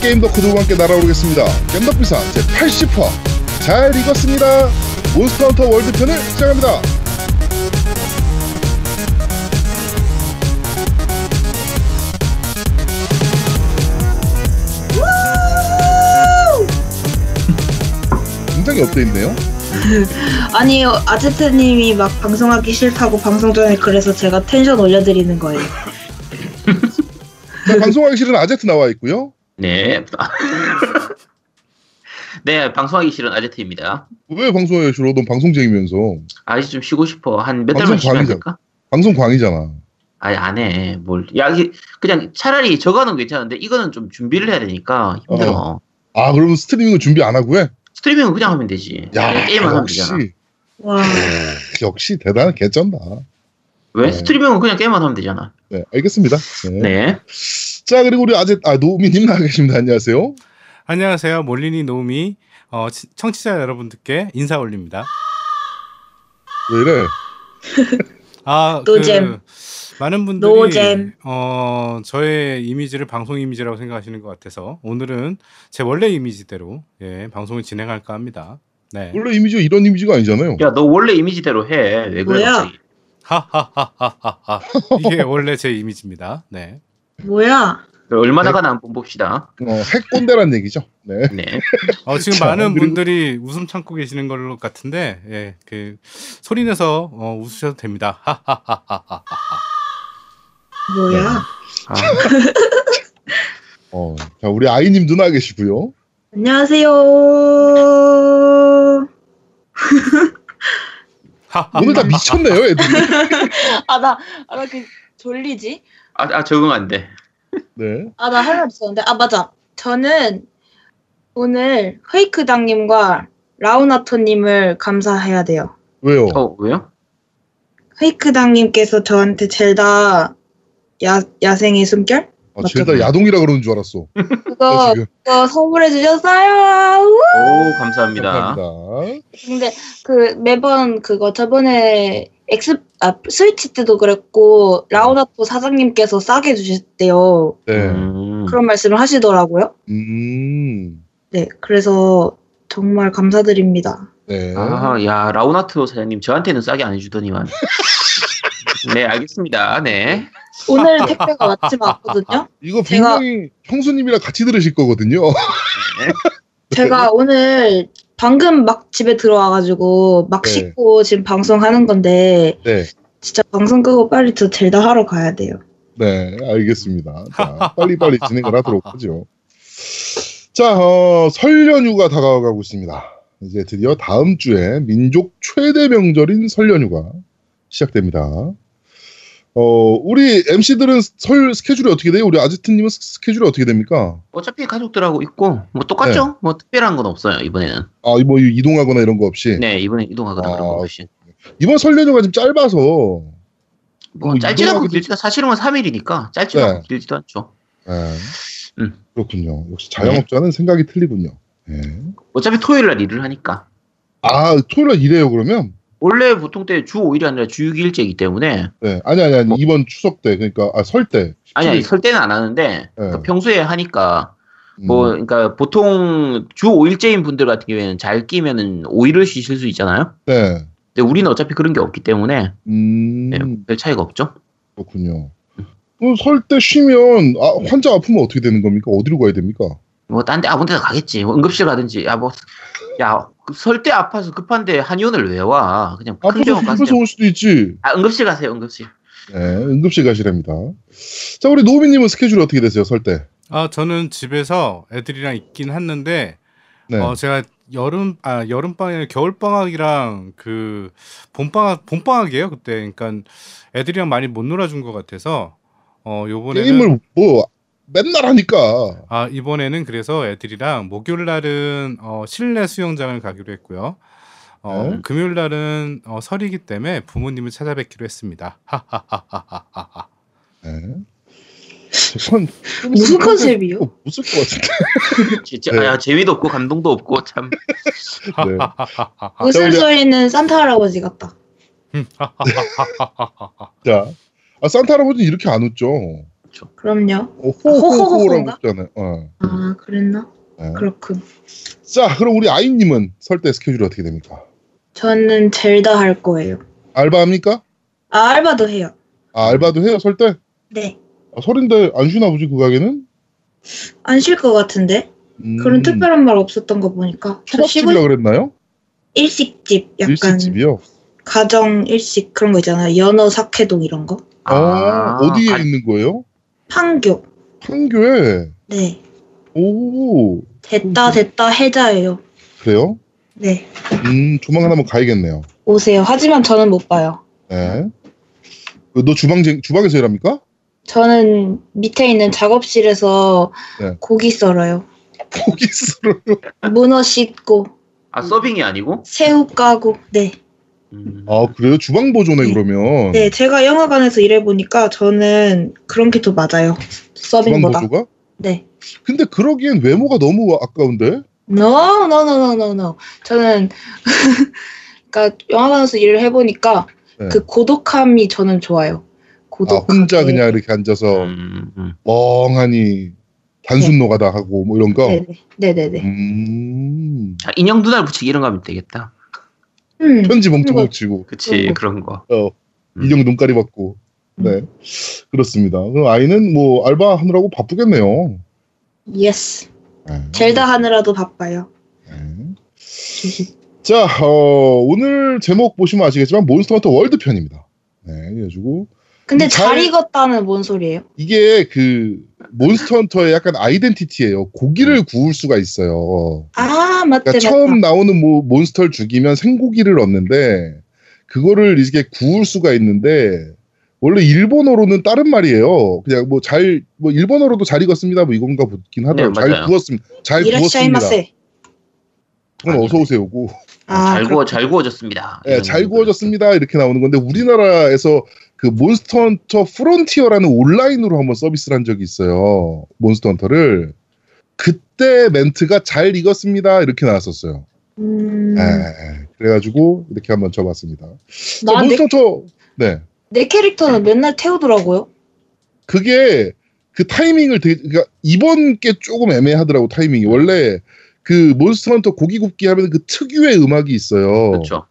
게임 덕후들과 함께 날아오르겠습니다. 겜덕비상 제80화 잘 익었습니다. 몬스터 헌터 월드편을 시작합니다. 굉장히 up돼있네요. 아니요, 아제트님이 막 방송하기 싫다고 방송 전에 그래서 제가 텐션 올려드리는 거예요. 자, 방송하기 싫은 아제트 나와 있고요. 네. 네, 방송하기 싫은 아제트입니다. 왜 방송하기 싫어? 넌 방송쟁이면서. 아, 이제 좀 쉬고 싶어. 한 몇 달만 쉬면. 될까? 방송 광이잖아. 아니, 안 해. 뭘. 야, 그냥 차라리 저거는 괜찮은데 이거는 좀 준비를 해야 되니까 힘들어. 아, 그러면 스트리밍을 준비 안 하고 해? 스트리밍은 그냥 하면 되지. 야, 게임만 하면 역시, 되잖아. 와, 역시 대단한 개쩐다. 왜? 네. 스트리밍은 그냥 게임만 하면 되잖아. 네, 알겠습니다. 네. 네. 자, 그리고 우리 아제, 아, 노우미님 나와 계십니다. 안녕하세요. 안녕하세요. 몰리니 노우미 어, 치- 청취자 여러분들께 인사 올립니다. 왜 이래? 아, 노잼. 많은 분들이 노잼. 어, 저의 이미지를 방송 이미지라고 생각하시는 것 같아서 오늘은 제 원래 이미지대로 예, 방송을 진행할까 합니다. 네. 원래 이미지가 이런 이미지가 아니잖아요. 야, 너 원래 이미지대로 해. 왜 그래, 뭐야? 갑자기? 하하하하하하. 이게 원래 제 이미지입니다. 네. 뭐야? 그래, 얼마나 네. 가나 한번 봅시다. 어, 핵꼰대란 얘기죠. 네. 네. 어, 지금 자, 많은 그리고- 분들이 웃음 참고 계시는 것 같은데, 예, 그 소리 내서 어, 웃으셔도 됩니다. 하하하하하. 뭐야? 아, 어, 자, 우리 아이님도 나와 계시고요. 안녕하세요. 오늘 다 미쳤네요, 애들이. 아, 나, 아, 나 그, 졸리지? 아, 아, 적응 안 돼. 네. 아, 나 할 말 있었는데. 아, 맞아. 저는 오늘 페이크당님과 라우나토님을 감사해야 돼요. 왜요? 어, 왜요? 페이크당님께서 저한테 젤다 야, 야생의 숨결? 아, 쟤다 야동이라 그러는 줄 알았어. 나 그거. 그거 선물해 주셨어요. 우! 오, 감사합니다. 감사합니다. 근데 그 매번 그거 저번에 엑스 아 스위치 때도 그랬고 라우나토 사장님께서 싸게 주셨대요. 네. 음. 그런 말씀을 하시더라고요. 음. 네, 그래서 정말 감사드립니다. 네. 아, 야, 라우나트 사장님 저한테는 싸게 안 해주더니만. 네, 알겠습니다. 네. 오늘 택배가 왔지만 왔거든요. 이거 제가- 분명히 형수님이랑 같이 들으실 거거든요. 제가 오늘 방금 막 집에 들어와가지고 막 네. 씻고 지금 방송하는 건데 네. 진짜 방송 끄고 빨리 저 젤다 하러 가야 돼요. 네, 알겠습니다. 자, 빨리빨리 진행을 하도록 하죠. 자, 어, 설 연휴가 다가가고 있습니다. 이제 드디어 다음 주에 민족 최대 명절인 설 연휴가 시작됩니다. 어, 우리 MC들은 설 스케줄이 어떻게 돼요? 우리 아지트님은 스- 스케줄이 어떻게 됩니까? 어차피 가족들하고 있고, 뭐 똑같죠? 뭐 특별한 건 없어요, 이번에는. 아, 뭐 이동하거나 이런 거 없이. 네, 이번에 이동하거나 아, 그런 거 없이. 이번 설 연휴가 좀 짧아서. 뭐 뭐 짧지도 않고 길지도 사실은 3일이니까 짧지도 네. 않고 길지도 않죠. 네. 음. 그렇군요. 역시 자영업자는 생각이 틀리군요. 네. 어차피 토요일 날 일을 하니까. 아, 토요일 날 일해요, 그러면? 원래 보통 때 주 5일이 아니라 주 6일째이기 때문에 네, 아니 아니 아니 뭐- 이번 추석 때 그러니까 아, 설 때. 아니 아니 17일. 설 때는 안 하는데 그러니까 네. 평소에 하니까 음, 뭐 그러니까 보통 주 5일째인 분들 같은 경우에는 잘 끼면은 5일을 쉬실 수 있잖아요. 네. 근데 우리는 어차피 그런 게 없기 때문에 음, 네, 별 차이가 없죠. 그렇군요. 설 때 쉬면 아, 환자 아프면 어떻게 되는 겁니까? 어디로 가야 됩니까? 뭐 딴 데 아무 데나 가겠지. 뭐 응급실 가든지 야 뭐 야설 때 아파서 급한데 한의원을 왜 와? 그냥 큰 아파서 병원 가세요. 올 수도 있지. 아 응급실 가세요. 응급실. 네, 응급실 가시랍니다. 자, 우리 노비님은 스케줄이 어떻게 되세요? 설 때? 아, 저는 집에서 애들이랑 있긴 했는데, 네. 어, 제가 여름, 아, 여름방에 겨울방학이랑 그 봄방학, 봄방학이에요, 그때. 그러니까 애들이랑 많이 못 놀아준 것 같아서, 어, 요번에는. 게임을 뭐 맨날 하니까. 아, 이번에는 그래서 애들이랑 목요일 날은 어, 실내 수영장을 가기로 했고요. 어, 네. 금요일 날은 어, 설이기 때문에 부모님을 찾아뵙기로 했습니다. 하하하하하하. 네. 저 무슨 컨셉이요? 어, 못쓸 것 같은데. 진짜 네. 아, 재미도 없고 감동도 없고 참. 네. 웃음소리는 산타 할아버지 같다. 자, 아, 산타 할아버지는 이렇게 안 웃죠. 그럼요. 어? 호호호라고 했잖아요. 어. 아 그랬나? 네. 그렇군. 자, 그럼 우리 아이님은 설 때 스케줄이 어떻게 됩니까? 저는 젤다 할 거예요. 알바합니까? 아 알바도 해요. 아, 알바도 해요, 설 때? 네. 아, 설인데 안 쉬나 보지, 그 가게는? 안 쉴 것 같은데 음, 그런 특별한 말 없었던 거 보니까 저 쉬고 초밥집이라 그랬나요? 일식집 약간 일식집이요? 가정 일식 그런 거 있잖아요. 연어 사케동 이런 거. 아, 어디에 아, 있는 거예요? 판교. 판교에. 네. 오, 됐다 됐다 해자예요. 그래요? 네. 음, 조만간 한번 가야겠네요. 오세요. 하지만 저는 못 봐요. 네. 그너 주방, 주방에서 일합니까? 저는 밑에 있는 작업실에서 네. 고기 썰어요. 고기 썰어요. 문어 씻고 아 서빙이 아니고? 새우 까고. 네. 음. 아, 그래요? 주방 보조네, 네. 그러면. 네, 제가 영화관에서 일해 보니까 저는 그런 게 더 맞아요. 주방 서빙보다. 보조가? 네. 근데 그러기엔 외모가 너무 아까운데? No, no, no, no, no, no. 저는 그러니까 영화관에서 일을 해 보니까 네. 그 고독함이 저는 좋아요. 아, 고독함. 혼자 그냥 이렇게 앉아서 음, 음. 멍하니 단순 노가다 하고 뭐 이런 거. 네네. 네 네네. 음. 자, 인형 눈알 붙이기 이런 거 하면 되겠다. 음. 편지 뭉치고 그치 그런 거. 그런 거. 어, 음. 인형 눈깔이 박고. 네. 음. 그렇습니다. 그럼 아이는 뭐 알바 하느라고 바쁘겠네요. yes. 네. 젤다 하느라도 바빠요. 네. 자, 어, 오늘 제목 보시면 아시겠지만 몬스터 헌터 월드 편입니다. 네, 그래가지고 근데 잘- 잘 익었다는 뭔 소리예요? 이게 그 몬스터 헌터의 약간 아이덴티티예요. 고기를 구울 수가 있어요. 아 맞대 그러니까 맞다. 처음 나오는 뭐 몬스터를 죽이면 생고기를 얻는데 그거를 이게 구울 수가 있는데 원래 일본어로는 다른 말이에요. 그냥 뭐 잘뭐 일본어로도 잘 익었습니다. 뭐 이건가 보긴 하더라고요. 네, 잘. 구웠습니다. 잘 구웠습니다. 그건 어서 오세요고. 아, 잘 구워 그렇구나. 잘 구워졌습니다. 예, 이런 잘 거. 구워졌습니다. 이렇게 나오는 건데 우리나라에서 그 몬스터 헌터 프론티어라는 온라인으로 한번 서비스를 한 적이 있어요. 몬스터 헌터를 그때 멘트가 잘 익었습니다. 이렇게 나왔었어요. 음, 예, 예. 그래가지고 이렇게 한번 쳐봤습니다. 자, 나 내, 몬스터 헌터 네. 내 캐릭터는 맨날 태우더라고요. 그게 그 타이밍을 되게 그러니까 이번 게 조금 애매하더라고 타이밍이 원래 그 몬스터 헌터 고기 굽기 하면 그 특유의 음악이 있어요. 그렇죠.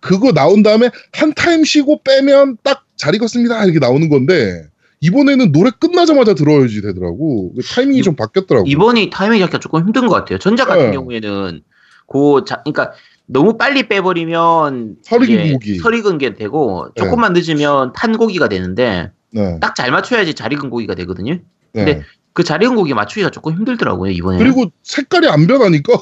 그거 나온 다음에 한 타임 쉬고 빼면 딱 잘 익었습니다 이렇게 나오는 건데 이번에는 노래 끝나자마자 들어야지 되더라고 그 타이밍이 이- 좀 바뀌었더라고. 이번이 타이밍 잡기가 조금 힘든 것 같아요. 전작 같은 네. 경우에는 그 자, 그러니까 너무 빨리 빼버리면 설익은 고기. 설익은 게 되고 네. 조금만 늦으면 탄 고기가 되는데 네. 딱잘 맞춰야지 잘 익은 고기가 되거든요. 네. 근데 그 잘 익은 고기 맞추기가 조금 힘들더라고요 이번에. 그리고 색깔이 안 변하니까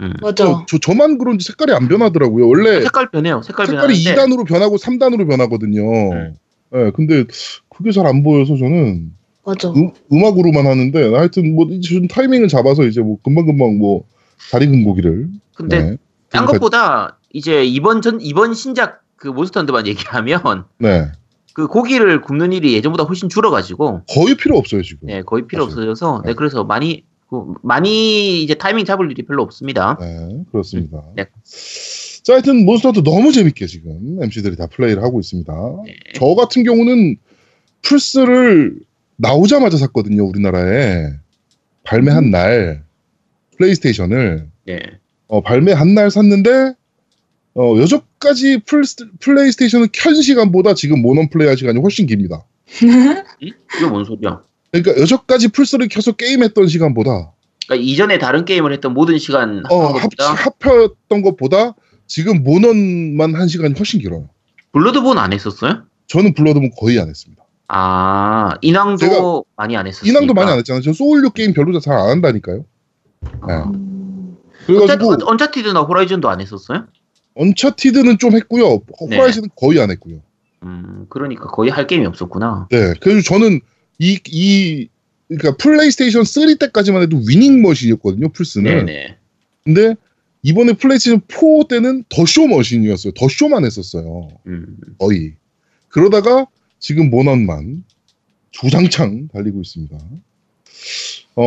음. 맞아. 저, 저 저만 그런지 색깔이 안 변하더라고요. 원래 색깔 변해요. 색깔 색깔이 변하는데 2단으로 변하고 3단으로 변하거든요. 네. 네, 근데 그게 잘 안 보여서 저는 맞아. 음, 음악으로만 하는데 하여튼 뭐 지금 타이밍을 잡아서 이제 뭐 금방 금방 뭐잘 익은 고기를 근데 네. 딴 것보다 이제 이번 전 이번 신작 그 몬스터 헌터만 얘기하면 네. 그 고기를 굽는 일이 예전보다 훨씬 줄어가지고 거의 필요 없어요 지금. 네 거의 필요. 없어져서 네. 네 그래서 많이 그 많이 이제 타이밍 잡을 일이 별로 없습니다. 네, 그렇습니다. 네. 자, 하여튼 몬스터도 너무 재밌게 지금 MC들이 다 플레이를 하고 있습니다. 네. 저 같은 경우는 플스를 나오자마자 샀거든요, 우리나라에. 발매한 날, 플레이스테이션을. 네. 어, 발매한 날 샀는데, 어, 여전까지 플레이스테이션은 켠 시간보다 지금 모넌 플레이 할 시간이 훨씬 깁니다. 이거 뭔 소리야? 그러니까 여전까지 플스를 켜서 게임했던 시간보다, 그러니까 이전에 다른 게임을 했던 모든 시간 어, 합, 합했던 것보다 지금 모넌만 한 시간이 훨씬 길어요. 블러드본 안 했었어요? 저는 블러드본 거의 안 했습니다. 아 인왕도 많이 안 했었어요. 인왕도 많이 안 했잖아요. 저 소울류 게임 별로 잘 안 한다니까요. 네. 음, 그래가지고 언차티드나 호라이즌도 안 했었어요? 언차티드는 좀 했고요. 네. 호라이즌은 거의 안 했고요. 음 그러니까 거의 할 게임이 없었구나. 네. 그래서 저는 이, 이, 그러니까 플레이스테이션 3 때까지만 해도 위닝 machine이었거든요, 플스는. 네네. 근데 이번에 플레이스테이션 4 때는 더 쇼 machine이었어요. 더 쇼만 했었어요. 음. 거의. 그러다가 지금 모넌만 주장창 달리고 있습니다. 어,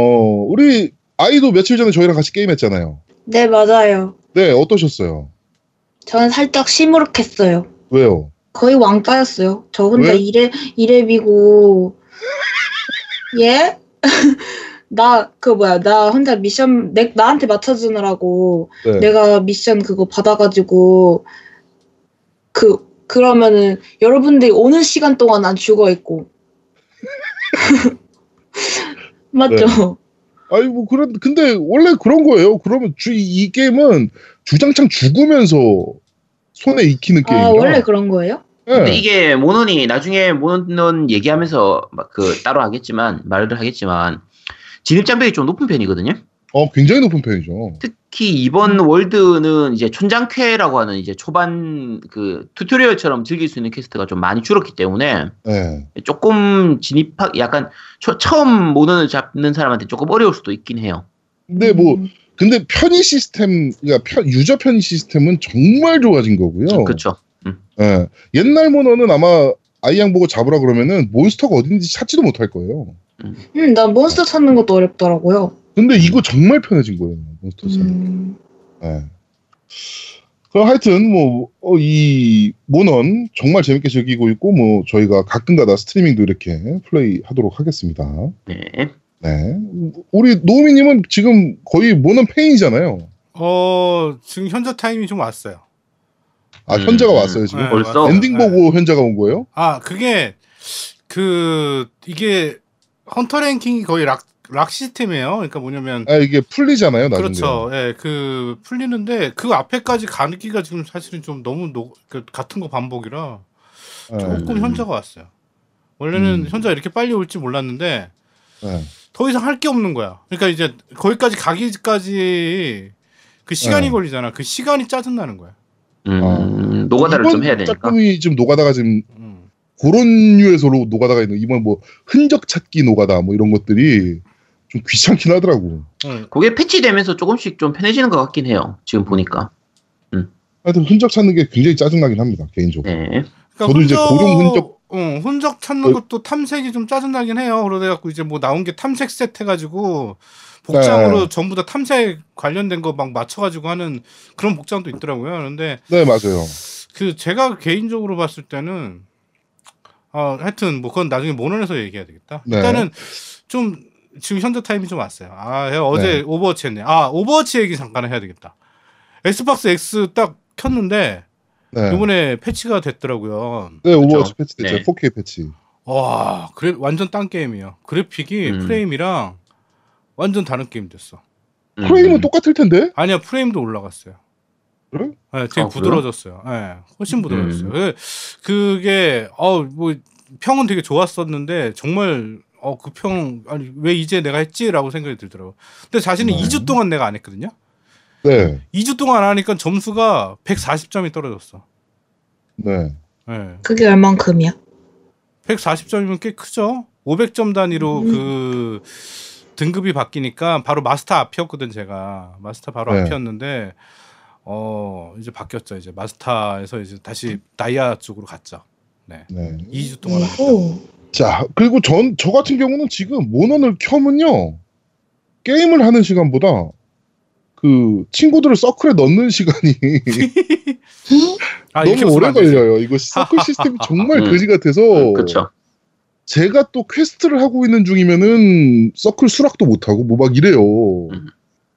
우리 아이도 며칠 전에 저희랑 같이 게임했잖아요. 네 맞아요. 네, 어떠셨어요? 저는 살짝 시무룩했어요. 왜요? 거의 왕따였어요. 저 혼자 왜? 이래 이래비고 예? 나 그 뭐야 나 혼자 미션 내, 나한테 맞춰주느라고 네. 내가 미션 그거 받아가지고 그 그러면은 여러분들이 오는 시간 동안 난 죽어 있고 맞죠? 아니 뭐 그런 근데 원래 그런 거예요. 그러면 주, 이 게임은 주장창 죽으면서 손에 익히는 아 게임이라. 원래 그런 거예요? 예. 근데 이게 모넌이 나중에 모넌 얘기하면서 막 그 따로 하겠지만 말을 하겠지만 진입 장벽이 좀 높은 편이거든요. 어 굉장히 높은 편이죠. 특히 이번 월드는 이제 촌장퀘라고 하는 이제 초반 그 tutorial처럼 즐길 수 있는 quest가 좀 많이 줄었기 때문에 예. 조금 진입하 약간 초- 처음 모넌을 잡는 사람한테 조금 어려울 수도 있긴 해요. 근데 뭐 음. 근데 편의 시스템 그러니까 편- 유저 편의 시스템은 정말 좋아진 거고요. 그렇죠. 예. 옛날 모넌은 아마 아이양 보고 잡으라 그러면은 몬스터가 어딘지 찾지도 못할 거예요. 음, 난 몬스터 찾는 것도 어렵더라고요. 근데 이거 정말 편해진 거예요. 몬스터 찾는. 음, 예. 그럼 하여튼 뭐이 모넌 정말 재밌게 즐기고 있고 뭐 저희가 가끔가다 스트리밍도 이렇게 플레이 하도록 하겠습니다. 네. 네. 우리 노우미님은 지금 거의 모넌 팬이잖아요. 어 지금 현자 타임이 좀 왔어요. 아 음, 현자가 왔어요 지금. 네, 벌써? 엔딩 네. 보고 현자가 온 거예요? 아 그게 그 이게 헌터 랭킹이 거의 lock, lock 시스템이에요. 그러니까 뭐냐면 아 이게 풀리잖아요 나중에. 그렇죠. 예, 그 풀리는데 그 앞에까지 가기가 지금 사실은 좀 너무 노, 그 같은 거 반복이라 예, 조금 음. 현자가 왔어요. 원래는 음. 현자 이렇게 빨리 올지 몰랐는데 예. 더 이상 할 게 없는 거야. 그러니까 이제 거기까지 가기까지 그 시간이 네. 걸리잖아. 그 시간이 짜증 나는 거야. 음, 아. 노가다를 이번 좀 해야 되니까. 짝꿍이 지금 노가다가 지금 음. 그런 류에서 로- 노가다가 있는 이번 뭐 흔적 찾기 노가다 뭐 이런 것들이 좀 귀찮긴 하더라고. 응. 그게 패치되면서 조금씩 좀 편해지는 것 같긴 해요. 지금 보니까. 하여튼 흔적 찾는 게 굉장히 짜증나긴 합니다 개인적으로. 네. 그러니까 저도 이제 고룡 흔적- 응, 흔적 찾는 어. 것도 탐색이 좀 짜증나긴 해요. 그래갖고 이제 뭐 나온 게 탐색 세트 해가지고 복장으로 네. 전부 다 탐색 관련된 거 막 맞춰가지고 하는 그런 복장도 있더라고요. 그런데 네 맞아요. 그 제가 개인적으로 봤을 때는 어 하여튼 뭐 그건 나중에 모넌에서 얘기해야 되겠다. 네. 일단은 좀 지금 현자 타임이 좀 왔어요. 아 어제 네. 오버워치 했네. 아 오버워치 얘기 잠깐 해야 되겠다. 엑스박스 X 딱 켰는데 네. 이번에 패치가 됐더라고요. 네 오버워치 그렇죠. 패치 됐죠. 네. 4K 패치. 와, 그래 완전 딴 게임이에요. 그래픽이 음. 프레임이랑 완전 다른 게임 됐어. 음. 프레임은 똑같을 텐데. 아니야, 프레임도 올라갔어요. 그래? 네, 되게 아, 부드러워졌어요. 네, 훨씬 부드러워졌어요. 음. 그- 그게 어뭐 평은 되게 좋았었는데 정말 어 그 평 아니 왜 이제 내가 했지라고 생각이 들더라고. 근데 자신은 네. 2주 동안 내가 안 했거든요. 네. 2주 동안 안 하니까 점수가 140점이 떨어졌어. 네. 네. 그게 얼만큼이야? 140점이면 꽤 크죠. 500점 단위로 음. 그 등급이 바뀌니까 바로 마스터 앞이었거든 제가 마스터 바로 네. 앞이었는데 어 이제 바뀌었죠 이제 마스터에서 이제 다시 다이아 쪽으로 갔죠. 네. 네. 2주 동안. 자 그리고 전 저 같은 경우는 지금 모넌을 켜면요 게임을 하는 시간보다 그 친구들을 서클에 넣는 시간이 아, 너무 오래. 걸려요. 이거 서클 시스템이 정말 음. 거지 같아서 그렇죠. 제가 또 퀘스트를 하고 있는 중이면은 서클 수락도 못하고 뭐막 이래요. 음.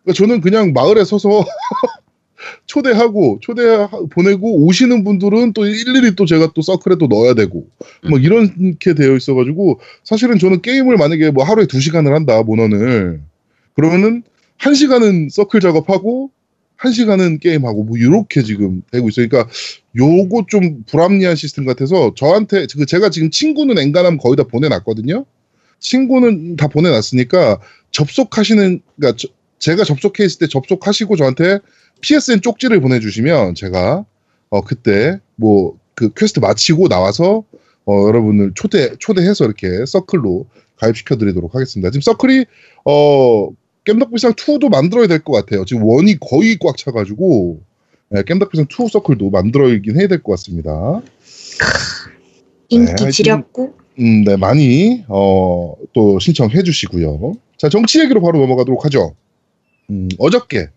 그러니까 저는 그냥 마을에 서서 초대하고 초대 보내고 오시는 분들은 또 일일이 또 제가 또 서클에 또 넣어야 되고 음. 막 이렇게 되어 있어가지고 사실은 저는 게임을 만약에 뭐 하루에 두 시간을 한다 모넌을 그러면은 한 시간은 서클 작업하고 한 시간은 게임하고 뭐 이렇게 지금 되고 있어요. 그러니까 요거 좀 불합리한 시스템 같아서 저한테 그 제가 지금 친구는 엔간하면 거의 다 보내놨거든요. 친구는 다 보내놨으니까 접속하시는 그러니까 저- 제가 접속해 있을 때 접속하시고 저한테 PSN 쪽지를 보내주시면 제가 어 그때 뭐 그 퀘스트 마치고 나와서 어 여러분을 초대 초대해서 이렇게 서클로 가입시켜 드리도록 하겠습니다. 지금 서클이 어 겜덕비상 2도 만들어야 될 것 같아요. 지금 원이 거의 꽉 차가지고 네, 겜덕비상 2 서클도 만들어야긴 해야 될 것 같습니다. 인기 하여튼- 지렸고. 음, 네, 많이, 어, 또 신청해 주시고요. 자, 정치 얘기로 바로 넘어가도록 하죠. 음, 어저께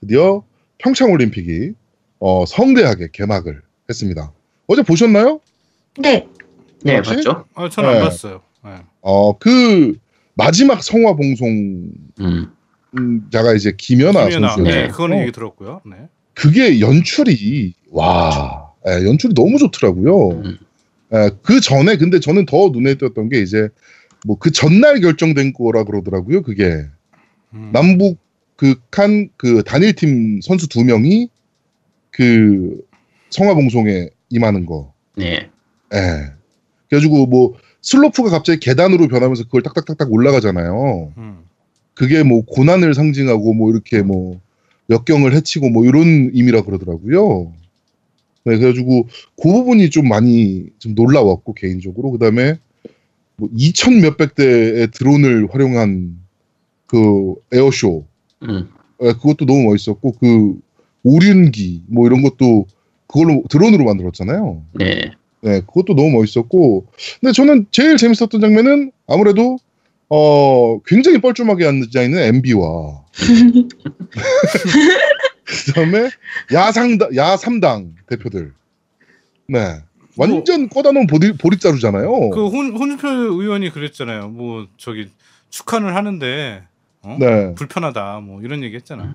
드디어 평창올림픽이, 어, 성대하게 개막을 했습니다. 어제 보셨나요? 네. 네, 혹시? 봤죠. 아, 저는 안 네. 봤어요. 네. 어, 그, 마지막 성화 봉송 음. 음, 자가 이제 김연아, 김연아. 선수예요. 네, 그거는 얘기 들었고요. 네. 그게 연출이 와 예, 연출이 너무 좋더라고요. 음. 예, 그 전에 근데 저는 더 눈에 띄었던 게 이제 뭐 그 전날 결정된 거라 그러더라고요. 그게 음. 남북 극한 그 단일팀 선수 두 명이 그 성화봉송에 임하는 거. 네. 예. 그래가지고 뭐 슬로프가 갑자기 계단으로 변하면서 그걸 딱딱딱딱 올라가잖아요. 음. 그게 뭐 고난을 상징하고 뭐 이렇게 뭐 역경을 해치고 뭐 이런 의미라 그러더라고요. 네, 그래가지고 그 부분이 좀 많이 좀 놀라웠고 개인적으로 그 다음에 뭐 2천 몇백 대의 드론을 활용한 그 에어쇼 음. 예, 그것도 너무 멋있었고 그 오륜기 뭐 이런 것도 그걸로 드론으로 만들었잖아요. 네. 네, 그것도 너무 멋있었고 근데 저는 제일 재밌었던 장면은 아무래도 어 굉장히 뻘쭘하게 앉아 있는 MB와 그다음에 야상당 야삼당 대표들 네 완전 꺼다 놓은 보리, 보릿자루잖아요. 그 홍, 홍준표 의원이 그랬잖아요. 뭐 저기 축하는 하는데 어? 네, 불편하다 뭐 이런 얘기 했잖아.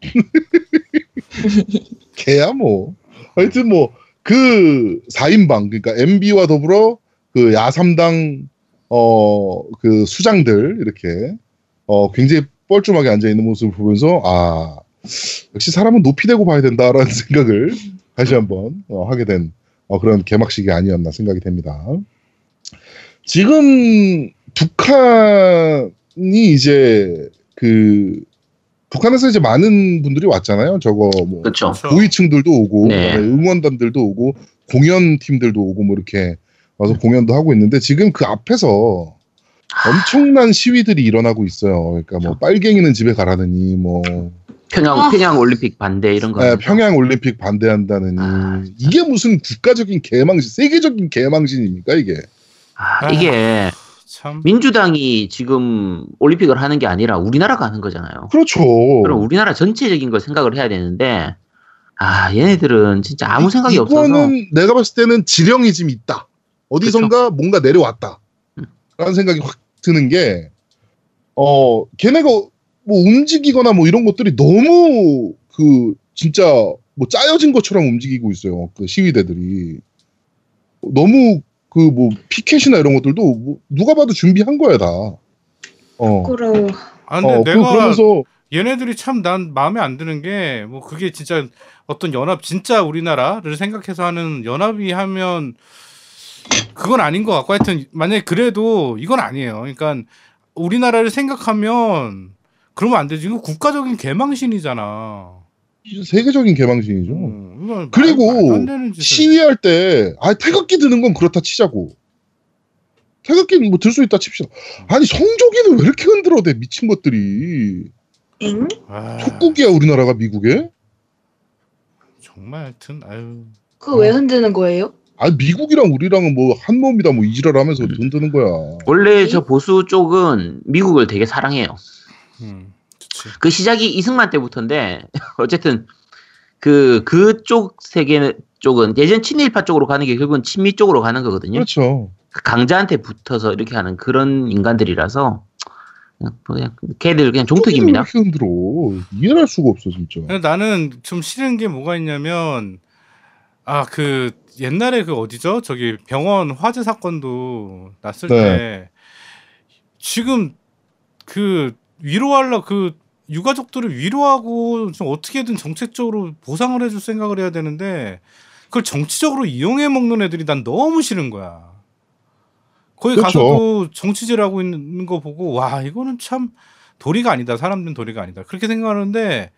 개야 뭐 하여튼 뭐 그 4인방 그러니까 MB와 더불어 그 야삼당 어 그 수장들 이렇게 어 굉장히 뻘쭘하게 앉아 있는 모습을 보면서 아 역시 사람은 높이 대고 봐야 된다라는 생각을 다시 한번 어, 하게 된 어, 그런 개막식이 아니었나 생각이 됩니다. 지금 북한이 이제 그 북한에서 이제 많은 분들이 왔잖아요. 저거 뭐. 그렇죠. 고위층들도 오고 네. 응원단들도 오고 공연 팀들도 오고 뭐 이렇게 와서 공연도 하고 있는데 지금 그 앞에서 엄청난 시위들이 일어나고 있어요. 그러니까 뭐 빨갱이는 집에 가라느니 뭐 평양 아. 평양 올림픽 반대 이런 거. 예, 평양 올림픽 반대한다느니 아, 이게 무슨 국가적인 개망신, 세계적인 개망신입니까 이게? 아, 이게 참 민주당이 지금 올림픽을 하는 게 아니라 우리나라가 하는 거잖아요. 그렇죠. 그럼 우리나라 전체적인 걸 생각을 해야 되는데 아 얘네들은 진짜 아무 생각이 이거는 없어서 내가 봤을 때는 지령이 좀 있다. 어디선가 뭔가 내려왔다. 음. 라는 생각이 확 드는 게, 어, 걔네가 뭐 움직이거나 뭐 이런 것들이 너무 그, 진짜 뭐 짜여진 것처럼 움직이고 있어요. 그 시위대들이. 너무 그 뭐 피켓이나 이런 것들도 뭐 누가 봐도 준비한 거야, 다. 어. 부끄러워. 아 근데 어, 그, 내가 그러면서 얘네들이 참 난 마음에 안 드는 게 뭐 그게 진짜 어떤 연합 진짜 우리나라를 생각해서 하는 연합이 하면 그건 아닌 것 같고 하여튼 만약에 그래도 이건 아니에요. 그러니까 우리나라를 생각하면 그러면 안 되지. 이거 국가적인 개망신이잖아. 세계적인 개망신이죠. 음, 그리고. 시위할 때, 아, 태극기 드는 건 그렇다 치자고. 태극기는 뭐 들 수 있다 칩시다. 아니, 성조기는 왜 이렇게 흔들어대, 미친 것들이. 엥? 아, 축국이야, 우리나라가 미국에? 정말 하여튼 아유 그거 왜 흔드는 거예요? 아, 미국이랑 우리랑은 뭐 한 몸이다, 뭐 이지랄 하면서 흔드는 거야. 원래 저 보수 쪽은 미국을 되게 사랑해요. 음, 그치. 그 시작이 이승만 때부터인데 어쨌든 그 그쪽 세계 쪽은 예전 친일파 쪽으로 가는 게 결국은 친미 쪽으로 가는 거거든요. 그렇죠. 그 강자한테 붙어서 이렇게 하는 그런 인간들이라서 그냥, 뭐 그냥 걔들 그냥 종특입니다. 왜 이렇게 흔들어. 이해를 할 수가 없어, 진짜. 나는 좀 싫은 게 뭐가 있냐면 아 그 옛날에 그 어디죠? 저기 병원 화재 사건도 났을 네. 때 지금 그 위로하려 그 유가족들을 위로하고 좀 어떻게든 정책적으로 보상을 해줄 생각을 해야 되는데 그걸 정치적으로 이용해 먹는 애들이 난 너무 싫은 거야. 거기 그렇죠. 가서도 정치질 하고 있는 거 보고 와 이거는 참 도리가 아니다. 사람들은 도리가 아니다. 그렇게 생각하는데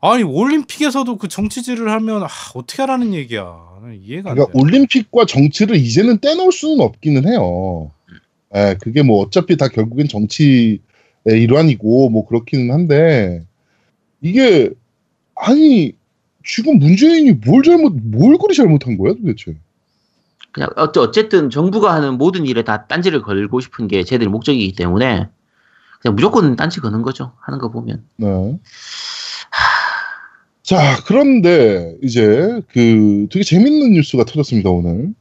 아니 올림픽에서도 그 정치질을 하면 아, 어떻게 하라는 얘기야. 이해가. 그러니까 올림픽과 정치를 이제는 떼놓을 수는 없기는 해요. 예, 그게 뭐 어차피 다 결국엔 정치의 일환이고 뭐 그렇기는 한데 이게 아니 지금 문재인이 뭘 잘못 뭘 그리 잘못한 거야 도대체? 그냥 어쨌든 정부가 하는 모든 일에 다 딴지를 걸고 싶은 게 쟤들 목적이기 때문에 그냥 무조건 딴지 거는 거죠. 하는 거 보면. 네. 자, 그런데 이제 그 되게 재밌는 뉴스가 터졌습니다, 오늘.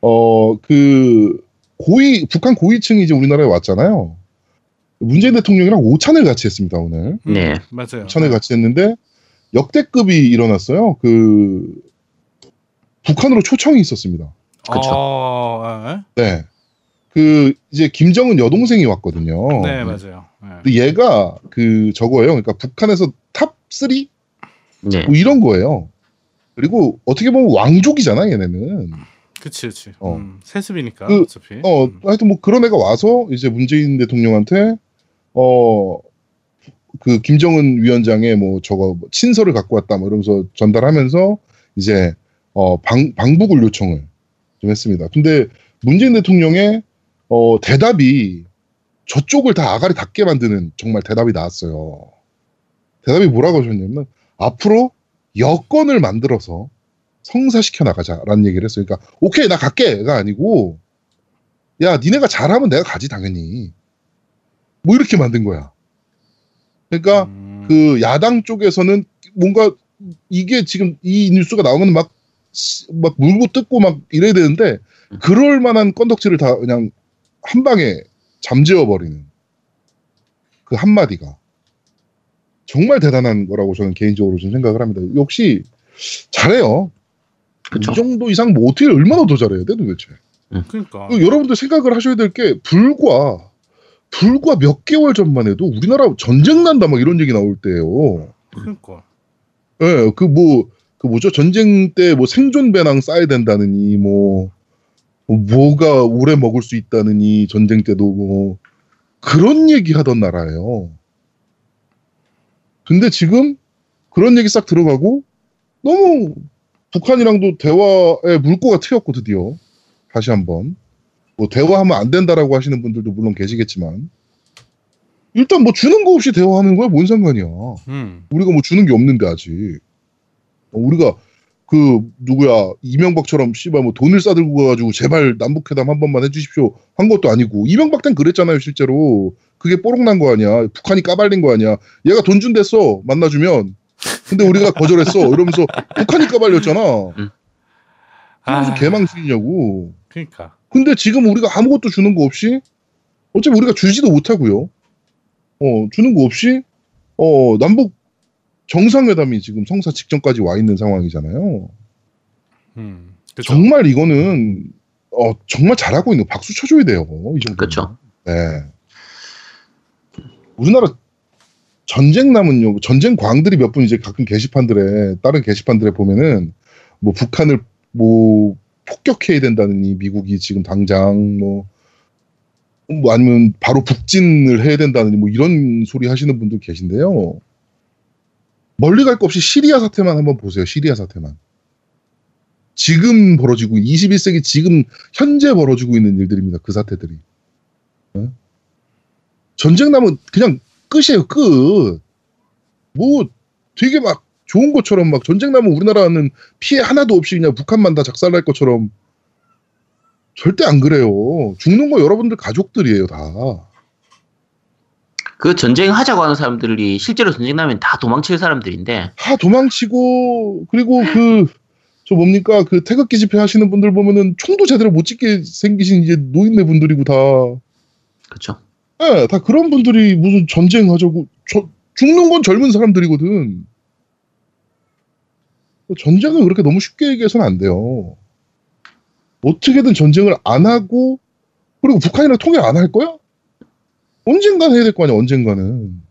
어, 그 고위 북한 고위층이 이제 우리나라에 왔잖아요. 문재인 대통령이랑 오찬을 같이 했습니다 오늘. 음, 네. 맞아요. 오찬을 같이 했는데 역대급이 일어났어요. 그 북한으로 초청이 있었습니다. 그쵸. 어, 예. 네. 그 이제 김정은 여동생이 왔거든요. 네, 맞아요. 예. 근데 얘가 그 저거예요. 그러니까 북한에서 top 3? 네. 뭐 이런 거예요. 그리고 어떻게 보면 왕족이잖아 얘네는. 그치, 그치. 어. 음, 세습이니까 그, 어차피. 어, 음. 하여튼 뭐 그런 애가 와서 이제 문재인 대통령한테 어, 그 김정은 위원장의 뭐 저거 뭐 친서를 갖고 왔다 뭐 이러면서 전달하면서 이제 어, 방, 방북을 요청을 좀 했습니다. 근데 문재인 대통령의 어, 대답이 저쪽을 다 아가리 닿게 만드는 정말 대답이 나왔어요. 대답이 뭐라고 하셨냐면 앞으로 여건을 만들어서 성사시켜 나가자라는 얘기를 했어요. 그러니까 오케이 나 갈게가 아니고 야 니네가 잘하면 내가 가지 당연히 뭐 이렇게 만든 거야. 그러니까 음, 그 야당 쪽에서는 뭔가 이게 지금 이 뉴스가 나오면 막, 씨- 막 물고 뜯고 막 이래야 되는데 그럴 만한 건덕지를 다 그냥 한 방에 잠재워 버리는 그 한마디가 정말 대단한 거라고 저는 개인적으로 좀 생각을 합니다. 역시 잘해요. 그쵸. 이 정도 이상 뭐 어떻게 얼마나 더 잘해야 돼 도대체. 그러니까. 그 여러분들 생각을 하셔야 될 게 불과 불과 몇 개월 전만 해도 우리나라 전쟁 난다 막 이런 얘기 나올 때예요. 그러니까. 예, 그 뭐, 그 뭐죠? 전쟁 때 뭐 생존 배낭 싸야 된다느니, 뭐, 뭐 뭐가 오래 먹을 수 있다느니, 전쟁 때도 뭐, 그런 얘기 하던 나라예요. 근데 지금 그런 얘기 싹 들어가고, 너무 북한이랑도 대화에 물꼬가 트였고, 드디어. 다시 한 번. 뭐, 대화하면 안 된다라고 하시는 분들도 물론 계시겠지만, 일단 뭐 주는 거 없이 대화하는 거야? 뭔 상관이야. 음. 우리가 뭐 주는 게 없는데 아직. 어, 우리가 그 누구야? 이명박처럼 씨발 뭐 돈을 싸들고 가가지고 제발 남북회담 한 번만 해주십시오 한 것도 아니고 이명박 땐 그랬잖아요 실제로. 그게 뽀록난 거 아니야? 북한이 까발린 거 아니야? 얘가 돈 준댔어 만나주면. 근데 우리가 거절했어 이러면서 북한이 까발렸잖아. 무슨 아, 개망신이냐고. 그러니까. 근데 지금 우리가 아무것도 주는 거 없이 어차피 우리가 주지도 못하고요. 어 주는 거 없이 어 남북 정상회담이 지금 성사 직전까지 와 있는 상황이잖아요. 음. 그쵸. 정말 이거는 어 정말 잘하고 있는 거 박수 쳐줘야 돼요. 이 정도. 그쵸. 네. 우리나라 전쟁 남은요 전쟁 광들이 몇 분 이제 가끔 게시판들에 다른 게시판들에 보면은 뭐 북한을 뭐 폭격해야 된다느니 미국이 지금 당장 뭐, 뭐 아니면 바로 북진을 해야 된다느니 뭐 이런 소리 하시는 분들 계신데요. 멀리 갈 거 없이 시리아 사태만 한번 보세요. 시리아 사태만. 지금 벌어지고 21세기 지금 현재 벌어지고 있는 일들입니다. 그 사태들이. 어? 전쟁 나면 그냥 끝이에요. 끝. 뭐 되게 막 좋은 것처럼 막 전쟁 나면 우리나라는 피해 하나도 없이 그냥 북한만 다 작살날 것처럼 절대 안 그래요. 죽는 거 여러분들 가족들이에요, 다. 그 전쟁 하자고 하는 사람들이 실제로 전쟁 나면 다 도망칠 사람들인데 다 도망치고 그리고 그 저 뭡니까 그 태극기 집회 하시는 분들 보면은 총도 제대로 못 찍게 생기신 이제 노인네 분들이고 다 그쵸 예, 다 그런 분들이 무슨 전쟁 하자고 저, 죽는 건 젊은 사람들이거든. 전쟁을 그렇게 너무 쉽게 얘기해서는 안 돼요. 어떻게든 전쟁을 안 하고 그리고 북한이랑 통일 안 할 거야? 언젠간 해야 될 거 아니야, 언젠가는.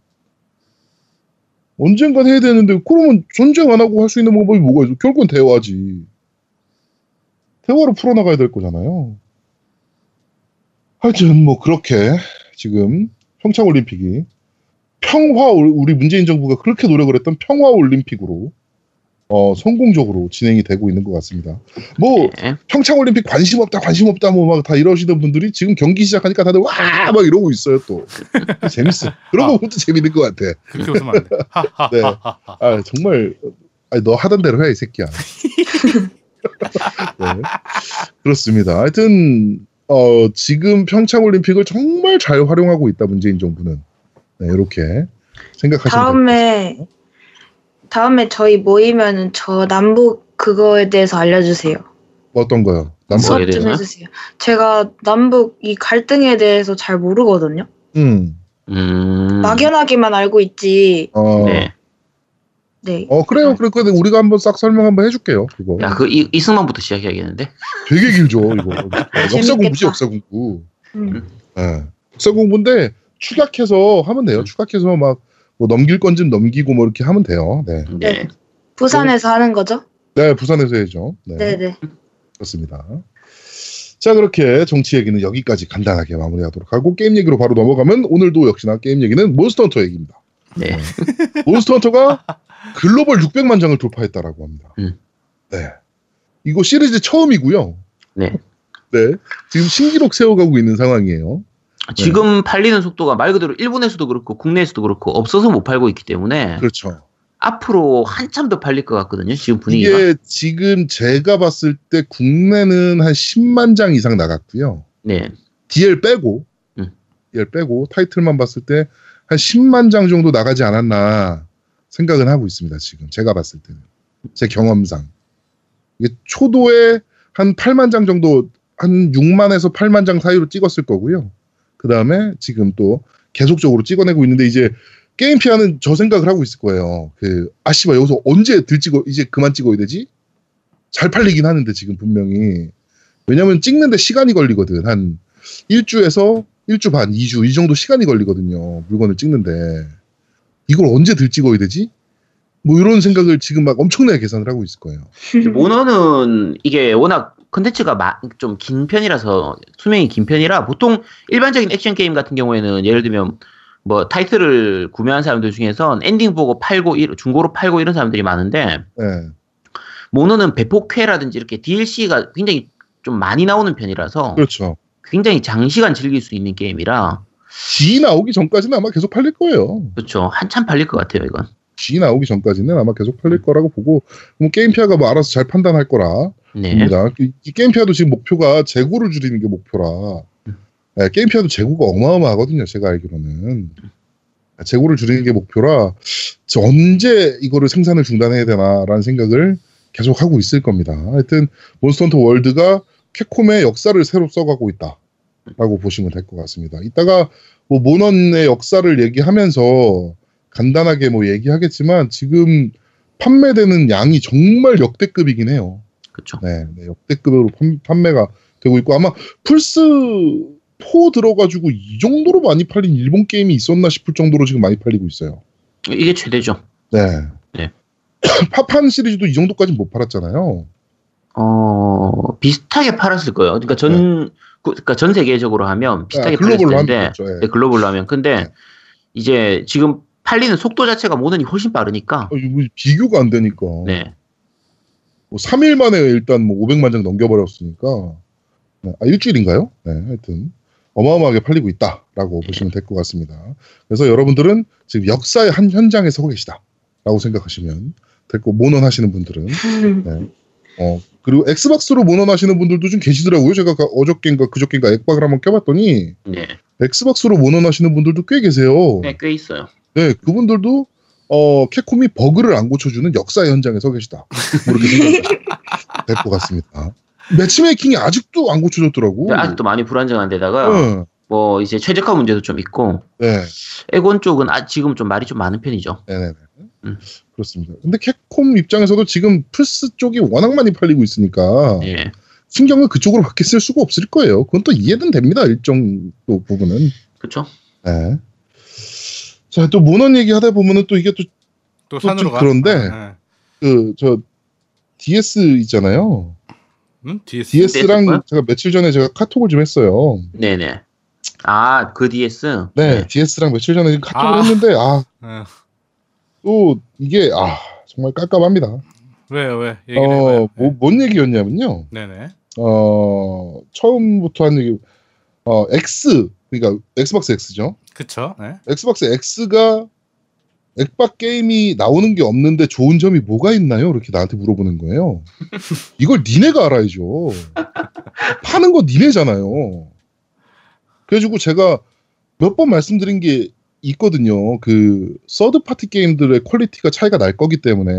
언젠간 해야 되는데 그러면 전쟁 안 하고 할 수 있는 방법이 뭐가 있어? 결국은 대화지. 대화로 풀어나가야 될 거잖아요. 하여튼 뭐 그렇게 지금 평창 올림픽이 평화 올- 우리 문재인 정부가 그렇게 노력을 했던 평화 올림픽으로 어, 성공적으로 진행이 되고 있는 것 같습니다. 뭐 네. 평창 올림픽 관심 없다 관심 없다 뭐 막 다 이러시던 분들이 지금 경기 시작하니까 다들 와 막 이러고 있어요 또 재밌어 그런 거 보면 또 재밌는 것 같아. 그렇게 웃으면 안 돼. 네. 아 정말 아니, 너 하던 대로 해 이 새끼야. 네. 그렇습니다. 하여튼 어, 지금 평창 올림픽을 정말 잘 활용하고 있다 문재인 정부는 네, 이렇게 생각하시면 다음에 다 음에 저희 모이면은 저 남북 그거에 대해서 알려주세요. 어떤 거요? 남북 수업 좀? 해주세요. 제가 남북 이 갈등에 대해서 잘 모르거든요. 음 음. 막연하게만 알고 있지. 어, 네. 네. 어 그래요. 그래, 그래 우리가 한번 싹 설명 한번 해줄게요. 그거 야, 그 이, 이승만부터 시작해야겠는데. 되게 길죠. 이거 역사 공부지. 역사 공부. 음. 예. 역사 공부인데 축약해서 하면 돼요. 음. 축약해서 막 뭐 넘길 건 좀 넘기고 뭐 이렇게 하면 돼요. 네. 네. 부산에서 하는 거죠? 네, 부산에서 해죠. 네. 네네. 그렇습니다. 자, 그렇게 정치 얘기는 여기까지 간단하게 마무리하도록 하고 게임 얘기로 바로 넘어가면 오늘도 역시나 게임 얘기는 몬스터 헌터 얘기입니다. 네. 몬스터 헌터가 글로벌 600만 장을 돌파했다라고 합니다. 음. 네. 이거 시리즈 처음이고요. 네. 네. 지금 신기록 세워가고 있는 상황이에요. 지금 팔리는 속도가 말 그대로 일본에서도 그렇고 국내에서도 그렇고 없어서 못 팔고 있기 때문에 그렇죠. 앞으로 한참 더 팔릴 것 같거든요. 지금 분위기가. 이게 지금 제가 봤을 때 국내는 한 10만 장 이상 나갔고요. 네. DL 빼고, 음. DL 빼고 타이틀만 봤을 때 한 10만 장 정도 나가지 않았나 생각은 하고 있습니다. 지금 제가 봤을 때는 제 경험상 이게 초도에 한 8만 장 정도 한 6만에서 8만 장 사이로 찍었을 거고요. 그 다음에 지금 또 계속적으로 찍어내고 있는데 이제 게임 피아는 저 생각을 하고 있을 거예요. 그 아씨발 여기서 언제 들 찍어 이제 그만 찍어야 되지? 잘 팔리긴 하는데 지금 분명히 왜냐면 찍는데 시간이 걸리거든 한 1주에서 1주 반, 2주 이 정도 시간이 걸리거든요. 물건을 찍는데 이걸 언제 덜 찍어야 되지? 뭐 이런 생각을 지금 막 엄청나게 계산을 하고 있을 거예요. 모넌은 이게 워낙 컨텐츠가 좀 긴 편이라서 수명이 긴 편이라 보통 일반적인 액션 게임 같은 경우에는 예를 들면 뭐 타이틀을 구매한 사람들 중에선 엔딩 보고 팔고 이- 중고로 팔고 이런 사람들이 많은데 네. 모넌은 배포회라든지 이렇게 DLC가 굉장히 좀 많이 나오는 편이라서 그렇죠. 굉장히 장시간 즐길 수 있는 게임이라 G 나오기 전까지는 아마 계속 팔릴 거예요. 그렇죠 한참 팔릴 것 같아요 이건 G 나오기 전까지는 아마 계속 팔릴 거라고 보고 뭐 게임 피아가 뭐 알아서 잘 판단할 거라 네. 이, 이 게임 피아도 지금 목표가 재고를 줄이는 게 목표라. 네, 게임 피아도 재고가 어마어마하거든요. 제가 알기로는 재고를 줄이는 게 목표라 저 언제 이거를 생산을 중단해야 되나라는 생각을 계속 하고 있을 겁니다. 하여튼 몬스터헌터 월드가 캡콤의 역사를 새로 써가고 있다라고 보시면 될 것 같습니다. 이따가 뭐 모넌의 역사를 얘기하면서 간단하게 뭐 얘기하겠지만 지금 판매되는 양이 정말 역대급이긴 해요. 그렇죠 네, 네, 역대급으로 판, 판매가 되고 있고 아마 플스 4 들어가지고 이 정도로 많이 팔린 일본 게임이 있었나 싶을 정도로 지금 많이 팔리고 있어요. 이게 최대죠 네. 네. 파판 시리즈도 이 정도까지 못 팔았잖아요. 어 비슷하게 팔았을 거예요 그러니까 전 그, 그러니까 전 세계적으로 하면 비슷하게 네, 팔렸을 하면 텐데 그렇죠. 예. 네, 글로벌로 하면 근데 네. 이제 지금 팔리는 속도 자체가 모던이 훨씬 빠르니까 어, 이거 비교가 안 되니까. 네 뭐 3일 만에 일단 뭐 500만 장 넘겨버렸으니까. 네, 아, 일주일인가요? 네, 하여튼. 어마어마하게 팔리고 있다라고 보시면 될 것 같습니다. 그래서 여러분들은 지금 역사의 한 현장에 서고 계시다라고 생각하시면 될 거, 모넌 하시는 분들은. 네. 어, 그리고 엑스박스로 모넌 하시는 분들도 좀 계시더라고요. 제가 가- 어저께인가 그저께인가 액박을 한번 켜봤더니 네. 엑스박스로 모넌 하시는 분들도 꽤 계세요. 네, 꽤 있어요. 네, 그분들도 어, 캡콤이 버그를 안 고쳐주는 역사의 현장에 서 계시다. 뭐 이렇게 생각이 될것 같습니다. 매치메이킹이 아직도 안 고쳐졌더라고. 근데 아직도 많이 불안정한 데다가 네, 뭐 이제 최적화 문제도 좀 있고 네, 에곤 쪽은 아, 지금 좀 말이 좀 많은 편이죠. 네, 네. 음. 그렇습니다. 근데 캡콤 입장에서도 지금 플스 쪽이 워낙 많이 팔리고 있으니까 예. 신경을 그쪽으로 밖에 쓸 수가 없을 거예요. 그건 또 이해는 됩니다. 일정 또 부분은. 그렇죠. 네. 자, 또 모넌 얘기 하다 보면은 또 이게 또 또 또 산으로 좀 가. 그런데. 네. 그 저 DS 있잖아요. 응? DS. DS랑 뭐야? 제가 며칠 전에 제가 카톡을 좀 했어요. 네네. 아, 그 DS? 네, DS랑 며칠 전에 카톡을 아. 했는데 아, 네. 또 이게 아, 정말 깜깜합니다. 왜요 왜? 얘기를 어, 해봐요. 뭐, 뭔 얘기였냐면요. 네네. 어, 처음부터 한 얘기 어, X 그러니까 엑스박스 X죠. 그쵸. 네. 엑스박스 X가 액박 게임이 나오는 게 없는데 좋은 점이 뭐가 있나요? 이렇게 나한테 물어보는 거예요. 이걸 니네가 알아야죠. 파는 거 니네잖아요. 그래가지고 제가 몇 번 말씀드린 게 있거든요. 그 third party 게임들의 퀄리티가 차이가 날 거기 때문에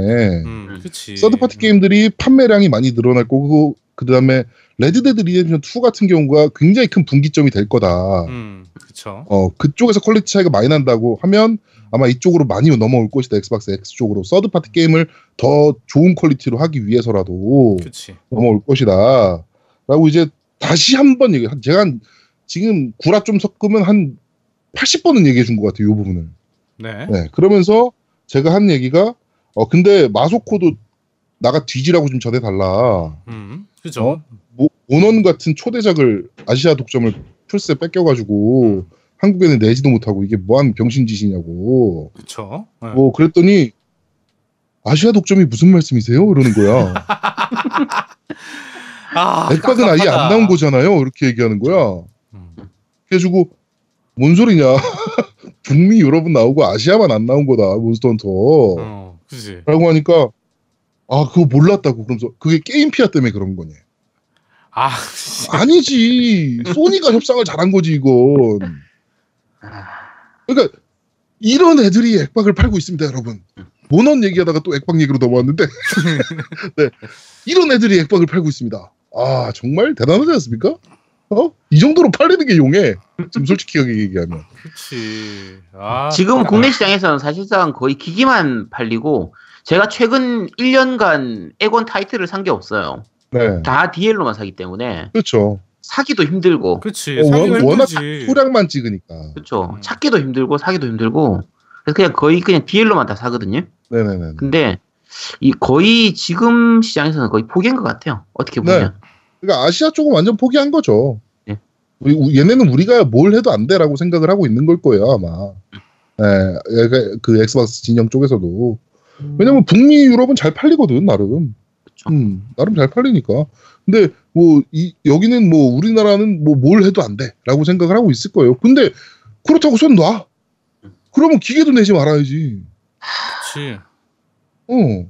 음. third party 게임들이 판매량이 많이 늘어날 거고 그 다음에 레드데드 리뎀션 2 같은 경우가 굉장히 큰 분기점이 될 거다. 음, 그쵸. 어, 그쪽에서 퀄리티 차이가 많이 난다고 하면 아마 이쪽으로 많이 넘어올 것이다. 엑스박스 X 쪽으로. third party 게임을 더 좋은 퀄리티로 하기 위해서라도 그치. 넘어올 것이다. 라고 이제 다시 한번 얘기, 제가 한, 지금 구라 좀 섞으면 한 80번은 얘기해 준 것 같아요. 이 부분을. 네. 네. 그러면서 제가 한 얘기가, 어, 근데 마소코도 나가 뒤지라고 좀 전해달라. 음, 그죠. 어? 모, 모넌 같은 초대작을 아시아 독점을 플스에 뺏겨가지고 한국에는 내지도 못하고 이게 뭐한 병신짓이냐고. 그쵸. 네. 뭐 그랬더니 아시아 독점이 무슨 말씀이세요? 이러는 거야. 아, 액박은 아예. 안 나온 거잖아요. 이렇게 얘기하는 거야. 음, 그래가지고 뭔 소리냐? 북미 유럽은 나오고 아시아만 안 나온 거다. 몬스터 헌터. 어, 그지. 라고 하니까 아 그거 몰랐다고 그러면서 그게 게임 피아 때문에 그런 거냐? 아, 아니지. 소니가 협상을 잘한 거지 이건. 아, 그러니까 이런 애들이 액박을 팔고 있습니다, 여러분. 모넌 얘기하다가 또 액박 얘기로 넘어왔는데, 네, 이런 애들이 액박을 팔고 있습니다. 아 정말 대단하지 않습니까? 어? 이 정도로 팔리는 게 용해. 지금 솔직히 얘기하면. 그치. 아, 지금. 국내 시장에서는 사실상 거의 기기만 팔리고 제가 최근 1년간 액원 타이틀을 산 게 없어요. 네, 다 DL로만 사기 때문에 그렇죠. 사기도 힘들고 그치. 어, 워- 워낙. 소량만 찍으니까. 그렇죠. 음. 찾기도 힘들고 사기도 힘들고 그래서 그냥 거의 그냥 DL로만 다 사거든요. 네네네. 근데 이 거의 지금 시장에서는 거의 포기한 것 같아요. 어떻게 보면. 그러니까 아시아 쪽은 완전 포기한 거죠. 예. 우리, 우- 얘네는 우리가 뭘 해도 안 돼라고 생각을 하고 있는 걸 거예요 아마. 예, 그- 그 엑스박스 진영 쪽에서도. 왜냐면 북미 유럽은 잘 팔리거든 나름. 음, 나름 잘 팔리니까. 근데 뭐 이, 여기는 뭐 우리나라는 뭐 뭘 해도 안 돼라고 생각을 하고 있을 거예요. 근데 그렇다고 손 놔. 그러면 기계도 내지 말아야지. 그치. 어.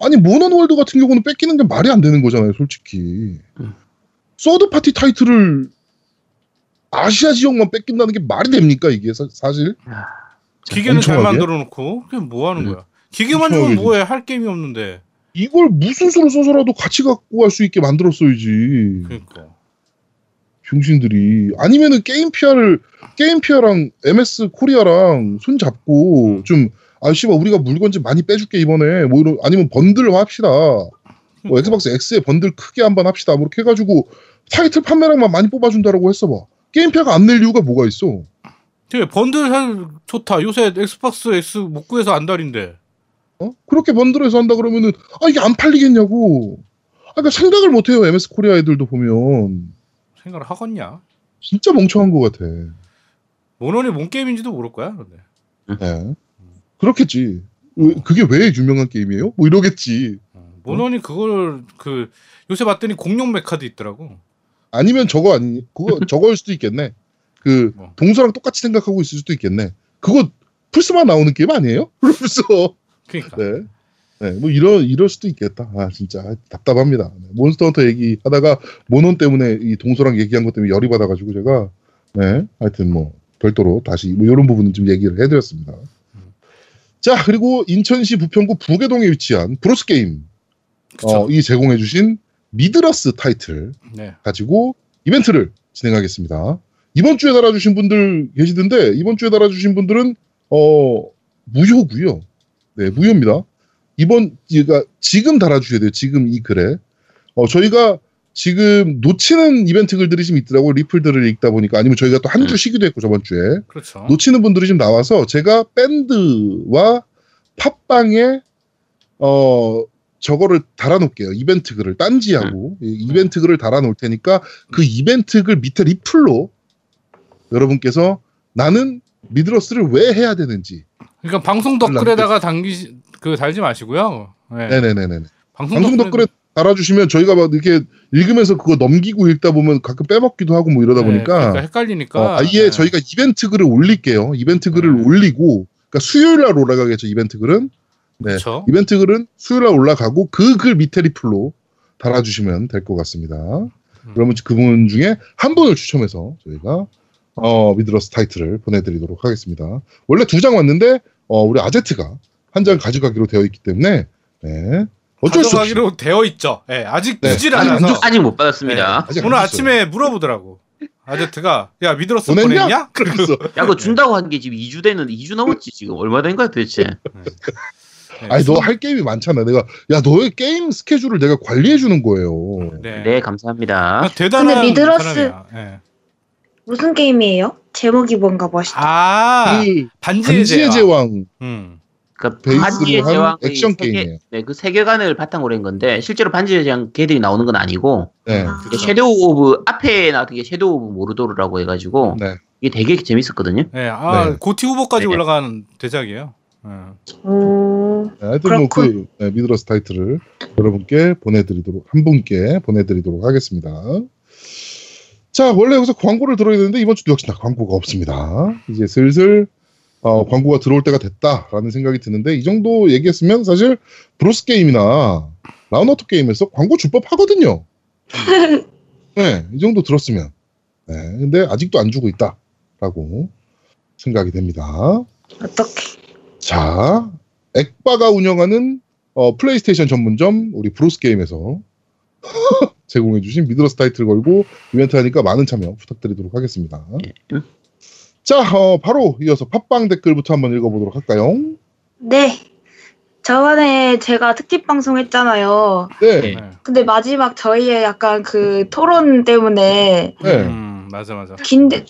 아니 모넌 월드 같은 경우는 뺏기는 게 말이 안 되는 거잖아요, 솔직히. 음. third party 타이틀을 아시아 지역만 뺏긴다는 게 말이 됩니까 이게 사, 실 아, 기계는 잘? 만들어 놓고, 그게 뭐 하는 음. 거야? 기계만 주면 뭐해? 할 게임이 없는데. 이걸 무슨 수로 써서라도 같이 갖고 갈 수 있게 만들었어야지. 그니까. 병신들이 아니면은 게임 피아를 게임 피아랑 MS 코리아랑 손 잡고 좀 아씨발 우리가 물건 좀 많이 빼줄게 이번에 뭐 이런 아니면 번들 합시다. 뭐 엑스박스 X에 번들 크게 한번 합시다. 뭐 이렇게 해가지고 타이틀 판매량만 많이 뽑아준다라고 했어봐. 게임 피아가 안 낼 이유가 뭐가 있어? 되게 번들 할 좋다. 요새 엑스박스 X 못 구해서 안달인데. 어? 그렇게 번들해서 한다 그러면은 아 이게 안 팔리겠냐고. 아, 그러니까 생각을 못 해요 MS 코리아 애들도 보면 생각을 하겠냐? 진짜 멍청한 것 같아. 모넌이 뭔 게임인지도 모를 거야. 근데. 예. 그렇겠지. 왜- 그게 왜 유명한 게임이에요? 뭐 이러겠지. 어, 모넌이 그걸 그 요새 봤더니 공룡 메카드 있더라고. 아니면 저거 아니 그거 저거일 수도 있겠네. 그 뭐. 동서랑 똑같이 생각하고 있을 수도 있겠네. 그거 플스만 나오는 게임 아니에요? 플스. 그러니까. 네. 네, 뭐 이럴 이럴 수도 있겠다. 아 진짜 답답합니다. 네, 몬스터 헌터 얘기하다가 모넌 때문에 이 동서랑 얘기한 것 때문에 열이 받아가지고 제가 네 하여튼 뭐 별도로 다시 뭐 이런 부분은 좀 얘기를 해드렸습니다. 자 그리고 인천시 부평구 부개동에 위치한 브로스 게임. 어, 이 제공해주신 미들어스 타이틀 네. 가지고 이벤트를 진행하겠습니다. 이번 주에 달아주신 분들 계시던데 이번 주에 달아주신 분들은 어 무효고요. 네 무효입니다. 이번 그러니까 지금 달아주셔야 돼요. 지금 이 글에 어 저희가 지금 놓치는 이벤트 글들이 좀 있더라고 요 리플들을 읽다 보니까 아니면 저희가 또 한주 쉬기도 했고 저번 주에 그렇죠. 놓치는 분들이 좀 나와서 제가 밴드와 팟빵에 어 저거를 달아놓을게요. 이벤트 글을 딴지하고 이 이벤트 글을 달아놓을 테니까 그 이벤트 글 밑에 리플로 여러분께서 나는 미드러스를 왜 해야 되는지 그러니까 방송 댓글에다가 당기 그 달지 마시고요. 네. 네네네네 방송, 방송 댓글에 달아주시면 저희가 막 이렇게 읽으면서 그거 넘기고 읽다 보면 가끔 빼먹기도 하고 뭐 이러다 네, 보니까 그러니까 헷갈리니까. 어, 아예 네. 저희가 이벤트 글을 올릴게요. 이벤트 글을 네. 올리고 그러니까 수요일 날 올라가겠죠. 이벤트 글은 네. 그렇죠. 이벤트 글은 수요일 날 올라가고 그 글 밑에 리플로 달아주시면 될 것 같습니다. 그러면 그분 중에 한 분을 추첨해서 저희가 어, 미드러스 타이틀을 보내드리도록 하겠습니다. 원래 두 장 왔는데 어, 우리 아제트가 한 장 가져가기로 되어 있기 때문에 네, 어쩔 수 없이. 가져가기로 되어 있죠. 예, 아직 네, 주질 아직 안 않아서 줬- 아직 못 받았습니다. 아직 안 오늘 줬어요. 아침에 물어보더라고. 아제트가 야 미들어스 보냈냐? 보냈냐? 그래서 야, 그거 준다고 한 게 지금 2주 되는 2주 넘었지 지금 얼마 된 거야 도대체? 네. 아니 너 할 게임이 많잖아. 내가 야 너의 게임 스케줄을 내가 관리해 주는 거예요. 네. 네, 감사합니다. 아, 대단한 근데 미들어스- 사람이야. 예. 무슨 게임이에요? 제목이 뭔가 멋있다. 아그 반지의, 반지의 제왕. 제왕 음. 그러니까 베이스로 반지의 한 제왕의 액션 세계- 게임이에요. 네, 그 세계관을 바탕으로 한 건데 실제로 반지의 제왕 걔들이 나오는 건 아니고 네. 아. 이게 섀도우 오브 앞에 나왔던 게 섀도우 오브 모르도르라고 해가지고 네. 이게 되게 재밌었거든요. 네, 아 네. GOTY 후보까지 네. 올라간 대작이에요. 예. 오. 네, 하여튼 뭐그 네, 미들어스 타이틀을 여러분께 보내드리도록 한 분께 보내드리도록 하겠습니다. 자 원래 여기서 광고를 들어야 되는데 이번 주도 역시나 광고가 없습니다. 이제 슬슬 어, 광고가 들어올 때가 됐다라는 생각이 드는데 이 정도 얘기했으면 사실 브로스 게임이나 라운어터 게임에서 광고 줄 법 하거든요. 네, 이 정도 들었으면. 네, 근데 아직도 안 주고 있다라고 생각이 됩니다. 어떻게? 자, 액바가 운영하는 어, 플레이스테이션 전문점 우리 브로스 게임에서 제공해주신 미들어스 타이틀 걸고 이벤트 하니까 많은 참여 부탁드리도록 하겠습니다. 예. 자, 어, 바로 이어서 팟빵 댓글부터 한번 읽어보도록 할까요? 네. 저번에 제가 특집 방송 했잖아요. 네, 네. 네. 근데 마지막 저희의 약간 그 토론 때문에 네. 음, 맞아 맞아. 긴데.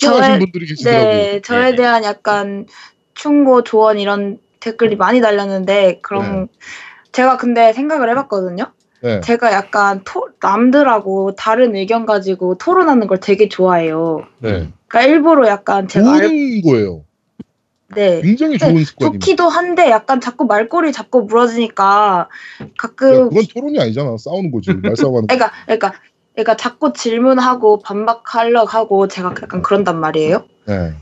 네 저에 네. 대한 약간 충고 조언 이런 댓글이 많이 달렸는데 그럼 제가 근데 생각을 해봤거든요. 네. 제가 약간 토, 남들하고 다른 의견 가지고 토론하는 걸 되게 좋아해요. 네. 그러니까 일부러 약간 제가 알, 좋은 거예요. 네 굉장히 좋은 습관입니다. 좋기도 한데 약간 자꾸 말꼬리 잡고 물어지니까 야, 가끔 그건 토론이 아니잖아. 싸우는 거지. 말싸움하는 거. 그러니까 그러니까 그러니까 자꾸 질문하고 반박하려고 하고 제가 약간 그런단 말이에요. 네.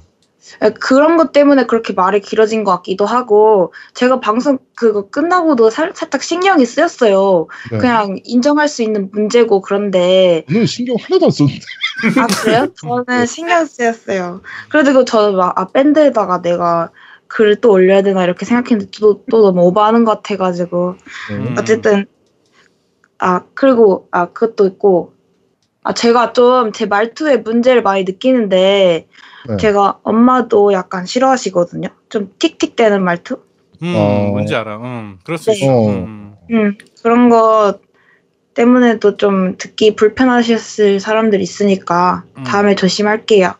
그런 것 때문에 그렇게 말이 길어진 것 같기도 하고 제가 방송 그거 끝나고도 살, 살짝 신경이 쓰였어요. 네. 그냥 인정할 수 있는 문제고 그런데 저는 신경 하나도 안 썼는데. 아 그래요? 저는 신경 쓰였어요. 그래도 저는 막 아, 밴드에다가 내가 글을 또 올려야 되나 이렇게 생각했는데 또, 또 너무 오버하는 것 같아가지고 네. 음. 어쨌든 아 그리고 아 그것도 있고 아 제가 좀 제 말투에 문제를 많이 느끼는데 네. 제가 엄마도 약간 싫어하시거든요. 좀 틱틱대는 말투. 음, 어. 뭔지 알아. 음, 그럴 수 네. 있어. 어. 음. 음 그런 거 때문에도 좀 듣기 불편하셨을 사람들 있으니까 음. 다음에 조심할게요.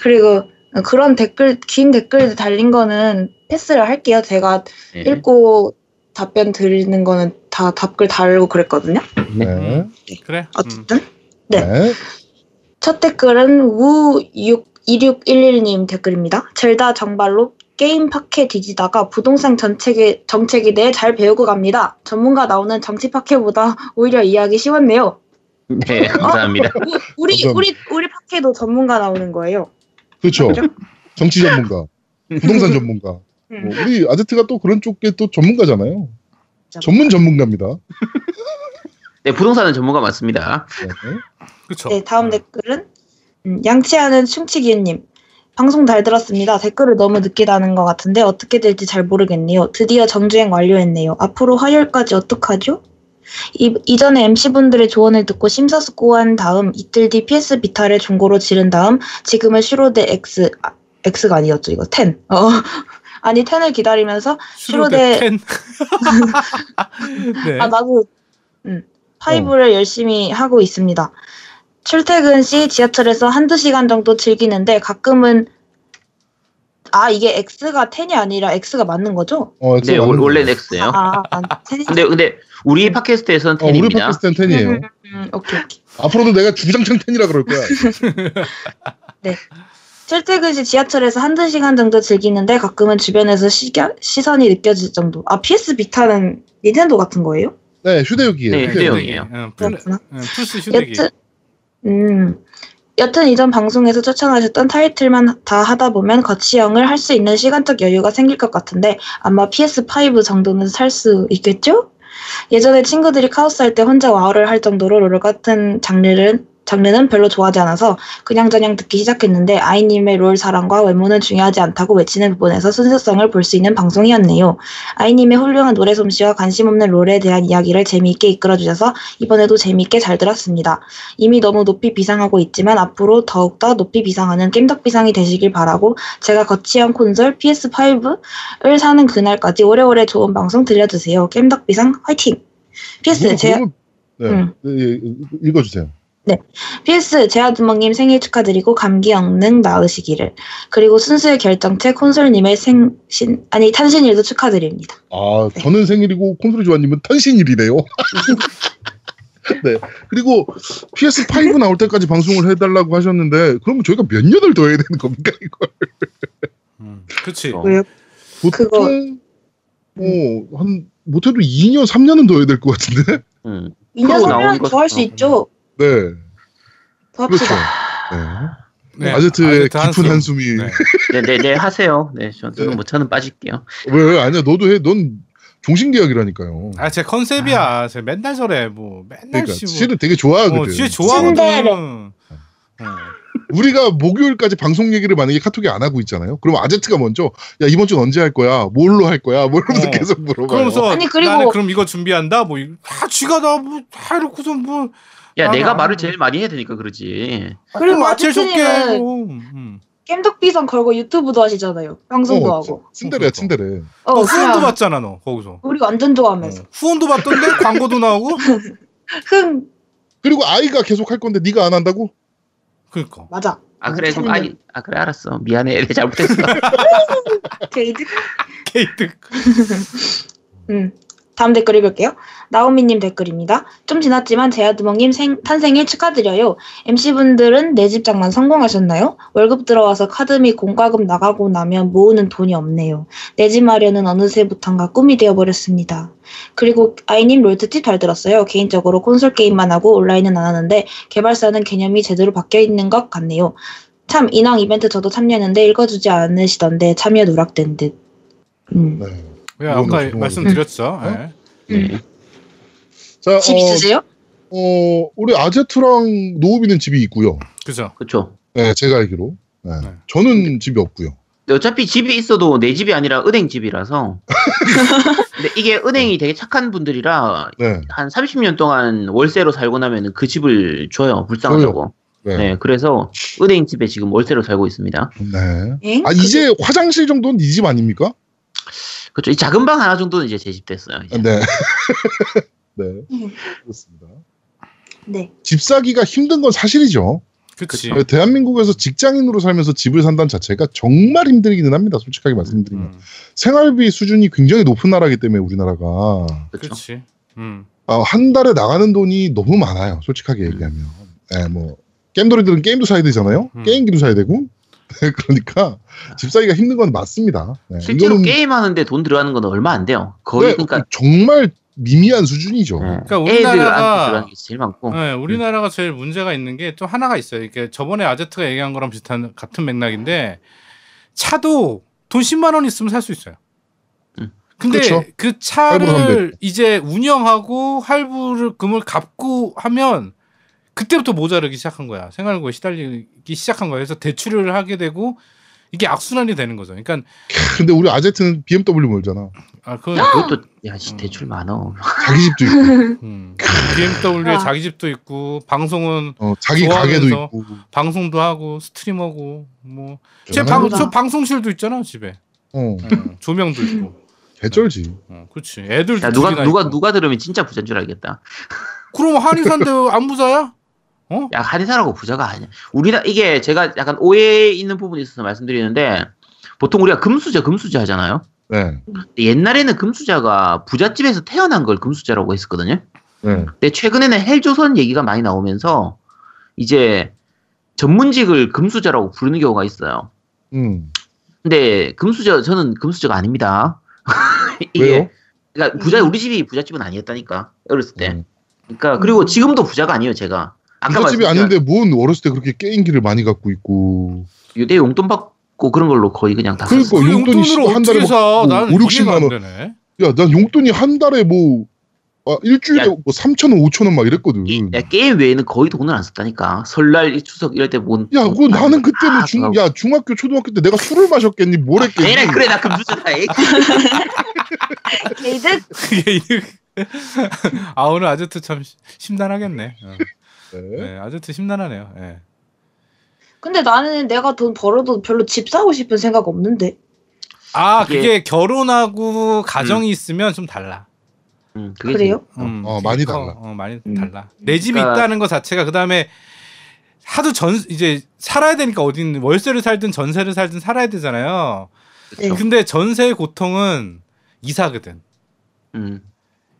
그리고 그런 댓글 긴 댓글 달린 거는 패스를 할게요. 제가 네. 읽고 답변 드리는 거는 다 답글 달고 그랬거든요. 네. 음. 그래. 음. 어쨌든 네. 네. 첫 댓글은 우2611님 댓글입니다. 젤다 정발로 게임 파케 뒤지다가 부동산 정책에, 정책에 대해 잘 배우고 갑니다. 전문가 나오는 정치 파케보다 오히려 이해하기 쉬웠네요. 네, 감사합니다. 우, 우리 감사합니다. 우리 우리 파케도 전문가 나오는 거예요. 그렇죠. 그죠? 정치 전문가, 부동산 전문가. 음. 뭐 우리 아제트가 또 그런 쪽에 또 전문가잖아요. 전문 전문가입니다. 네, 부동산은 전문가 맞습니다. 네. 그쵸. 네, 다음 댓글은 음, 양치하는 충치기님. 방송 잘 들었습니다. 댓글을 너무 늦게 다는 것 같은데 어떻게 될지 잘 모르겠네요. 드디어 정주행 완료했네요. 앞으로 화요일까지 어떡하죠? 이, 이전에 MC분들의 조언을 듣고 심사숙고한 다음 이틀 뒤 PS 비타를 중고로 지른 다음 지금은 슈로데 X, 아, X가 아니었죠 이거 10. 어, 아니 10을 기다리면서 슈로데 슈로데- 텐. 네. 아 나도 음, 파이브를 열심히 하고 있습니다. 출퇴근 시 지하철에서 한두 시간 정도 즐기는데 가끔은 아 이게 X가 10이 아니라 X가 맞는 거죠? 어, 네, 원- 원래. 넥스예요. 아, 아 10이 근데 근데 우리 팟캐스트에서는 어, 우리 10입니다. 팟캐스트는 ten이에요. 음, 음, 오케이 오케이. 앞으로도 내가 주장창 ten이라 그럴 거야. 출퇴근 시 지하철에서 한두 시간 정도 즐기는데 가끔은 주변에서 시겨, 시선이 느껴질 정도. 아 PS 비타는 닌텐도 같은 거예요? 네, 휴대용이에요. 네, 휴대용. 휴대용이에요. 응, 플, 그렇구나. 응, 플스 휴대기. 여튼, 음, 여튼 이전 방송에서 추천하셨던 타이틀만 다 하다 보면 거치형을 할 수 있는 시간적 여유가 생길 것 같은데 아마 PS5 정도는 살 수 있겠죠? 예전에 친구들이 카오스 할 때 혼자 와우를 할 정도로 롤 같은 장르를 장르는 별로 좋아하지 않아서 그냥저냥 듣기 시작했는데 아이님의 롤 사랑과 외모는 중요하지 않다고 외치는 부분에서 순수성을 볼 수 있는 방송이었네요. 아이님의 훌륭한 노래 솜씨와 관심 없는 롤에 대한 이야기를 재미있게 이끌어주셔서 이번에도 재미있게 잘 들었습니다. 이미 너무 높이 비상하고 있지만 앞으로 더욱더 높이 비상하는 겜덕 비상이 되시길 바라고 제가 거치형 콘솔 PS5를 사는 그날까지 오래오래 좋은 방송 들려주세요. 겜덕 비상 화이팅! PS 그러면- 제 그러면- 네, 음. 네, 읽어주세요. PS 제아두멍님 생일 축하드리고 감기 영능 나으시기를 그리고 순수의 결정체 콘솔님의 생신 아니 탄신일도 축하드립니다. 아, 저는 생일이고 콘솔이 조아님은 탄신일이네요. 네. 그리고 PS5 나올 때까지 방송을 해달라고 하셨는데, 그러면 저희가 몇 년을 더 해야 되는 겁니까, 이걸? 음, 그치. 어. 보통, 어, 한, 못해도 2년, 3년은 더 해야 될 것 같은데? 음. 2년 프로 나오는 3년 더 할 수 있죠. 네. 더 그렇죠. 네. 네, 아제트의 아제트 깊은 한숨 이. 네. 네, 네, 네, 하세요. 네, 저, 저는 네. 뭐 저는 빠질게요. 왜, 아니야, 너도 해. 넌 종신계약이라니까요. 아, 제 컨셉이야. 제 맨날 저래. 뭐 맨날 그러니까, 씨. 뭐. 실은 되게 좋아하거든. 어, 진짜 좋아하거든. 어. 우리가 목요일까지 방송 얘기를 만약에 카톡에 안 하고 있잖아요. 그럼 아제트가 먼저 야 이번 주 언제 할 거야? 뭘로 할 거야? 뭐 이러면서 어. 계속 물어봐요. 그러면서 아니, 그리고- 나는 그럼 이거 준비한다. 뭐 이- 아, 쥐가 나뭐 해놓고서 뭐 야, 아, 내가 아, 말을 아. 제일 많이 해야 되니까 그러지. 그리고 아, 제일 적게. 아제트님은 음, 음. 겜덕비상 걸고 유튜브도 하시잖아요. 방송도 어, 하고. 츤데레야 츤데레. 어, 너 후원도 그냥 받잖아 너 거기서. 우리 완전 좋아하면서. 어. 후원도 받던데 광고도 나오고. 흥 그리고 아이가 계속 할 건데 네가 안 한다고? 그러니까. 맞아. 아, 그래, 그럼. 아이, 아, 그래, 알았어. 미안해. 내가 잘못했어. 게이드. 게이트. 음. 다음 댓글 읽을게요. 나오미님 댓글입니다. 좀 지났지만 제아드멍님 생- 탄생일 축하드려요. MC분들은 내 집 장만 성공하셨나요? 월급 들어와서 카드 및 공과금 나가고 나면 모으는 돈이 없네요. 내 집 마련은 어느새부턴가 꿈이 되어버렸습니다. 그리고 아이님 롤트 팁 잘 들었어요. 개인적으로 콘솔 게임만 하고 온라인은 안 하는데 개발사는 개념이 제대로 바뀌어 있는 것 같네요. 참 인왕 이벤트 저도 참여했는데 읽어주지 않으시던데 참여 누락된 듯. 음. 네. 예, 아까 말씀드렸죠. 어? 예. 네. 자, 집 어, 있으세요? 어, 우리 아제트랑 노우비는 집이 있고요. 그죠. 그쵸. 네, 제가 알기로. 네. 네. 저는 집이 없고요. 어차피 집이 있어도 내 집이 아니라 은행 집이라서. 근데 이게 은행이 되게 착한 분들이라 네. 한 30년 동안 월세로 살고 나면 그 집을 줘요. 불쌍하다고. 네. 네, 그래서 은행 집에 지금 월세로 살고 있습니다. 네. 엥? 아, 이제 화장실 정도는 네집 아닙니까? 그렇죠. 이 작은 방 하나 정도는 이제 제집 됐어요. 이제. 네. 네. 음. 그렇습니다. 네. 집 사기가 힘든 건 사실이죠. 그치. 대한민국에서 직장인으로 살면서 집을 산다는 자체가 정말 힘들기는 합니다. 솔직하게 말씀드리면. 음, 생활비 수준이 굉장히 높은 나라이기 때문에 우리나라가 그렇죠. 그치. 음. 아, 한 달에 나가는 돈이 너무 많아요. 솔직하게 얘기하면. 예, 뭐 게임돌이들은 게임도 사야 되잖아요. 음. 게임기도 사야 되고. 그러니까 집 사기가 힘든 건 맞습니다. 네, 실제로 이거는 게임 하는데 돈 들어가는 건 얼마 안 돼요. 거의 네, 그러니까 정말 미미한 수준이죠. 네. 그러니까 우리나라가- 제일 많고. 네, 우리나라가 제일 문제가 있는 게 또 하나가 있어요. 이게 저번에 아제트가 얘기한 거랑 비슷한 같은 맥락인데 차도 돈 10만 원 있으면 살 수 있어요. 음. 근데 그렇죠. 그 차를 이제 운영하고 할부를 금을 갚고 하면 그때부터 모자르기 시작한 거야. 생활고에 시달리기 시작한 거야. 그래서 대출을 하게 되고 이게 악순환이 되는 거죠. 그러니까 근데 우리 아제트는 BMW 몰잖아. 아, 그 그것도 야, 씨, 대출 많어. 자기 집도 있고, 음, BMW에 아. 자기 집도 있고 방송은 어, 자기 가게도 있고. 방송도 하고 스트리머고 뭐제 대단하다. 방, 저 방송실도 있잖아 집에 어, 어, 조명도 있고 개쩔지. 어, 그렇지 애들도 야, 누가 누가 있고. 누가 들으면 진짜 부자인 줄 알겠다. 그럼 한의사인데 안 부자야? 어? 야 한의사라고 부자가 아니야. 우리나 이게 제가 약간 오해 있는 부분이 있어서 말씀드리는데 보통 우리가 금수저 금수저 하잖아요. 네, 옛날에는 금수저가 부잣집에서 태어난 걸 금수저라고 했었거든요. 네. 근데 최근에는 헬조선 얘기가 많이 나오면서 이제 전문직을 금수저라고 부르는 경우가 있어요. 음. 근데 금수저 저는 금수저가 아닙니다. 이게 왜요? 그러니까 부자 우리 집이 부잣집은 아니었다니까 어렸을 때. 음. 그러니까 그리고 지금도 부자가 아니에요 제가. 말씀드린 아닌데 뭔 어렸을 때 그렇게 게임기를 많이 갖고 있고. 유대 용돈 받고 그런 걸로 거의 그냥 다 그러니까 썼어요. 용돈이 한 달에 사? 뭐 나는 5, 60만 이해가 안 원. 야, 난 용돈이 한 달에 뭐 아, 일주일에 야. 뭐 3,000원, 5,000원 막 이랬거든. 야, 게임 외에는 거의 돈을 안 썼다니까. 설날, 이 추석 이럴 때 뭔. 야, 그거 나는 그때 뭐 아, 중, 그거. 야, 중학교, 초등학교 때 내가 술을 마셨겠니? 뭘 했겠니? 에라, 그래, 나 금주잖아. 게이득 그게 이득. 아 오늘 아제트 참 심- 심란하겠네. 어. 네. 네, 아제트 심란하네요. 예. 근데 나는 내가 돈 벌어도 별로 집 사고 싶은 생각 없는데 아 이게- 그게 결혼하고 가정이 있으면 좀 달라. 음, 그게 그래요? 음, 어, 많이 커. 달라. 어, 많이 음. 달라. 내 집이 그러니까- 있다는 것 자체가 그 다음에 하도 전 이제 살아야 되니까 어딘 월세를 살든 전세를 살든 살아야 되잖아요. 그쵸. 네. 근데 전세의 고통은 이사거든. 음.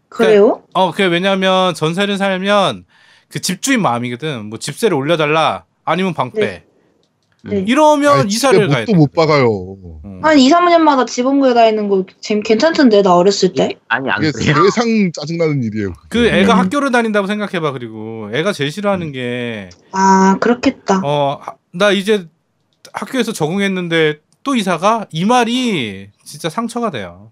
그래요? 어, 그게 왜냐면 전세를 살면 그 집주인 마음이거든. 뭐 집세를 올려달라 아니면 방빼. 네. 이러면 아니, 이사를 가야 돼. 못 박아요. 음. 한 2, 3년마다 지번 구해 다니는 거 재미 괜찮던데 나 어렸을 때 아니, 안 그래요. 세상 짜증나는 일이에요. 그 애가 음. 학교를 다닌다고 생각해 봐. 그리고 애가 제일 싫어하는 게아 그렇겠다 어, 하- 나 이제 학교에서 적응했는데 또 이사가 이 말이 진짜 상처가 돼요.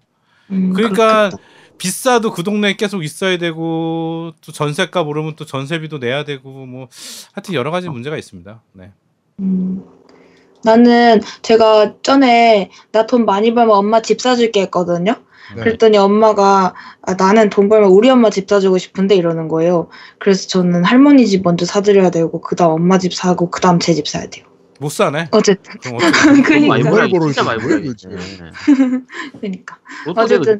음, 그러니까 그렇겠다. 비싸도 그 동네에 계속 있어야 되고 또 전세값 오르면 또 전세비도 내야 되고 뭐 하여튼 여러 가지 문제가 있습니다. 네. 음. 나는 제가 전에 나 돈 많이 벌면 엄마 집 사줄게 했거든요 네. 그랬더니 엄마가 아, 나는 돈 벌면 우리 엄마 집 사주고 싶은데 이러는 거예요 그래서 저는 할머니 집 먼저 사드려야 되고 그 다음 엄마 집 사고 그 다음 제 집 사야 돼요 못 사네. 어쨌든 많이 그러니까 벌어야 벌어. 진짜. 많이. 그렇지. 그러니까 어쨌든.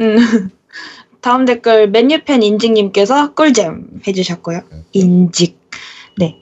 음. 다음 댓글 맨유팬 인직님께서 꿀잼 해주셨고요. 네. 인직. 네.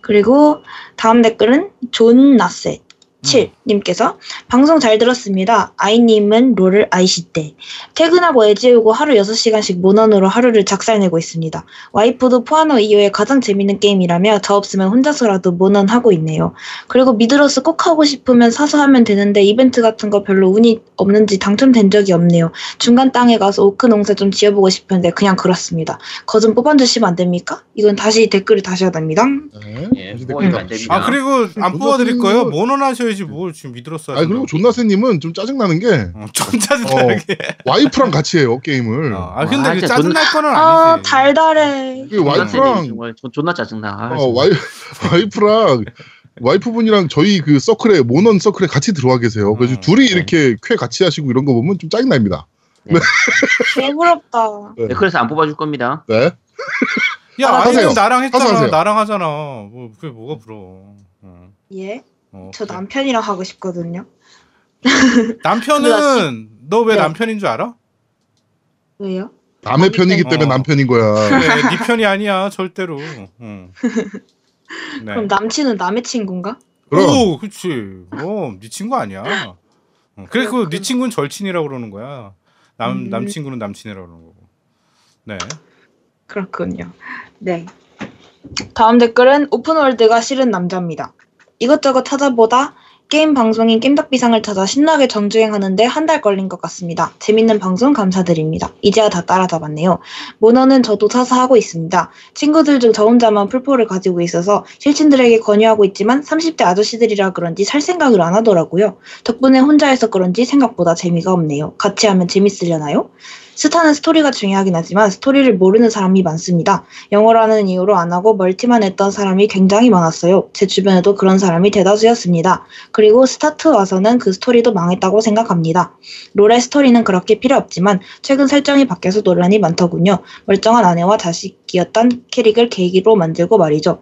그리고 다음 댓글은 존 나셋. 7님께서 방송 잘 들었습니다. 아이님은 롤을 아이시대. 퇴근하고 애 재우고 하루 6시간씩 모넌으로 하루를 작살내고 있습니다. 와이프도 포아너 이후에 가장 재밌는 게임이라며 저 없으면 혼자서라도 모넌 하고 있네요. 그리고 미드어스 꼭 하고 싶으면 사서 하면 되는데 이벤트 같은 거 별로 운이 없는지 당첨된 적이 없네요. 중간 땅에 가서 오크 농사 좀 지어보고 싶은데 그냥 그렇습니다. 거 좀 뽑아주시면 안 됩니까? 이건 다시 댓글을 다시 됩니다. 네. 예, 뭐. 됩니다. 아 그리고 안 뽑아드릴 거예요. 거- 모넌 하셔야 지 뭘 지금 미드어스예요. 아니 그리고 존나세님은 좀 짜증 나는 게 어, 좀 짜증나게. 와이프랑 같이 해요 게임을. 어, 아 근데 아, 그 진짜 짜증 날 거는 아 아니지. 달달해. 그 와이프랑 정말 존- 존나 짜증나. 아, 어, 와이, 와이프랑 와이프분이랑 저희 그 서클에 모넌 서클에 같이 들어와 계세요. 그래서 음, 둘이 네. 이렇게 퀘 같이 하시고 이런 거 보면 좀 짜증 납니다. 개부럽다. 네, 그래서 안 뽑아줄 겁니다. 네. 야 아, 하세요. 나랑 했잖아. 나랑 하잖아. 뭐 그게 뭐가 부러워. 어, 예. 어, 저 그래. 남편이랑 하고 싶거든요. 남편은 너 왜 네. 남편인 줄 알아? 왜요? 남의 편이기 때문에 어. 남편인 거야. 그래, 네 편이 아니야 절대로. 응. 네. 그럼 남친은 남의 친구인가? 그럼 오, 그렇지. 어, 네 친구 아니야. 어, 그래, 그 네 친구는 절친이라고 그러는 거야. 남 음. 남친구는 남친이라고 그러는 거고. 네. 그렇군요. 네. 다음 댓글은 오픈월드가 싫은 남자입니다. 이것저것 찾아보다 게임 방송인 겜덕비상을 찾아 신나게 정주행하는데 한 달 걸린 것 같습니다. 재밌는 방송 감사드립니다. 이제야 다 따라잡았네요. 모너는 저도 사서 하고 있습니다. 친구들 중 저 혼자만 풀포를 가지고 있어서 실친들에게 권유하고 있지만 30대 아저씨들이라 그런지 살 생각을 안 하더라고요. 덕분에 혼자 해서 그런지 생각보다 재미가 없네요. 같이 하면 재밌으려나요? 스타는 스토리가 중요하긴 하지만 스토리를 모르는 사람이 많습니다. 영어라는 이유로 안 하고 멀티만 했던 사람이 굉장히 많았어요. 제 주변에도 그런 사람이 대다수였습니다. 그리고 스타2 와서는 그 스토리도 망했다고 생각합니다. 롤의 스토리는 그렇게 필요 없지만 최근 설정이 바뀌어서 논란이 많더군요. 멀쩡한 아내와 자식이었던 캐릭을 계기로 만들고 말이죠.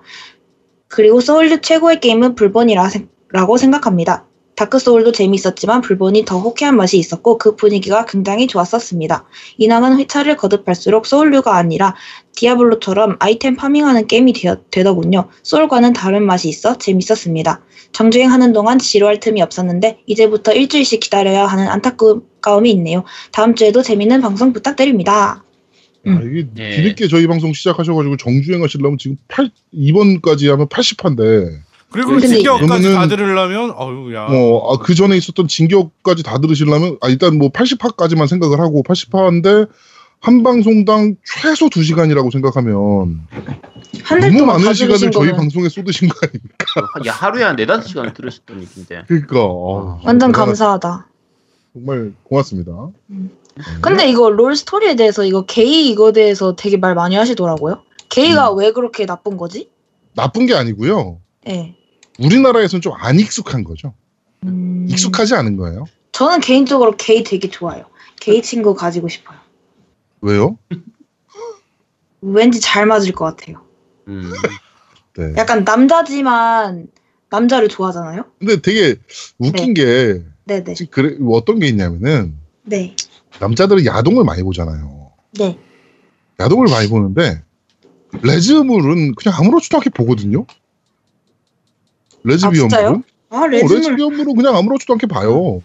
그리고 소울류 최고의 게임은 블본이라고 생각합니다. 다크소울도 재미있었지만 블본이 더 호쾌한 맛이 있었고 그 분위기가 굉장히 좋았었습니다. 인왕은 회차를 거듭할수록 소울류가 아니라 디아블로처럼 아이템 farming하는 게임이 되 더군요 소울과는 다른 맛이 있어 재밌었습니다. 정주행하는 동안 지루할 틈이 없었는데 이제부터 일주일씩 기다려야 하는 안타까움이 있네요. 다음 주에도 재밌는 방송 부탁드립니다. 음. 아, 이게 예. 뒤늦게 저희 방송 시작하셔가지고 정주행 하시려면 지금 8, 2번까지 하면 80화인데 그리고 그러면은- 다 들으려면 어유 야. 뭐, 아, 그 전에 있었던 진격까지 다 들으시려면, 아, 일단 뭐 80화까지만 생각을 하고 80화인데, 한 방송당 최소 2시간이라고 생각하면, 한달 너무 많은 시간을 저희 거는 방송에 쏟으신 거 아닙니까? 야, 하루에 한 네다섯 시간 들으셨던 얘기인데. 그러니까. 어, 완전 대단하- 감사하다. 정말 고맙습니다. 음. 네. 근데 이거 롤 스토리에 대해서 이거 게이 이거 대해서 되게 말 많이 하시더라고요. 게이가 왜 그렇게 나쁜 거지? 나쁜 게 아니고요. 예. 우리나라에서는 좀 안 익숙한 거죠. 음, 익숙하지 않은 거예요. 저는 개인적으로 게이 되게 좋아요. 게이 친구 가지고 싶어요. 왜요? 왠지 잘 맞을 것 같아요. 음. 네. 약간 남자지만 남자를 좋아하잖아요. 근데 되게 웃긴 게 네네. 지금 그래 어떤 게 있냐면은 네. 남자들은 야동을 많이 보잖아요. 네. 야동을 많이 보는데 레즈물은 그냥 아무렇지도 않게 보거든요. 레즈비언물은 진짜요? 아 어, 레즈물. 레즈비언물은 그냥 아무렇지도 않게 봐요.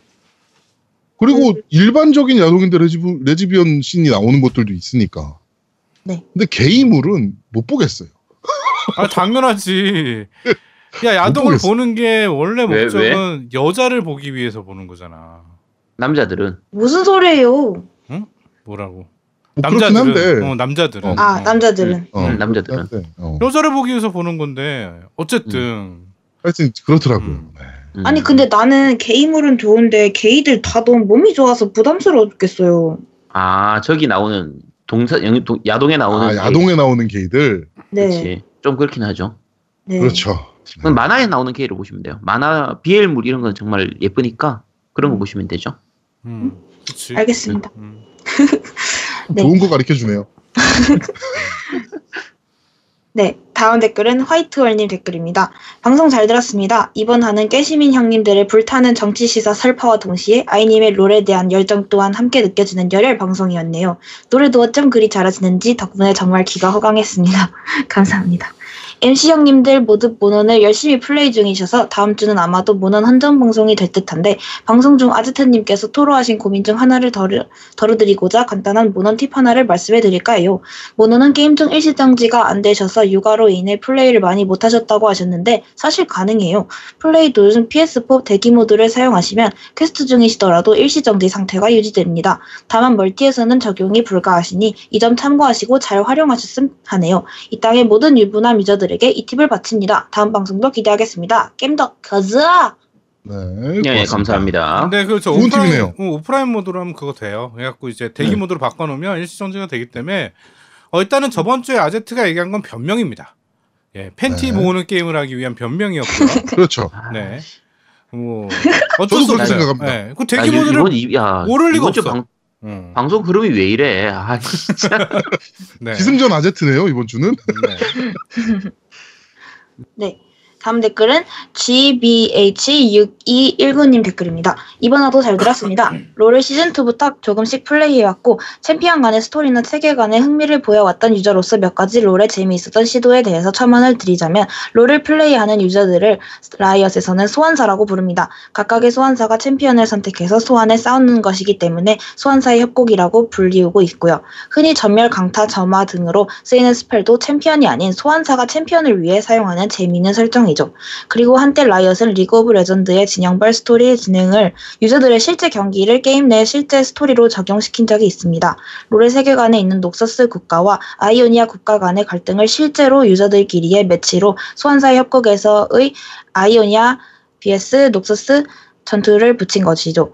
그리고 네. 일반적인 야동인데 레즈비, 레즈비언 씬이 나오는 것들도 있으니까. 네. 근데 게이물은 못 보겠어요. 아 당연하지. 야 야동을. 보는 게 원래 왜, 목적은 여자를 보기 위해서 보는 거잖아. 남자들은 무슨 소리예요? 뭐라고? 뭐 한데. 어, 남자들은 어. 아 어. 남자들은. 어, 음, 남자들은. 어. 여자를 보기 위해서 보는 건데 어쨌든 하여튼 그렇더라고요. 음. 네. 음. 아니 근데 나는 게이물은 좋은데 게이들 다 너무 몸이 좋아서 부담스러워 죽겠어요. 아 저기 나오는 동사 영- 동- 야동에 나오는 아, 야동에 나오는 게이들. 네. 그렇지. 좀 그렇긴 하죠. 네. 그렇죠. 그건 만화에 나오는 게이를 보시면 돼요. 만화 BL물 이런 건 정말 예쁘니까 그런 거 음. 보시면 되죠. 음, 그치. 알겠습니다. 음. 네. 좋은 거 가르쳐 주네요. 네, 다음 댓글은 화이트월님 댓글입니다. 방송 잘 들었습니다. 이번 화는 깨시민 형님들의 불타는 정치 시사 설파와 동시에 아이님의 롤에 대한 열정 또한 함께 느껴지는 열혈 방송이었네요. 노래도 어쩜 그리 잘하시는지 덕분에 정말 귀가 호강했습니다. 감사합니다. MC 형님들 모두 모넌을 열심히 플레이 중이셔서 다음 주는 아마도 모넌 헌정 방송이 될 듯한데 방송 중 아제트님께서 토로하신 고민 중 하나를 덜어, 덜어드리고자 간단한 모넌 팁 하나를 말씀해 드릴까 해요. 모넌은 게임 중 일시정지가 안 되셔서 육아로 인해 플레이를 많이 못하셨다고 하셨는데 사실 가능해요. 플레이 도중 PS4 대기 모드를 사용하시면 퀘스트 중이시더라도 일시정지 상태가 유지됩니다. 다만 멀티에서는 적용이 불가하시니 이 점 참고하시고 잘 활용하셨음 하네요. 이 땅의 모든 유부남 유저들 에게 이 팁을 바칩니다. 다음 방송도 기대하겠습니다. 겜덕 가자! 네. 예, 예. 감사합니다. 근데 그저 좋은 오프라인, 팁이네요. 어, 오프라인 모드로 하면 그거 돼요. 그래갖고 이제 대기 네. 모드로 바꿔놓으면 일시정지가 되기 때문에 어, 일단은 저번 주에 아제트가 얘기한 건 변명입니다. 예, 팬티 네. 모으는 게임을 하기 위한 변명이었고요. 그렇죠. 네. 뭐 어쩔 저도 수 그렇게 없어요. 생각합니다. 네. 그 아, 대기 이- 모드를 이번 이- 야, 오를 리가 없어. 방, 음, 방송 흐름이 왜 이래? 아 진짜. 네. 기승전 아제트네요 이번 주는. 네. 네. 다음 댓글은 GBH6219님 댓글입니다. 이번 화도 잘 들었습니다. 롤을 시즌2부터 조금씩 플레이해왔고, 챔피언 간의 스토리나 세계관에 흥미를 보여왔던 유저로서 몇 가지 롤에 재미있었던 시도에 대해서 첨언을 드리자면, 롤을 플레이하는 유저들을 라이엇에서는 소환사라고 부릅니다. 각각의 소환사가 챔피언을 선택해서 소환해 싸우는 것이기 때문에 소환사의 협곡이라고 불리우고 있고요. 흔히 점멸, 강타, 점화 등으로 쓰이는 spell도 챔피언이 아닌 소환사가 챔피언을 위해 사용하는 재미있는 설정 이죠. 그리고 한때 라이엇은 리그 오브 레전드의 진영별 스토리 진행을 유저들의 실제 경기를 게임 내 실제 스토리로 적용시킨 적이 있습니다. 롤의 세계관에 있는 녹서스 국가와 아이오니아 국가 간의 갈등을 실제로 유저들끼리의 매치로 소환사의 협곡에서의 아이오니아 vs 녹서스 전투를 붙인 것이죠.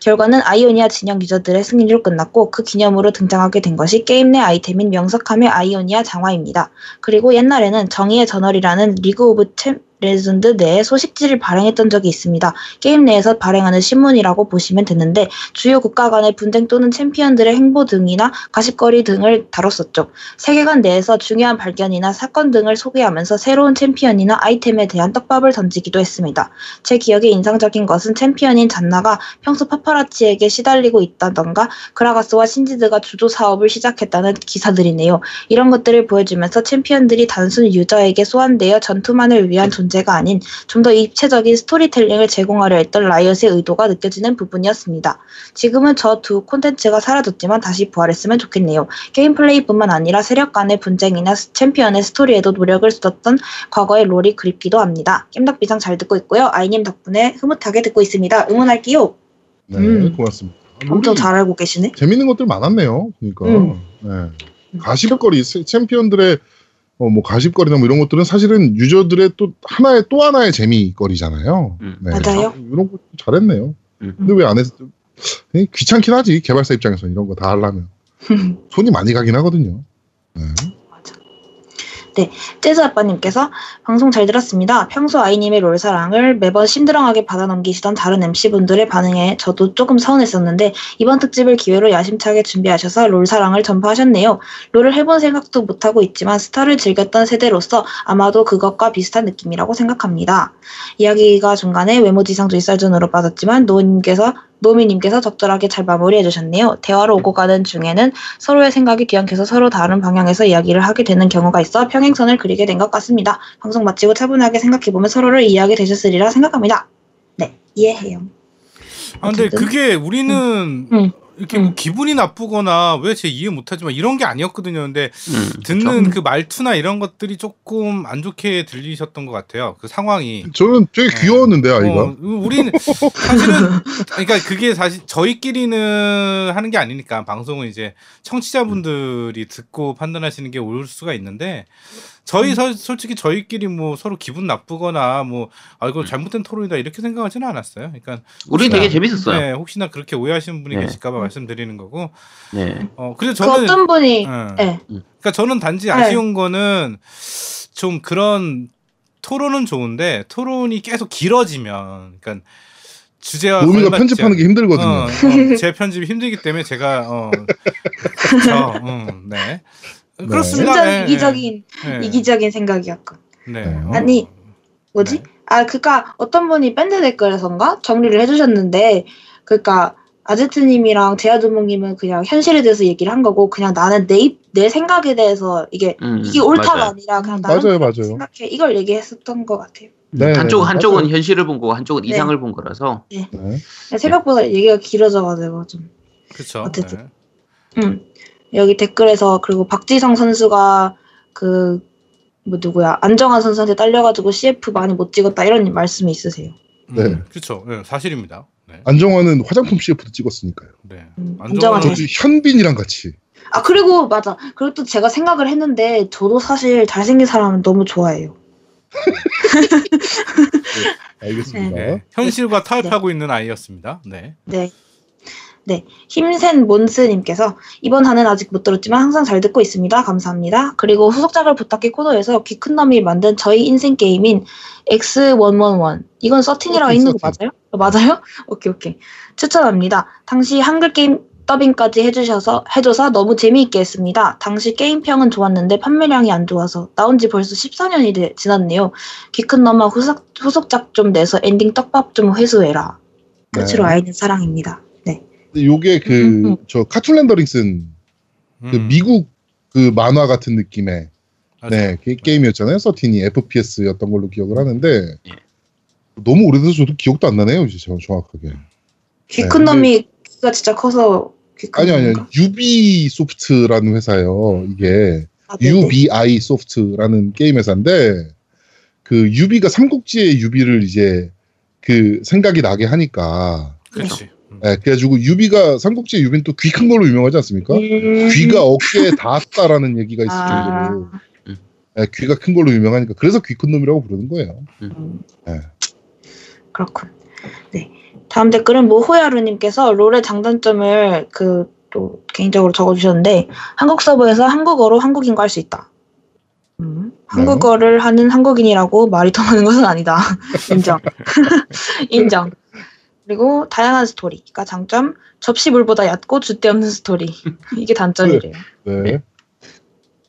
결과는 아이오니아 진영 유저들의 승리로 끝났고 그 기념으로 등장하게 된 것이 게임 내 아이템인 명석함의 아이오니아 장화입니다. 그리고 옛날에는 정의의 저널이라는 리그 오브 챔 레전드 내에 소식지를 발행했던 적이 있습니다. 게임 내에서 발행하는 신문이라고 보시면 되는데 주요 국가 간의 분쟁 또는 챔피언들의 행보 등이나 가십거리 등을 다뤘었죠. 세계관 내에서 중요한 발견이나 사건 등을 소개하면서 새로운 챔피언이나 아이템에 대한 떡밥을 던지기도 했습니다. 제 기억에 인상적인 것은 챔피언인 잔나가 평소 파파라치에게 시달리고 있다던가 그라가스와 신지드가 주조 사업을 시작했다는 기사들이네요. 이런 것들을 보여주면서 챔피언들이 단순 유저에게 소환되어 전투만을 위한 존재 가 아닌 좀 더 입체적인 스토리텔링을 제공하려 했던 라이엇의 의도가 느껴지는 부분이었습니다. 지금은 저 두 콘텐츠가 사라졌지만 다시 부활했으면 좋겠네요. 게임 플레이뿐만 아니라 세력 간의 분쟁이나 스- 챔피언의 스토리에도 노력을 쏟았던 과거의 롤이 그립기도 합니다. 겜덕비상 잘 듣고 있고요. 아이님 덕분에 흐뭇하게 듣고 있습니다. 응원할게요. 네, 음. 고맙습니다. 엄청 롤이 잘 알고 계시네. 재밌는 것들 많았네요. 그러니까 음. 네. 가십거리 세- 챔피언들의 어, 뭐 가십거리나 뭐 이런 것들은 사실은 유저들의 또 하나의 또 하나의 재미거리잖아요. 음, 네. 맞아요. 이런 거 잘했네요. 음. 근데 왜안 했? 예, 귀찮긴 하지 개발사 입장에서 이런 거 다 하려면 손이 많이 가긴 하거든요. 네. 재즈 아빠님께서 방송 잘 들었습니다. 평소 아이님의 롤 사랑을 매번 심드렁하게 받아넘기시던 다른 MC분들의 반응에 저도 조금 서운했었는데 이번 특집을 기회로 야심차게 준비하셔서 롤 사랑을 전파하셨네요. 롤을 해본 생각도 못하고 있지만 스타를 즐겼던 세대로서 아마도 그것과 비슷한 느낌이라고 생각합니다. 이야기가 중간에 외모지상주의 썰전으로 빠졌지만 노님께서 노미님께서 적절하게 잘 마무리해 주셨네요. 대화로 오고 가는 중에는 서로의 생각이 뒤엉켜서 서로 다른 방향에서 이야기를 하게 되는 경우가 있어 평행선을 그리게 된 것 같습니다. 방송 마치고 차분하게 생각해보면 서로를 이해하게 되셨으리라 생각합니다. 네, 이해해요. 아, 근데 어쨌든. 그게 우리는 응. 이렇게 뭐 응. 기분이 나쁘거나 왜 제 이해 못하지만 이런 게 아니었거든요. 근데 음, 듣는 그쵸. 그 말투나 이런 것들이 조금 안 좋게 들리셨던 것 같아요. 그 상황이. 저는 되게 네. 귀여웠는데 아이가. 어, 우리는 사실은 그러니까 그게 사실 저희끼리는 하는 게 아니니까 방송은 이제 청취자분들이 듣고 판단하시는 게올 수가 있는데 저희 서, 솔직히 저희끼리 뭐 서로 기분 나쁘거나 뭐 아 이거 잘못된 토론이다 이렇게 생각하지는 않았어요. 그러니까 우리 되게 재밌었어요. 네, 혹시나 그렇게 오해하시는 분이 네. 계실까봐 말씀드리는 거고. 네. 어 그래서 그 저는 어떤 분이 예. 네. 그러니까 저는 단지 네. 아쉬운 거는 좀 그런 토론은 좋은데 토론이 계속 길어지면 그러니까 주제와 걸맞지 편집하는 게 힘들거든요. 어, 어, 제 편집이 힘들기 때문에 제가 어 그렇죠. 음, 네. 그렇습니다. 완전 네, 이기적인 네. 이기적인 생각이었고. 네. 네. 어. 아니, 뭐지? 네. 아, 그니까 어떤 분이 밴드 댓글에선가 정리를 해주셨는데, 그니까 아제트님이랑 제아두목님은 그냥 현실에 대해서 얘기를 한 거고, 그냥 나는 내, 입- 내 생각에 대해서 이게 음, 이게 옳다가 맞아요. 아니라 그냥 나는 맞아요, 맞아요. 생각해 이걸 얘기했었던 것 같아요. 네, 한쪽 네, 한쪽은 맞아요. 현실을 본 거고 한쪽은 네. 이상을 본 거라서. 네. 생각보다 얘기가 길어져가지고 좀. 그렇죠. 어쨌든. 음. 여기 댓글에서 그리고 박지성 선수가 그 뭐 누구야 안정환 선수한테 딸려가지고 CF 많이 못 찍었다 이런 말씀이 있으세요. 네. 네. 그렇죠. 네, 사실입니다. 네. 안정환은 화장품 CF도 찍었으니까요. 네. 음, 안정환 저도 현빈이랑 같이. 아 그리고 맞아. 그리고 또 제가 생각을 했는데 저도 사실 잘생긴 사람은 너무 좋아해요. 알겠습니다. 네. 현실과 타협하고 있는 아이였습니다. 네. 네. 네. 힘센 몬스님께서 이번 화는 아직 못 들었지만 항상 잘 듣고 있습니다. 감사합니다. 그리고 후속작을 부탁해 코너에서 귀 큰 놈이 만든 저희 인생 게임인 XIII 이건 thirteen이라고 thirteen, 있는 거. 맞아요? 어, 맞아요? 오케이 오케이. 추천합니다. 당시 한글 게임 더빙까지 해주셔서 해줘서 너무 재미있게 했습니다. 당시 게임 평은 좋았는데 판매량이 안 좋아서 나온 지 벌써 14년이 지났네요. 귀 큰 놈아 후속, 후속작 좀 내서 엔딩 떡밥 좀 회수해라. 끝으로 네. 아이는 사랑입니다. 네. 근데 요게 그 음, 음. 저 cartoon rendering 쓴그 음, 미국 그 만화 같은 느낌의. 네, 게, 게임이었잖아요. 서틴이 FPS였던 걸로 기억을 하는데 예. 너무 오래돼서 저도 기억도 안 나네요. 이제 저 정확하게. 귀 네, 큰 놈이 귀가 진짜 커서 귀큰 아니 아니요. 유비 소프트라는 회사예요. 이게 아. UBI 소프트라는 게임 회사인데 그 유비가 삼국지의 유비를 이제 그 생각이 나게 하니까 그렇지. 음. 네, 그래가지고 유비가 삼국지의 유비는 또 귀 큰 걸로 유명하지 않습니까? 음. 귀가 어깨에 닿았다라는 얘기가 있을 아, 정도로 네, 귀가 큰 걸로 유명하니까 그래서 귀 큰 놈이라고 부르는 거예요. 음, 네. 그렇군. 네. 다음 댓글은 모호야루님께서 롤의 장단점을 그 또 개인적으로 적어주셨는데 한국 서버에서 한국어로 한국인과 할 수 있다. 음, 한국어를 하는 한국인이라고 말이 통하는 것은 아니다. 인정. 인정. 그리고 다양한 스토리 가 장점. 접시물보다 얕고 줏대 없는 스토리. 이게 단점이래요. 네.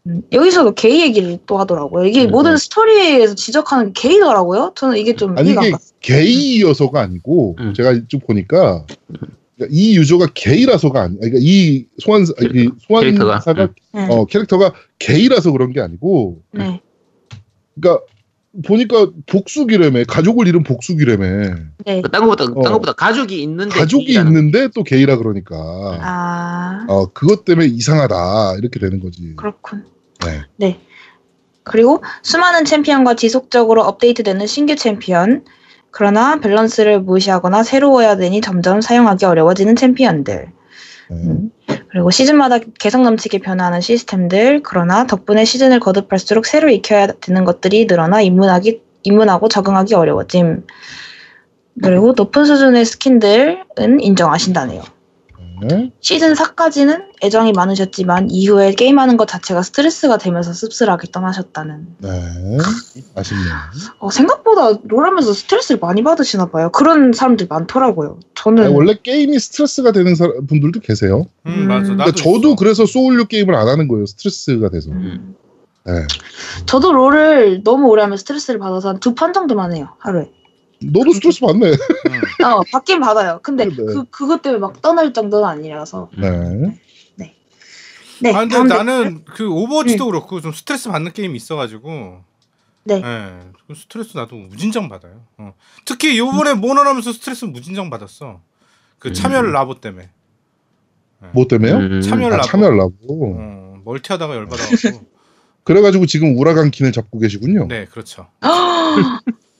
음, 여기서도 게이 얘기를 또 하더라고요. 이게 네. 모든 스토리에서 지적하는 게 게이더라고요. 저는 이게 좀 아니 이게 갔어요. 게이여서가 아니고 음. 제가 좀 보니까 그러니까 이 유저가 게이라서가 아니 그러니까 이 소환 이 캐릭터가. 소환사가 네. 어 캐릭터가 게이라서 그런 게 아니고 네. 그러니까 보니까 복수귀래매 가족을 잃은 복수귀래매 네. 딴 것보다 어. 딴 것보다 가족이 있는데 가족이 게이라는 있는데 또 게이라 그러니까 아, 어 그것 때문에 이상하다 이렇게 되는 거지. 그렇군. 네. 그리고 수많은 챔피언과 지속적으로 업데이트되는 신규 챔피언. 그러나 밸런스를 무시하거나 새로워야 되니 점점 사용하기 어려워지는 챔피언들. 네. 음. 그리고 시즌마다 개성 넘치게 변화하는 시스템들. 그러나 덕분에 시즌을 거듭할수록 새로 익혀야 되는 것들이 늘어나 입문하기 입문하고 적응하기 어려워짐. 그리고 높은 수준의 스킨들은 인정하신다네요. 네. 시즌 4까지는 애정이 많으셨지만 이후에 게임하는 것 자체가 스트레스가 되면서 씁쓸하게 떠나셨다는. 네. 아쉽네요. 어, 생각보다 롤하면서 스트레스를 많이 받으시나 봐요. 그런 사람들 많더라고요. 저는 아니, 원래 게임이 스트레스가 되는 사람, 분들도 계세요. 음, 음. 맞아. 그러니까 나도 저도 있어. 그래서 소울류 게임을 안 하는 거예요. 스트레스가 돼서. 음. 네. 저도 롤을 너무 오래 하면 스트레스를 받아서 한 두 판 정도만 해요 하루에. 너도 스트레스 받네. 음. 어 받긴 받아요. 근데 네. 그 그것 때문에 막 떠날 정도는 아니라서. 네. 네. 음. 아 근데 나는 그 오버워치도 그렇고 좀 스트레스 받는 게임이 있어가지고. 네. 예, 그 스트레스 나도 무진장 받아요. 어. 특히 요번에 몬헌하면서 스트레스 무진장 받았어. 그 음. 참여를 라보 때문에. 뭐 때문에요? 음. 참여를 아, 라보. 참여하려고. 어, 멀티하다가 열받아가지고. 그래가지고 지금 우라간킨을 잡고 계시군요. 네, 그렇죠.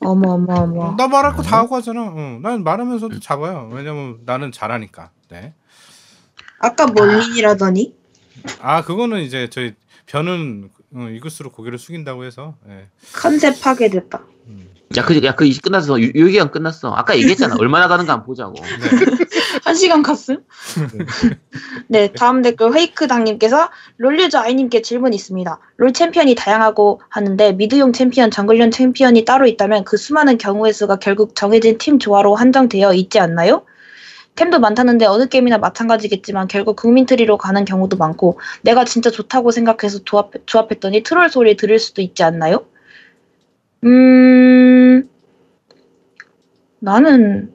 어머 어머 어머. 나 말할 거 네. 다 하고 하잖아. 어, 난 말하면서도 잡아요. 왜냐면 나는 잘하니까. 네. 아까 멀린이라더니 아. 아 그거는 이제 저희 변은 어, 이글스로 고개를 숙인다고 해서. 예. 컨셉 파괴됐다. 음. 야, 그, 야, 그 이제 끝났어. 요, 요 얘기가 끝났어. 아까 얘기했잖아. 얼마나 가는가 한번 보자고. 네. 한 시간 갔음? 네, 다음 댓글 헤이크당님께서 롤 유저 아이님께 질문 있습니다. 롤 챔피언이 다양하고 하는데 mid용 챔피언, 정글용 챔피언이 따로 있다면 그 수많은 경우의 수가 결국 정해진 팀 조화로 한정되어 있지 않나요? 템도 많다는데 어느 게임이나 마찬가지겠지만 결국 국민 트리로 가는 경우도 많고 내가 진짜 좋다고 생각해서 조합, 조합했더니 트롤 소리 들을 수도 있지 않나요? 음... 나는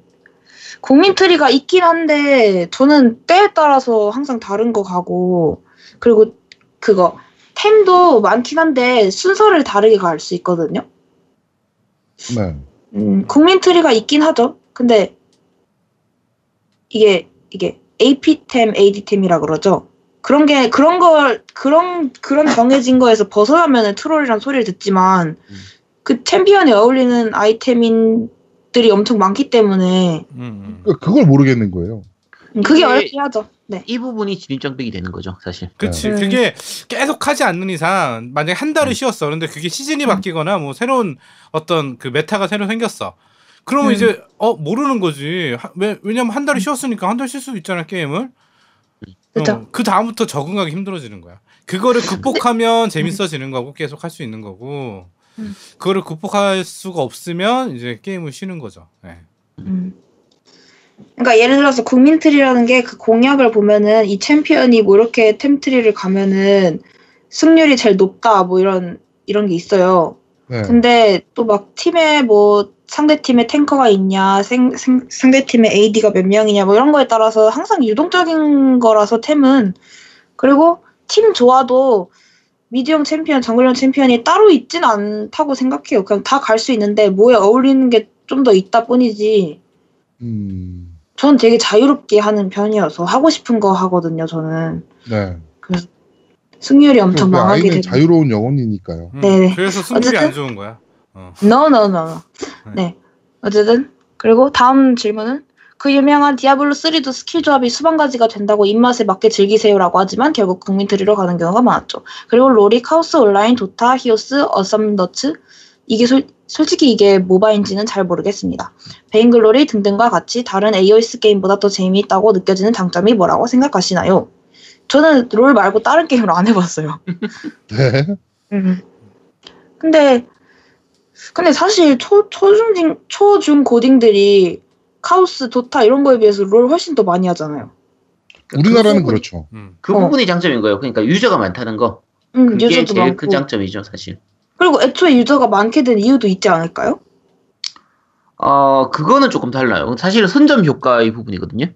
국민 트리가 있긴 한데 저는 때에 따라서 항상 다른 거 가고 그리고 그거 템도 많긴 한데 순서를 다르게 갈 수 있거든요. 네. 음, 국민 트리가 있긴 하죠. 근데 이게 이게 AP템, AD템이라 그러죠. 그런 게 그런 걸 그런 그런 정해진 거에서 벗어나면은 트롤이란 소리를 듣지만 음. 그 챔피언에 어울리는 아이템들이 엄청 많기 때문에 음, 음. 그러니까 그걸 모르겠는 거예요. 음, 그게 어렵긴 하죠. 네. 이 부분이 진입장벽이 되는 거죠, 사실. 그치. 네. 그게 계속 하지 않는 이상, 만약에 한 달을 음. 쉬었어. 그런데 그게 시즌이 바뀌거나 뭐 새로운 어떤 그 meta가 새로 생겼어. 그러면 음. 이제, 어, 모르는 거지. 하- 왜, 왜냐면 한 달을 쉬었으니까 한 달 쉴수 있잖아, 게임을. 그죠. 어, 그 다음부터 적응하기 힘들어지는 거야. 그거를 극복하면 재밌어지는 거고 계속 할 수 있는 거고. 음. 그거를 극복할 수가 없으면 이제 게임을 쉬는 거죠. 네. 음. 그러니까 예를 들어서 국민트리라는 게 그 공략을 보면은 이 챔피언이 뭐 이렇게 템트리를 가면은 승률이 제일 높다 뭐 이런 이런 게 있어요. 네. 근데 또 막 팀에 뭐 상대 팀에 탱커가 있냐, 생, 생- 상대 팀에 AD가 몇 명이냐 뭐 이런 거에 따라서 항상 유동적인 거라서 템은 그리고 팀 조화도 mid용 챔피언, 정글용 챔피언이 따로 있진 않다고 생각해요. 그냥 다 갈 수 있는데 뭐에 어울리는 게 좀 더 있다 뿐이지. 음. 전 되게 자유롭게 하는 편이어서 하고 싶은 거 하거든요. 저는 네. 승률이 엄청 그 망하게 되고. 자유로운 영혼이니까요. 음, 네네. 그래서 승률이 어쨌든- 안 좋은 거야. 어. No, no, no. 네. 어쨌든 그리고 다음 질문은 그 유명한 디아블로 3도 스킬 조합이 수만 가지가 된다고 입맛에 맞게 즐기세요라고 하지만 결국 국민트리로 가는 경우가 많았죠. 그리고 롤이 카오스 온라인, 도타, 히오스, 어썸너츠 이게 솔, 솔직히 이게 모바인지는 잘 모르겠습니다. 베인글로리 등등과 같이 다른 AOS 게임보다 더 재미있다고 느껴지는 장점이 뭐라고 생각하시나요? 저는 롤 말고 다른 게임을 안 해봤어요. 네. 음. 근데 근데 사실 초 초중 초중 고딩들이 카오스 도타 이런 거에 비해서 롤 훨씬 더 많이 하잖아요. 우리나라는 부분이- 그렇죠. 음. 그 어. 부분이 장점인 거예요. 그러니까 유저가 많다는 거. 음, 그게 유저도 제일 많고. 큰 장점이죠, 사실. 그리고 애초에 유저가 많게 된 이유도 있지 않을까요? 어, 그거는 조금 달라요. 사실은 선점 효과의 부분이거든요.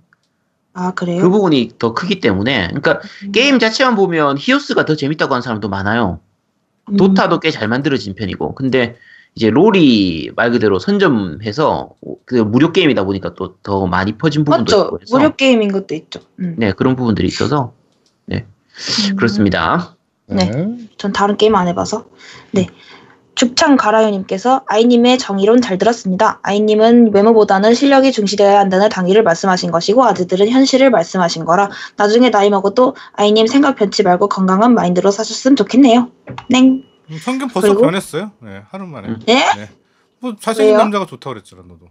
아 그래요? 그 부분이 더 크기 때문에. 그러니까 음. 게임 자체만 보면 히오스가 더 재밌다고 하는 사람도 많아요. 음. 도타도 꽤 잘 만들어진 편이고. 근데 이제 롤이 말 그대로 선점해서 그 무료 게임이다 보니까 또 더 많이 퍼진 부분도 맞죠. 있고 해서 무료 게임인 것도 있죠. 음. 네, 그런 부분들이 있어서 네. 음. 그렇습니다. 네. 전 다른 게임 안 해봐서. 네. 죽창 가라요님께서 아이님의 정의론 잘 들었습니다. 아이님은 외모보다는 실력이 중시되어야 한다는 당위를 말씀하신 것이고 아재들은 현실을 말씀하신 거라 나중에 나이 먹어도 아이님 생각 변치 말고 건강한 마인드로 사셨으면 좋겠네요. 냉. 음, 성경 벌써 그리고? 변했어요. 네, 하루 만에. 음. 네? 뭐 잘생긴 왜요? 남자가 좋다 그랬잖아, 너도.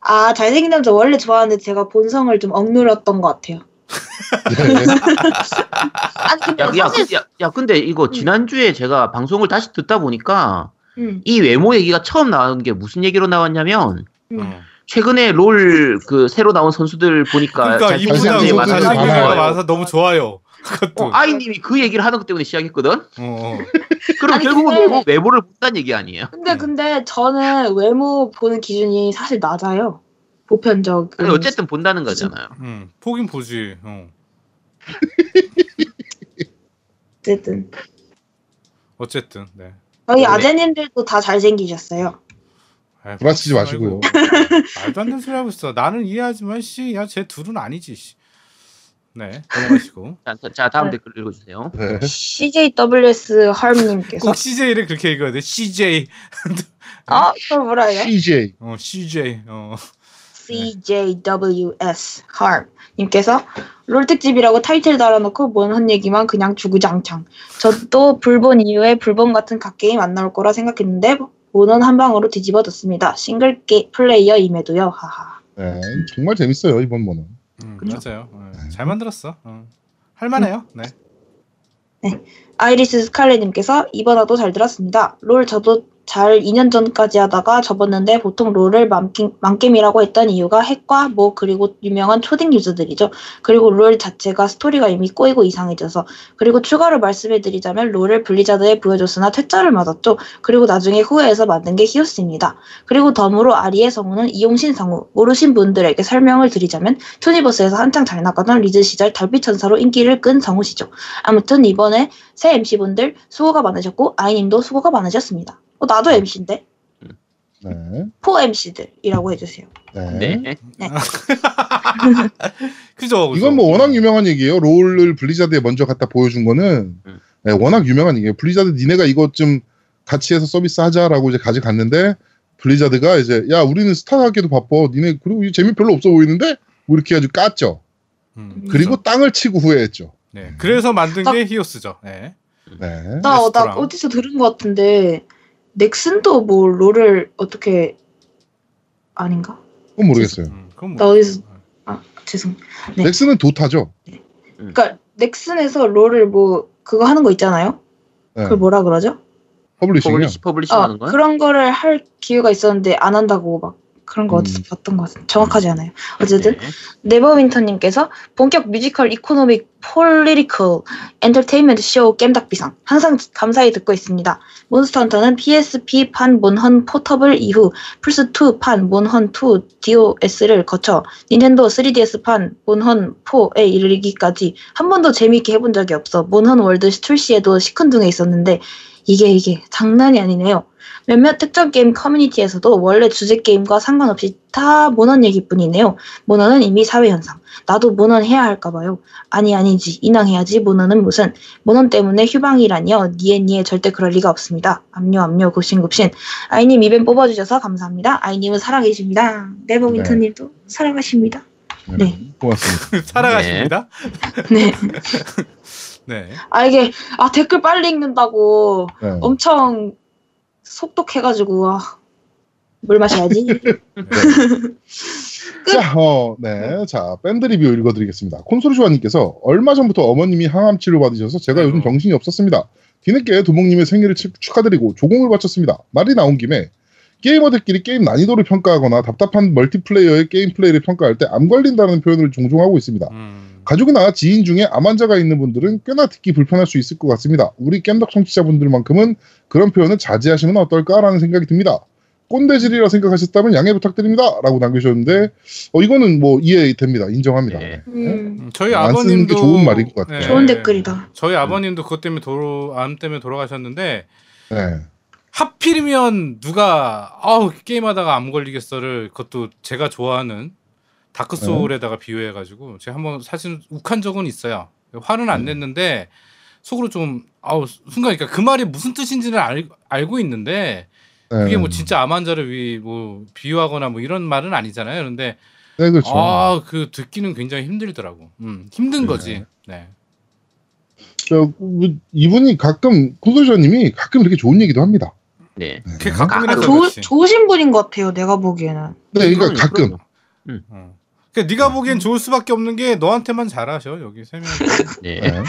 아 잘생긴 남자 원래 좋아하는데 제가 본성을 좀 억누렸던 것 같아요. 네. 아니 근데 야, 야, 사실 야, 야, 근데 이거 지난주에 제가 방송을 다시 듣다 보니까 음, 이 외모 얘기가 처음 나온 게 무슨 얘기로 나왔냐면 음. 어. 최근에 롤 그 새로 나온 선수들 보니까 그러니까 잘생긴 많아요. 맞아서 너무 좋아요. 그것도. 어, 아이님이 그 얘기를 하는 것 때문에 시작했거든. 어, 어. 그럼 아니, 결국은 근데- 외모, 외모를 본다는 얘기 아니에요? 근데 음. 근데 저는 외모 보는 기준이 사실 낮아요. 보편적. 아니, 어쨌든 본다는 거잖아요. 음, 보긴 보지. 어. 어쨌든 어쨌든. 네. 저희 네. 아재님들도 다 잘생기셨어요. 그러지 마시고요. 말도 안 되는 소리 하고 있어. 나는 이해하지만 씨, 야, 쟤 둘은 아니지. 씨. 네, 넘어가시고. 자, 자, 다음 네. 댓글 읽어주세요. 네. CJWS harm님께서 꼭 CJ를 그렇게 읽어야 돼. CJ. 어? 그걸 뭐라 해요? CJ. 어, CJ. 어. CJWS harm 님께서 롤 특집이라고 타이틀 달아놓고 뭔한 얘기만 그냥 주구장창. 저도 불본 이후에 불본 같은 갓게임 안 나올 거라 생각했는데 모넌 한 방으로 뒤집어졌습니다. 싱글 게 플레이어임에도요. 하하. 네. 정말 재밌어요 이번 번은. 음, 그죠? 맞아요. 어, 잘 만들었어. 어. 할만해요. 네. 아이리스 스칼렛님께서 이번화도 잘 들었습니다. 롤 저도 잘 2년 전까지 하다가 접었는데 보통 롤을 망게임이라고 했던 이유가 핵과 뭐 그리고 유명한 초딩 유저들이죠. 그리고 롤 자체가 스토리가 이미 꼬이고 이상해져서 그리고 추가로 말씀해드리자면 롤을 블리자드에 보여줬으나 퇴짜를 맞았죠. 그리고 나중에 후회해서 만든 게 히오스입니다. 그리고 덤으로 아리의 성우는 이용신 성우 모르신 분들에게 설명을 드리자면 투니버스에서 한창 잘 나가던 리즈 시절 달빛 천사로 인기를 끈 성우시죠. 아무튼 이번에 세 MC분들 수고가 많으셨고 아이님도 수고가 많으셨습니다. 어, 나도 MC인데 네. four MC들이라고 해주세요. 네. 네. 그죠? 그죠? 이건 뭐 워낙 유명한 얘기예요. 롤을 블리자드에 먼저 갖다 보여준 거는 음. 네, 워낙 유명한 얘기예요. 블리자드 니네가 이것 좀 같이 해서 서비스 하자라고 이제 가져갔는데 블리자드가 이제 야 우리는 스타 하기도 바빠. 니네 그리고 이 재미 별로 없어 보이는데 뭐 이렇게 아주 깠죠. 음, 그리고 그죠? 땅을 치고 후회했죠. 네. 그래서 만든 나- 게 히오스죠. 네. 네. 나, 나 레스토랑. 어디서 들은 것 같은데 넥슨도 뭐 롤을 어떻게 아닌가? 그건 모르겠어요. 음, 그건 나 뭐. 어디서 아 죄송. 네. 넥슨은 도타죠. 그러니까 넥슨에서 롤을 뭐 그거 하는 거 있잖아요. 네. 그걸 뭐라 그러죠? publishing이요. publish, publishing 어, 하는 거야? 그런 거를 할 기회가 있었는데 안 한다고 막 그런 거 음. 어디서 봤던 것 같은데 정확하지 않아요. 어쨌든 네. 네버윈터님께서 본격 뮤지컬 economic political 엔터테인먼트 쇼 겜덕비상 항상 감사히 듣고 있습니다. 몬스터헌터는 PSP판 몬헌 포터블 이후 플스2 판 몬헌2 DOS를 거쳐 닌텐도 3DS판 몬헌 4에 이르기까지 한 번도 재미있게 해본 적이 없어 몬헌 월드 출시에도 시큰둥해 있었는데 이게 이게 장난이 아니네요. 몇몇 특정 게임 커뮤니티에서도 원래 주제 게임과 상관없이 다 모넌 얘기뿐이네요. 모넌은 이미 사회 현상. 나도 모넌 해야 할까 봐요. 아니 아니지. 인왕해야지. 모넌은 무슨. 모넌 때문에 휴방이라니요. 니에 니에 절대 그럴 리가 없습니다. 압류 압류 굽신굽신. 아이님 이벤 뽑아주셔서 감사합니다. 아이님은 살아계십니다. 네버윈터님도 살아가십니다. 네. 고맙습니다. 살아가십니다. 네. 네. 아 이게 아 댓글 빨리 읽는다고 네. 엄청 속독해가지고 아, 물 마셔야지. 자, 어, 네. 자, 밴드 리뷰 읽어드리겠습니다. 콘솔주아님께서 얼마 전부터 어머님이 항암 치료 받으셔서 제가 요즘. 정신이 없었습니다. 뒤늦게 두목님의 생일을 축- 축하드리고 조공을 바쳤습니다. 말이 나온 김에 게이머들끼리 게임 난이도를 평가하거나 답답한 multiplayer의 게임 플레이를 평가할 때 암 걸린다는 표현을 종종 하고 있습니다. 음. 가족이나 지인 중에 암 환자가 있는 분들은 꽤나 듣기 불편할 수 있을 것 같습니다. 우리 겜덕 청취자분들만큼은 그런 표현을 자제하시면 어떨까라는 생각이 듭니다. 꼰대질이라 생각하셨다면 양해 부탁드립니다. 라고 남겨주셨는데, 어, 이거는 뭐 이해됩니다. 인정합니다. 네. 음, 음, 저희 아버님도 게 좋은 말인 것 같아요. 좋은 댓글이다. 저희 아버님도 그것 때문에 도로 암 때문에 돌아가셨는데 네. 하필이면 누가 아우 게임하다가 암 걸리겠어를 그것도 제가 좋아하는 다크 소울에다가 비유해가지고 제가 한번 사실 욱한 적은 있어요. 화는 안 음. 냈는데 속으로 좀 아우 순간 그러니까 그 말이 무슨 뜻인지는 알, 알고 있는데 네. 그게 뭐 진짜 암 환자를 위, 뭐 비유하거나 뭐 이런 말은 아니잖아요. 그런데 네, 그렇죠. 아 그 듣기는 굉장히 힘들더라고. 음 힘든 네. 거지. 네. 저, 뭐, 이분이 가끔, 콘솔주아님이 가끔 이렇게 좋은 얘기도 합니다. 네. 걔 네. 좋, 그렇지. 좋으신 분인 것 같아요. 내가 보기에는. 네, 그러니까 그럼요, 가끔. 그럼요. 어. 그러니까 네가 보기엔 좋을 수밖에 없는 게 너한테만 잘하셔 여기 세 명. 네. 네. 어,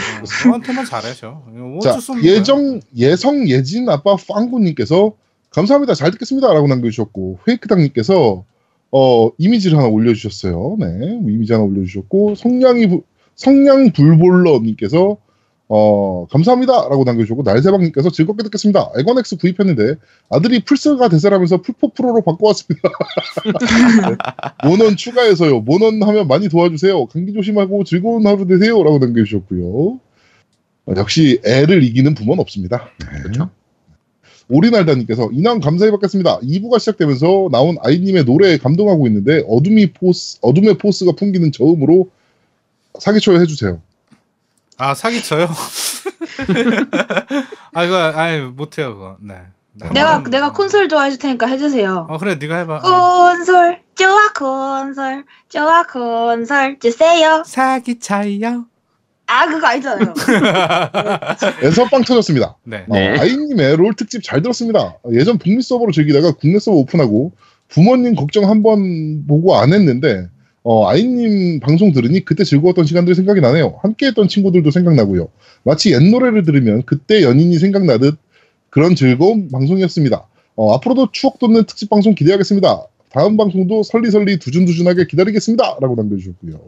너한테만 잘하셔. 뭐 자. 예정, 예성 예진 아빠 빵구님께서 감사합니다. 잘 듣겠습니다. 라고 남겨주셨고, 페이크당님께서, 어, 이미지를 하나 올려주셨어요. 네. 이미지 하나 올려주셨고, 성냥이, 부- 성냥 불볼러님께서, 어, 감사합니다. 라고 남겨주셨고, 날새방님께서 즐겁게 듣겠습니다. 에건엑스 구입했는데, 아들이 플스가 대세라면서 플포 프로로 바꿔왔습니다. 네. 몬헌 추가해서요. 몬헌 하면 많이 도와주세요. 감기 조심하고 즐거운 하루 되세요. 라고 남겨주셨고요. 어, 역시 애를 이기는 부모는 없습니다. 네. 그렇죠. 오리날다님께서 인왕 감사히 받겠습니다. 2부가 시작되면서 나온 아이님의 노래에 감동하고 있는데 어둠이 포스, 어둠의 포스가 풍기는 저음으로 사기쳐 해주세요. 아 사기쳐요. 아 이거 아예 못해요 그거. 네. 나- 내가 나는- 내가 콘솔 좋아해줄 테니까 해주세요. 어 그래 네가 해봐. 어. 콘솔 좋아 콘솔 좋아 콘솔 주세요. 사기쳐요. 아 그거 알잖아요. 에서 빵 터졌습니다. 네. 어, 네. 아이님의 롤 특집 잘 들었습니다. 예전 북미 서버로 즐기다가 국내 서버 오픈하고 부모님 걱정 한 번 보고 안 했는데 어, 아이님 방송 들으니 그때 즐거웠던 시간들이 생각이 나네요. 함께했던 친구들도 생각나고요. 마치 옛 노래를 들으면 그때 연인이 생각나듯 그런 즐거운 방송이었습니다. 어, 앞으로도 추억 돋는 특집 방송 기대하겠습니다. 다음 방송도 설리설리 두준두준하게 기다리겠습니다. 라고 남겨주셨고요.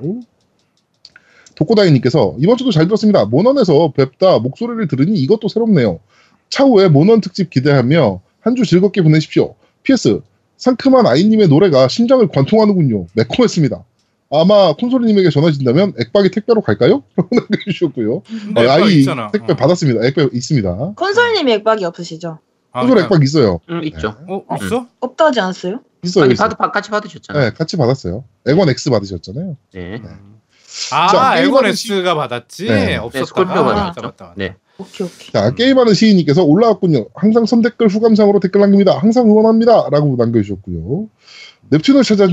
독고다이님께서 이번 주도 잘 들었습니다. 모넌에서 뵙다 목소리를 들으니 이것도 새롭네요. 차후에 모넌 특집 기대하며 한 주 즐겁게 보내십시오. PS 상큼한 아이님의 노래가 심장을 관통하는군요. 매콤했습니다. 아마 콘솔이님에게 전화진다면 액박이 택배로 갈까요? 라고 남겨주셨고요. 근데 어, 액박 아이 있잖아. 택배 어. 받았습니다. 액박 있습니다. 콘솔님이 액박이 없으시죠? 아, 콘솔 액박 있어요. 음, 있죠. 어 있어? 없다 하지 않았어요? 있어요. 아니, 있어요. 받, 받, 같이 받으셨잖아요. 네, 같이 받았어요. 액원 X 받으셨잖아요. 네. 아 자, 에곤 게임하는 S가 받았지. 네. 네, 없었다가. 스콜피오가 맞다, 받았죠. 맞다, 맞다. 네. 오케이 오케이. 자, 게임하는 시인님께서 올라왔군요. 항상 선댓글 후감상으로 댓글 남깁니다. 항상 응원합니다. 라고 남겨주셨고요. 넵튠을 찾아,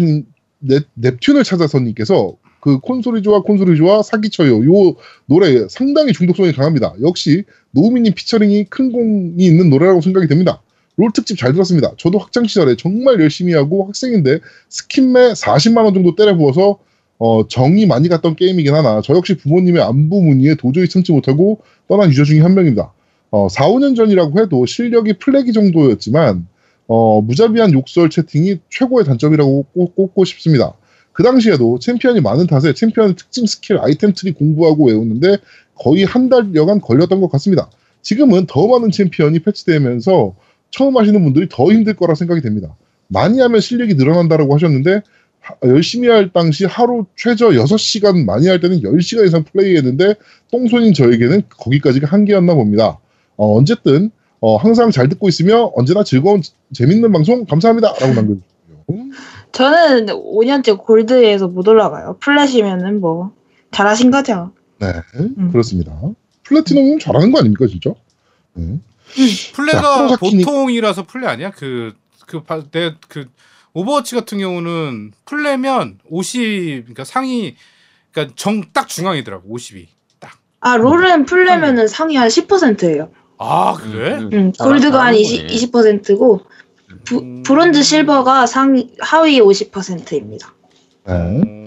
넵, 넵튠을 찾아서님께서 그 콘솔이 좋아, 콘솔이 좋아, 사기쳐요. 요 노래 상당히 중독성이 강합니다. 역시 노우미님 featuring이 큰 공이 있는 노래라고 생각이 됩니다. 롤 특집 잘 들었습니다. 저도 학창 시절에 정말 열심히 하고 학생인데 스킨에 40만 원 정도 때려 부어서 어, 정이 많이 갔던 게임이긴 하나 저 역시 부모님의 안부 문의에 도저히 참지 못하고 떠난 유저 중에 한 명입니다. 어, 4, 5년 전이라고 해도 실력이 플레기 정도였지만 어, 무자비한 욕설 채팅이 최고의 단점이라고 꼽- 꼽고 싶습니다. 그 당시에도 챔피언이 많은 탓에 챔피언 특징 스킬 아이템 트리 공부하고 외우는데 거의 한 달여간 걸렸던 것 같습니다. 지금은 더 많은 챔피언이 패치되면서 처음 하시는 분들이 더 힘들 거라 생각이 됩니다. 많이 하면 실력이 늘어난다고 하셨는데 하- 열심히 할 당시 하루 최저 6시간 많이 할 때는 10시간 이상 플레이했는데 똥손인 저에게는 거기까지가 한계였나 봅니다. 어, 어쨌든 어, 항상 잘 듣고 있으며 언제나 즐거운 재밌는 방송 감사합니다. 라고 남겨주셨고요. 저는 5년째 골드에서 못 올라가요. 플레시면은 뭐 잘하신 거죠. 네, 음. 그렇습니다. platinum은 잘하는 거 아닙니까, 진짜? 네. 플레가 자, 프로사키니- 보통이라서 플레 아니야? 그 그 내 그 오버워치 같은 경우는 플레면 50 그러니까 상위 그러니까 정 딱 중앙이더라고 50이. 아 롤은 플래면은 상위 한 10%예요. 아 그래? 음, 음, 잘- 골드가 한 잘하는 20, 거네. 20%고 부, 음. 브론즈 실버가 상위 하위 50%입니다. 네. 음.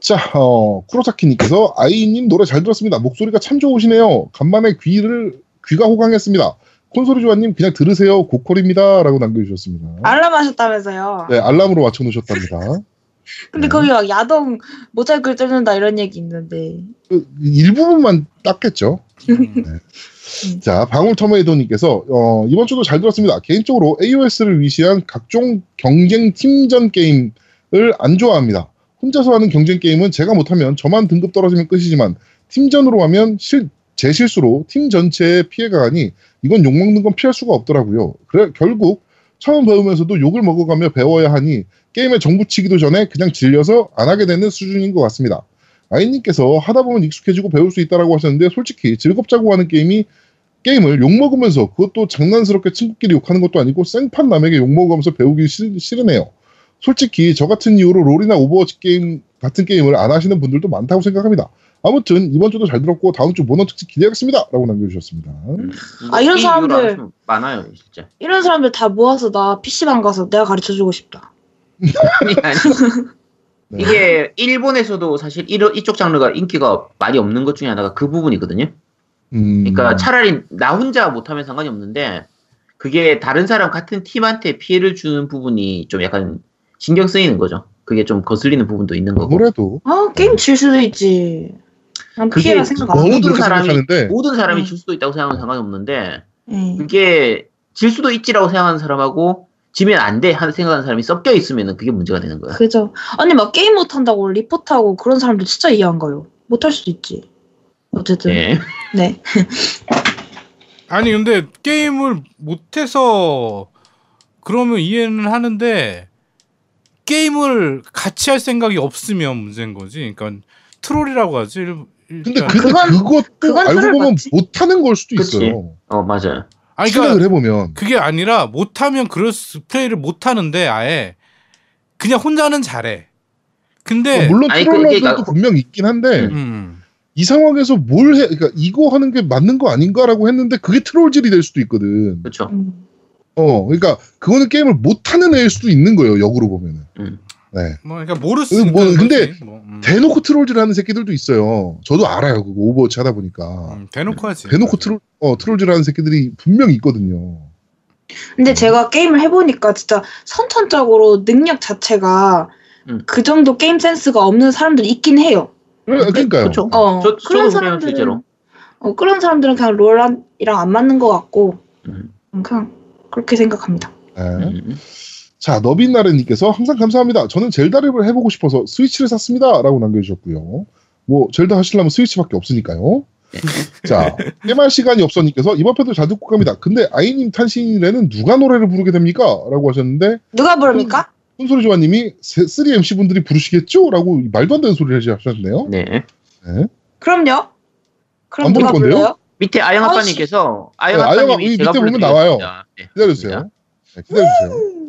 자, 어, 쿠로사키님께서 아이님 노래 잘 들었습니다. 목소리가 참 좋으시네요. 간만에 귀를 귀가 호강했습니다. 콘솔이 조아님 그냥 들으세요. 고퀄입니다라고 남겨주셨습니다. 알람 하셨다면서요. 네, 알람으로 맞춰놓으셨답니다. 근데 네. 거기 막 야동 모자이크를 뚫는다 이런 얘기 있는데 그 일부분만 땄겠죠. 음. 자, 방울터메이도님께서 어, 이번 주도 잘 들었습니다. 개인적으로 AOS를 위시한 각종 경쟁 팀전 게임을 안 좋아합니다. 혼자서 하는 경쟁 게임은 제가 못하면 저만 등급 떨어지면 끝이지만 팀전으로 하면 실, 제 실수로 팀 전체에 피해가 가니 이건 욕먹는 건 피할 수가 없더라고요. 그래 결국 처음 배우면서도 욕을 먹어가며 배워야 하니 게임에 정붙이기도 전에 그냥 질려서 안 하게 되는 수준인 것 같습니다. 아이님께서 하다 보면 익숙해지고 배울 수 있다라고 하셨는데 솔직히 즐겁자고 하는 게임이 게임을 욕먹으면서 그것도 장난스럽게 친구끼리 욕하는 것도 아니고 생판 남에게 욕먹으면서 배우기 싫, 싫으네요. 솔직히 저 같은 이유로 롤이나 오버워치 게임 같은 게임을 안 하시는 분들도 많다고 생각합니다. 아무튼 이번 주도 잘 들었고 다음 주 몬헌 특집 기대하겠습니다.라고 남겨주셨습니다. 아, 이런 사람들- 많아요, 진짜. 이런 사람들 다 모아서 나 PC방 가서 내가 가르쳐주고 싶다. 아니, 아니. 네. 이게 일본에서도 사실 이러, 이쪽 장르가 인기가 많이 없는 것 중에 하나가 그 부분이거든요. 음, 그러니까 차라리 나 혼자 못하면 상관이 없는데 그게 다른 사람 같은 팀한테 피해를 주는 부분이 좀 약간 신경 쓰이는 거죠. 그게 좀 거슬리는 부분도 있는 거고. 아무래도 아 게임 질 수도 있지. 난 그게 피해라 생각 안. 모든 사람이 생각하는데 모든 사람이 음. 질 수도 있다고 생각하면 상관이 없는데 예. 그게 질 수도 있지라고 생각하는 사람하고 지면 안 돼 하는 생각하는 사람이 섞여 있으면 그게 문제가 되는 거야. 그죠. 아니 막 게임 못 한다고 리포트하고 그런 사람들 진짜 이해 안 가요. 못 할 수도 있지. 어쨌든 네. 네. 아니 근데 게임을 못해서 그러면 이해는 하는데 게임을 같이 할 생각이 없으면 문제인 거지. 그러니까 트롤이라고 하지. 일- 일단. 근데 그건- 그것 그건 알고 보면 맞지. 못하는 걸 수도 그치. 있어요. 어 맞아요. 아니 생각을 그러니까 해보면 그게 아니라 못하면 그럴 수, 플레이를 못하는데 아예 그냥 혼자는 잘해. 근데 어, 물론 아니, 트롤러들도 그러니까- 분명 있긴 한데 음. 음. 이 상황에서 뭘 해? 그러니까 이거 하는 게 맞는 거 아닌가라고 했는데 그게 트롤질이 될 수도 있거든. 그렇죠. 음. 어, 그러니까 그거는 게임을 못 하는 애일 수도 있는 거예요. 역으로 보면은. 음. 네. 뭐 그러니까 모를 수 뭐, 뭐, 거지. 근데 뭐, 음. 대놓고 트롤질 하는 새끼들도 있어요. 저도 알아요. 그거 오버워치 하다 보니까 음, 대놓고 하지. 대놓고 트롤 어 트롤질 하는 새끼들이 분명히 있거든요. 근데 제가 게임을 해보니까 진짜 선천적으로 능력 자체가 음. 그 정도 게임 센스가 없는 사람들이 있긴 해요. 그래, 그러니까요. 그렇죠. 어, 저- 그런 사람들은- 실제로. 어, 그런 사람들은 그냥 롤이랑 안 맞는 것 같고 음. 음, 그냥 그렇게 생각합니다. 네. 음. 자, 너빈나래님께서 항상 감사합니다. 저는 젤다를 해보고 싶어서 스위치를 샀습니다.라고 남겨주셨고요. 뭐 젤다 하시려면 스위치밖에 없으니까요. 자, 게임할 시간이 없어님께서 이번 편도 잘 듣고 갑니다. 근데 아이님 탄신일에는 누가 노래를 부르게 됩니까? 라고 하셨는데 누가 부릅니까? 손소리 조아님이 3 MC 분들이 부르시겠죠? 라고 말도 안 되는 소리를 하셨네요. 네. 네. 그럼요. 그럼 안 부를 누가 건데요? 불러요? 밑에 아영 아빠님께서 아영 네, 아영 아빠, 아빠님이 이 제가 밑에 보면. 나와요. 네. 기다려주세요. 네, 기다려주세요.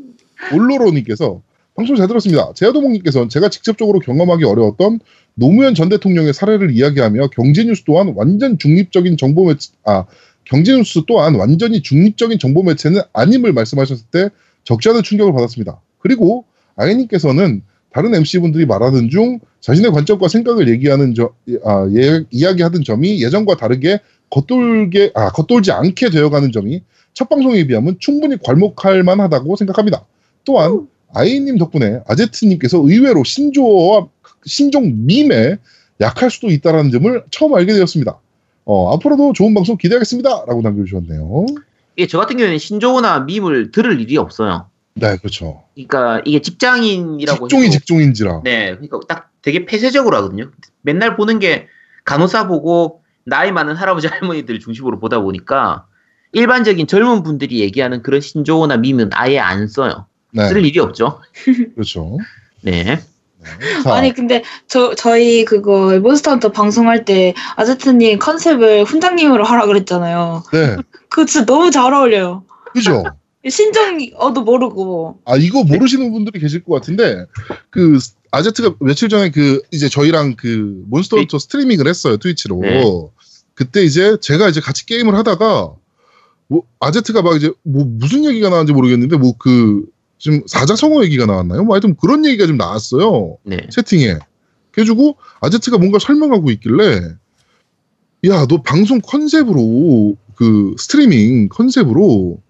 올로로님께서 방송 잘 들었습니다. 제아도목님께서는 제가 직접적으로 경험하기 어려웠던 노무현 전 대통령의 사례를 이야기하며 경제뉴스 또한 완전 중립적인 정보 매체, 아, 경제뉴스 또한 완전히 중립적인 정보 매체는 아님을 말씀하셨을 때 적지 않은 충격을 받았습니다. 그리고 아이님께서는 다른 MC분들이 말하는 중 자신의 관점과 생각을 얘기하는 저, 아, 예, 이야기하던 점이 예전과 다르게 겉돌게, 아, 겉돌지 않게 되어가는 점이 첫 방송에 비하면 충분히 괄목할 만하다고 생각합니다. 또한 아이님 덕분에 아제트님께서 의외로 신조어와 신종 밈에 약할 수도 있다는 점을 처음 알게 되었습니다. 어, 앞으로도 좋은 방송 기대하겠습니다. 라고 남겨주셨네요. 이게 저 같은 경우에는 신조어나 밈을 들을 일이 없어요. 네, 그렇죠. 그러니까 이게 직장인이라고 직종이 해도- 직종인지라. 네, 그러니까 딱 되게 폐쇄적으로 하거든요. 맨날 보는 게 간호사 보고 나이 많은 할아버지 할머니들 중심으로 보다 보니까 일반적인 젊은 분들이 얘기하는 그런 신조어나 밈은 아예 안 써요. 네, 쓸 일이 없죠. 그렇죠. 네. 네. 자, 아니 근데 저 저희 그거 몬스터헌터 방송할 때 아제트님 컨셉을 훈장님으로 하라 그랬잖아요. 네, 그거 진짜 너무 잘 어울려요. 그죠. 신정어도 모르고. 아 이거 모르시는 분들이 계실 것 같은데 그 아제트가 며칠 전에 그 이제 저희랑 그 몬스터헌터 스트리밍을 했어요 트위치로. 네. 그때 이제 제가 이제 같이 게임을 하다가 뭐 아제트가 막 이제 뭐 무슨 얘기가 나왔는지 모르겠는데 뭐 그 지금 사자성어 얘기가 나왔나요? 뭐 하여튼 그런 얘기가 좀 나왔어요 네. 채팅에. 그래가지고 아제트가 뭔가 설명하고 있길래 야 너 방송 컨셉으로 그 스트리밍 컨셉으로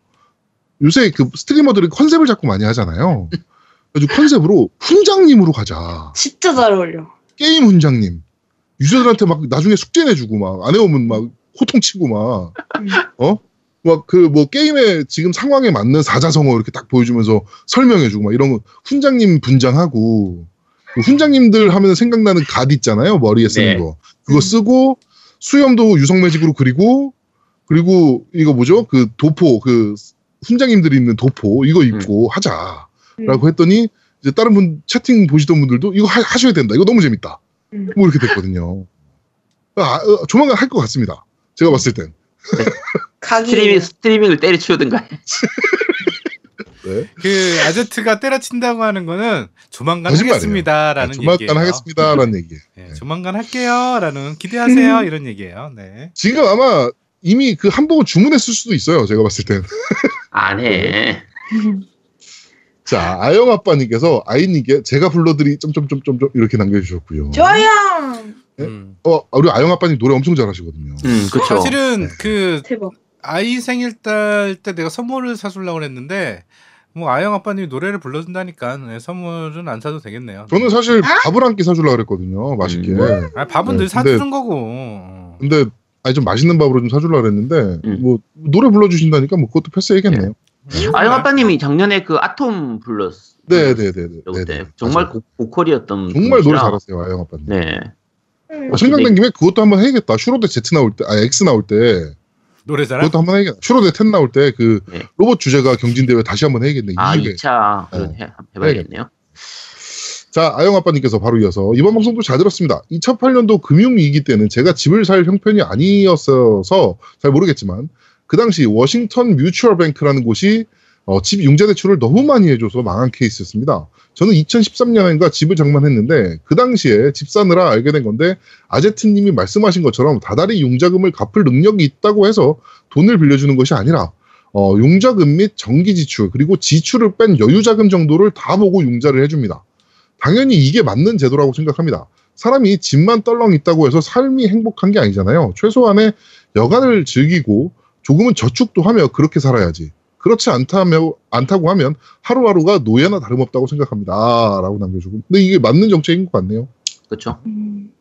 요새 그 스트리머들이 컨셉을 자꾸 많이 하잖아요. 그래가지고 컨셉으로 훈장님으로 가자. 진짜 잘 어울려. 게임 훈장님. 유저들한테 막 나중에 숙제 내주고 막 안 해오면 막 호통치고 막 음. 어? 막 그 뭐 게임의 지금 상황에 맞는 사자성어 이렇게 딱 보여주면서 설명해주고 막 이런 거 훈장님 분장하고 그 훈장님들 하면 생각나는 갓 있잖아요 머리에 쓰는 네. 거. 그거 음. 쓰고 수염도 유성 매직으로 그리고 그리고 이거 뭐죠? 그 도포 그 훈장님들이 있는 도포 이거 입고 하자라고 음. 했더니 이제 다른 분 채팅 보시던 분들도 이거 하, 하셔야 된다. 이거 너무 재밌다. 음. 뭐 이렇게 됐거든요. 아, 어, 조만간 할 것 같습니다. 제가 봤을 땐 각이. 스트리밍, 스트리밍을 때려치우든가. 네. 그 아제트가 때려친다고 하는 거는 조만간. 하겠습니다라는 네, 조만간 얘기예요. 하겠습니다라는. 네, 네. 조만간 할게요라는 기대하세요 이런 얘기예요. 네. 지금 아마 이미 그 한복을 주문했을 수도 있어요. 제가 봤을 땐. 안 해. 자, 아영 아빠님께서 아이님께 제가 불러드리 점점점점 이렇게 남겨주셨고요. 좋아요. 네? 음. 어, 우리 아영 아빠님 노래 엄청 잘하시거든요. 음, 그쵸. 사실은 네. 그 대박. 아이 생일달 때 내가 선물을 사주려고 했는데 뭐 아영 아빠님이 노래를 불러준다니까 네, 선물은 안 사도 되겠네요. 저는 사실 밥을 한 끼 사주려고 그랬거든요. 맛있게. 음. 아, 밥은 네, 늘 근데- 사주는 거고. 어. 근데 아니 좀 맛있는 밥으로 좀 사주려고 그랬는데 음. 뭐 노래 불러주신다니까 뭐 그것도 패스해야겠네요. 아영 아빠님이 작년에 그 아톰 블러스. 네, 네, 네, 네. 그때 네, 네. 정말. 고, 보컬이었던 정말 노래 분이시라. 잘하세요, 아영 아빠님. 네. 어, 생각난 김에 그것도 한번 해야겠다. 슈로데 Z 나올 때, 아 X 나올 때 노래잖아. 그것도 한번 해야겠다. 슈로데 10 나올 때그 네. 로봇 주제가 경진 대회 다시 한번 해야겠네. 아, 2회. 2차 네. 해, 해봐야겠네요. 자, 아영 아빠님께서 바로 이어서 이번 방송도 잘 들었습니다. 2008년도 금융위기 때는 제가 집을 살 형편이 아니었어서 잘 모르겠지만 그 당시 워싱턴 뮤추얼 뱅크라는 곳이 어, 집 융자 대출을 너무 많이 해줘서 망한 케이스였습니다. 저는 2013년인가 집을 장만했는데 그 당시에 집 사느라 알게 된 건데 아제트님이 말씀하신 것처럼 다달이 융자금을 갚을 능력이 있다고 해서 돈을 빌려주는 것이 아니라 어, 융자금 및 정기 지출 그리고 지출을 뺀 여유 자금 정도를 다 보고 융자를 해줍니다. 당연히 이게 맞는 제도라고 생각합니다. 사람이 집만 떨렁 있다고 해서 삶이 행복한 게 아니잖아요. 최소한의 여간을 즐기고 조금은 저축도 하며 그렇게 살아야지. 그렇지 않다며, 않다고 하면 하루하루가 노예나 다름없다고 생각합니다. 라고 남겨주고. 근데 이게 맞는 정책인 것 같네요. 음.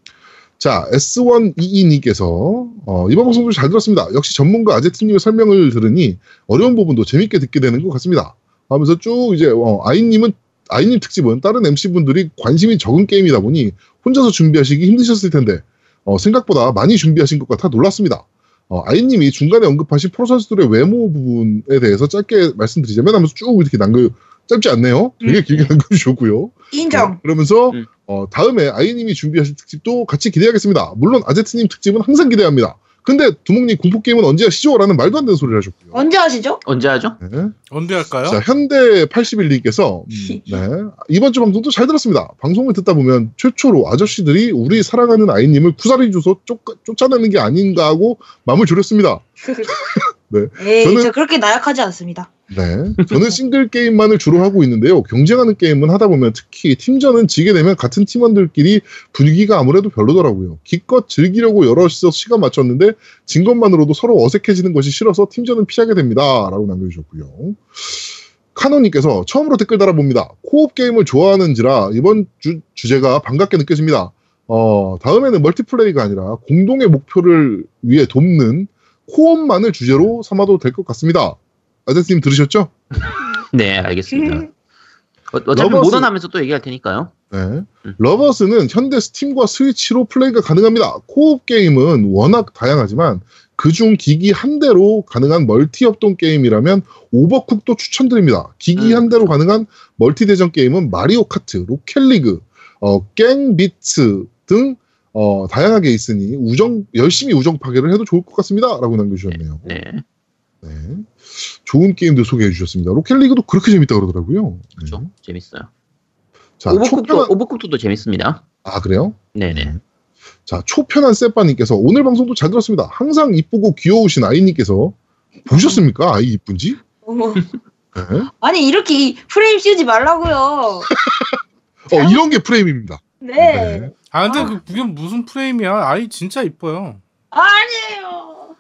자, S122님께서, 어, 이번 방송도 잘 들었습니다. 역시 전문가 아제트님의 설명을 들으니 어려운 부분도 재밌게 듣게 되는 것 같습니다. 하면서 쭉 이제, 어, 아이님은, 아이님 특집은 다른 MC분들이 관심이 적은 게임이다 보니 혼자서 준비하시기 힘드셨을 텐데, 어, 생각보다 많이 준비하신 것 같아 놀랐습니다. 어, 아이님이 중간에 언급하신 프로 선수들의 외모 부분에 대해서 짧게 말씀드리자면 하면서 쭉 이렇게 남겨, 짧지 않네요. 되게 음. 길게 남겨 주셨고요. 인정. 어, 그러면서 음. 어, 다음에 아이님이 준비하실 특집도 같이 기대하겠습니다. 물론 아제트님 특집은 항상 기대합니다. 근데 두목님 공포게임은 언제 하시죠? 라는 말도 안 되는 소리를 하셨고요. 언제 하시죠? 언제 하죠? 네. 언제 할까요? 자, 현대 81님께서 네. 이번 주 방송도 잘 들었습니다. 방송을 듣다 보면 최초로 아저씨들이 우리 사랑하는 아이님을 구사리 줘서 쫓, 쫓아내는 게 아닌가 하고 마음을 졸였습니다. 네. 에이, 저는- 저 그렇게 나약하지 않습니다. 네. 저는 싱글 게임만을 주로 하고 있는데요. 경쟁하는 게임은 하다 보면 특히 팀전은 지게 되면 같은 팀원들끼리 분위기가 아무래도 별로더라고요. 기껏 즐기려고 여럿이서 시간 맞췄는데 진 것만으로도 서로 어색해지는 것이 싫어서 팀전은 피하게 됩니다. 라고 남겨주셨고요. 카노님께서 처음으로 댓글 달아봅니다. co-op 게임을 좋아하는지라 이번 주, 주제가 반갑게 느껴집니다. 어, 다음에는 multiplay가 아니라 공동의 목표를 위해 돕는 co-op만을 주제로 삼아도 될 것 같습니다. 아저씨님 들으셨죠? 네, 알겠습니다. 어, 어차피 러버스- 몬헌 하면서 또 얘기할 테니까요. 네. 음. 러버스는 현재 스팀과 스위치로 플레이가 가능합니다. co-op 게임은 워낙 다양하지만 그중 기기 한 대로 가능한 multi 협동 게임이라면 오버쿡도 추천드립니다. 기기 음. 한 대로 가능한 multi 대전 게임은 마리오 카트, 로켓리그, 어, 갱비스츠 등 어, 다양하게 있으니 우정 열심히 우정 파괴를 해도 좋을 것 같습니다.라고 남겨주셨네요. 네. 네. 좋은 게임들 소개해 주셨습니다. 로켓리그도 그렇게 재밌다 그러더라고요. 그렇죠. 네. 재밌어요. 자, 오버쿡도 초편한... 오버쿡도 재밌습니다. 아 그래요? 네네. 자, 초편한 세빠님께서 오늘 방송도 잘 들었습니다. 항상 이쁘고 귀여우신 아이님께서 보셨습니까? 아이 이쁜지? 어머. 네. 아니 이렇게 이 프레임 씌우지 말라고요. 어, 이런 게 프레임입니다. 네. 네. 아 근데 아. 그 그게 무슨 프레임이야? 아이 진짜 이뻐요. 아니에요.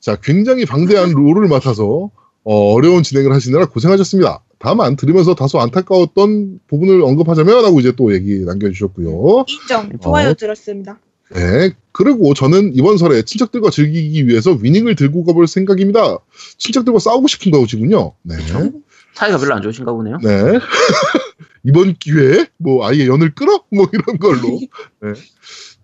자, 굉장히 방대한 롤을 맡아서 어, 어려운 진행을 하시느라 고생하셨습니다. 다만 들으면서 다소 안타까웠던 부분을 언급하자면 하고 이제 또 얘기 남겨주셨고요. 인정. 좋아요 어. 들었습니다. 네. 그리고 저는 이번 설에 친척들과 즐기기 위해서 위닝을 들고 가볼 생각입니다. 친척들과 싸우고 싶은가 보시군요. 네. 사이가 별로 안 좋으신가 보네요. 네. 이번 기회에 뭐 아예 연을 끌어? 뭐 이런 걸로. 네.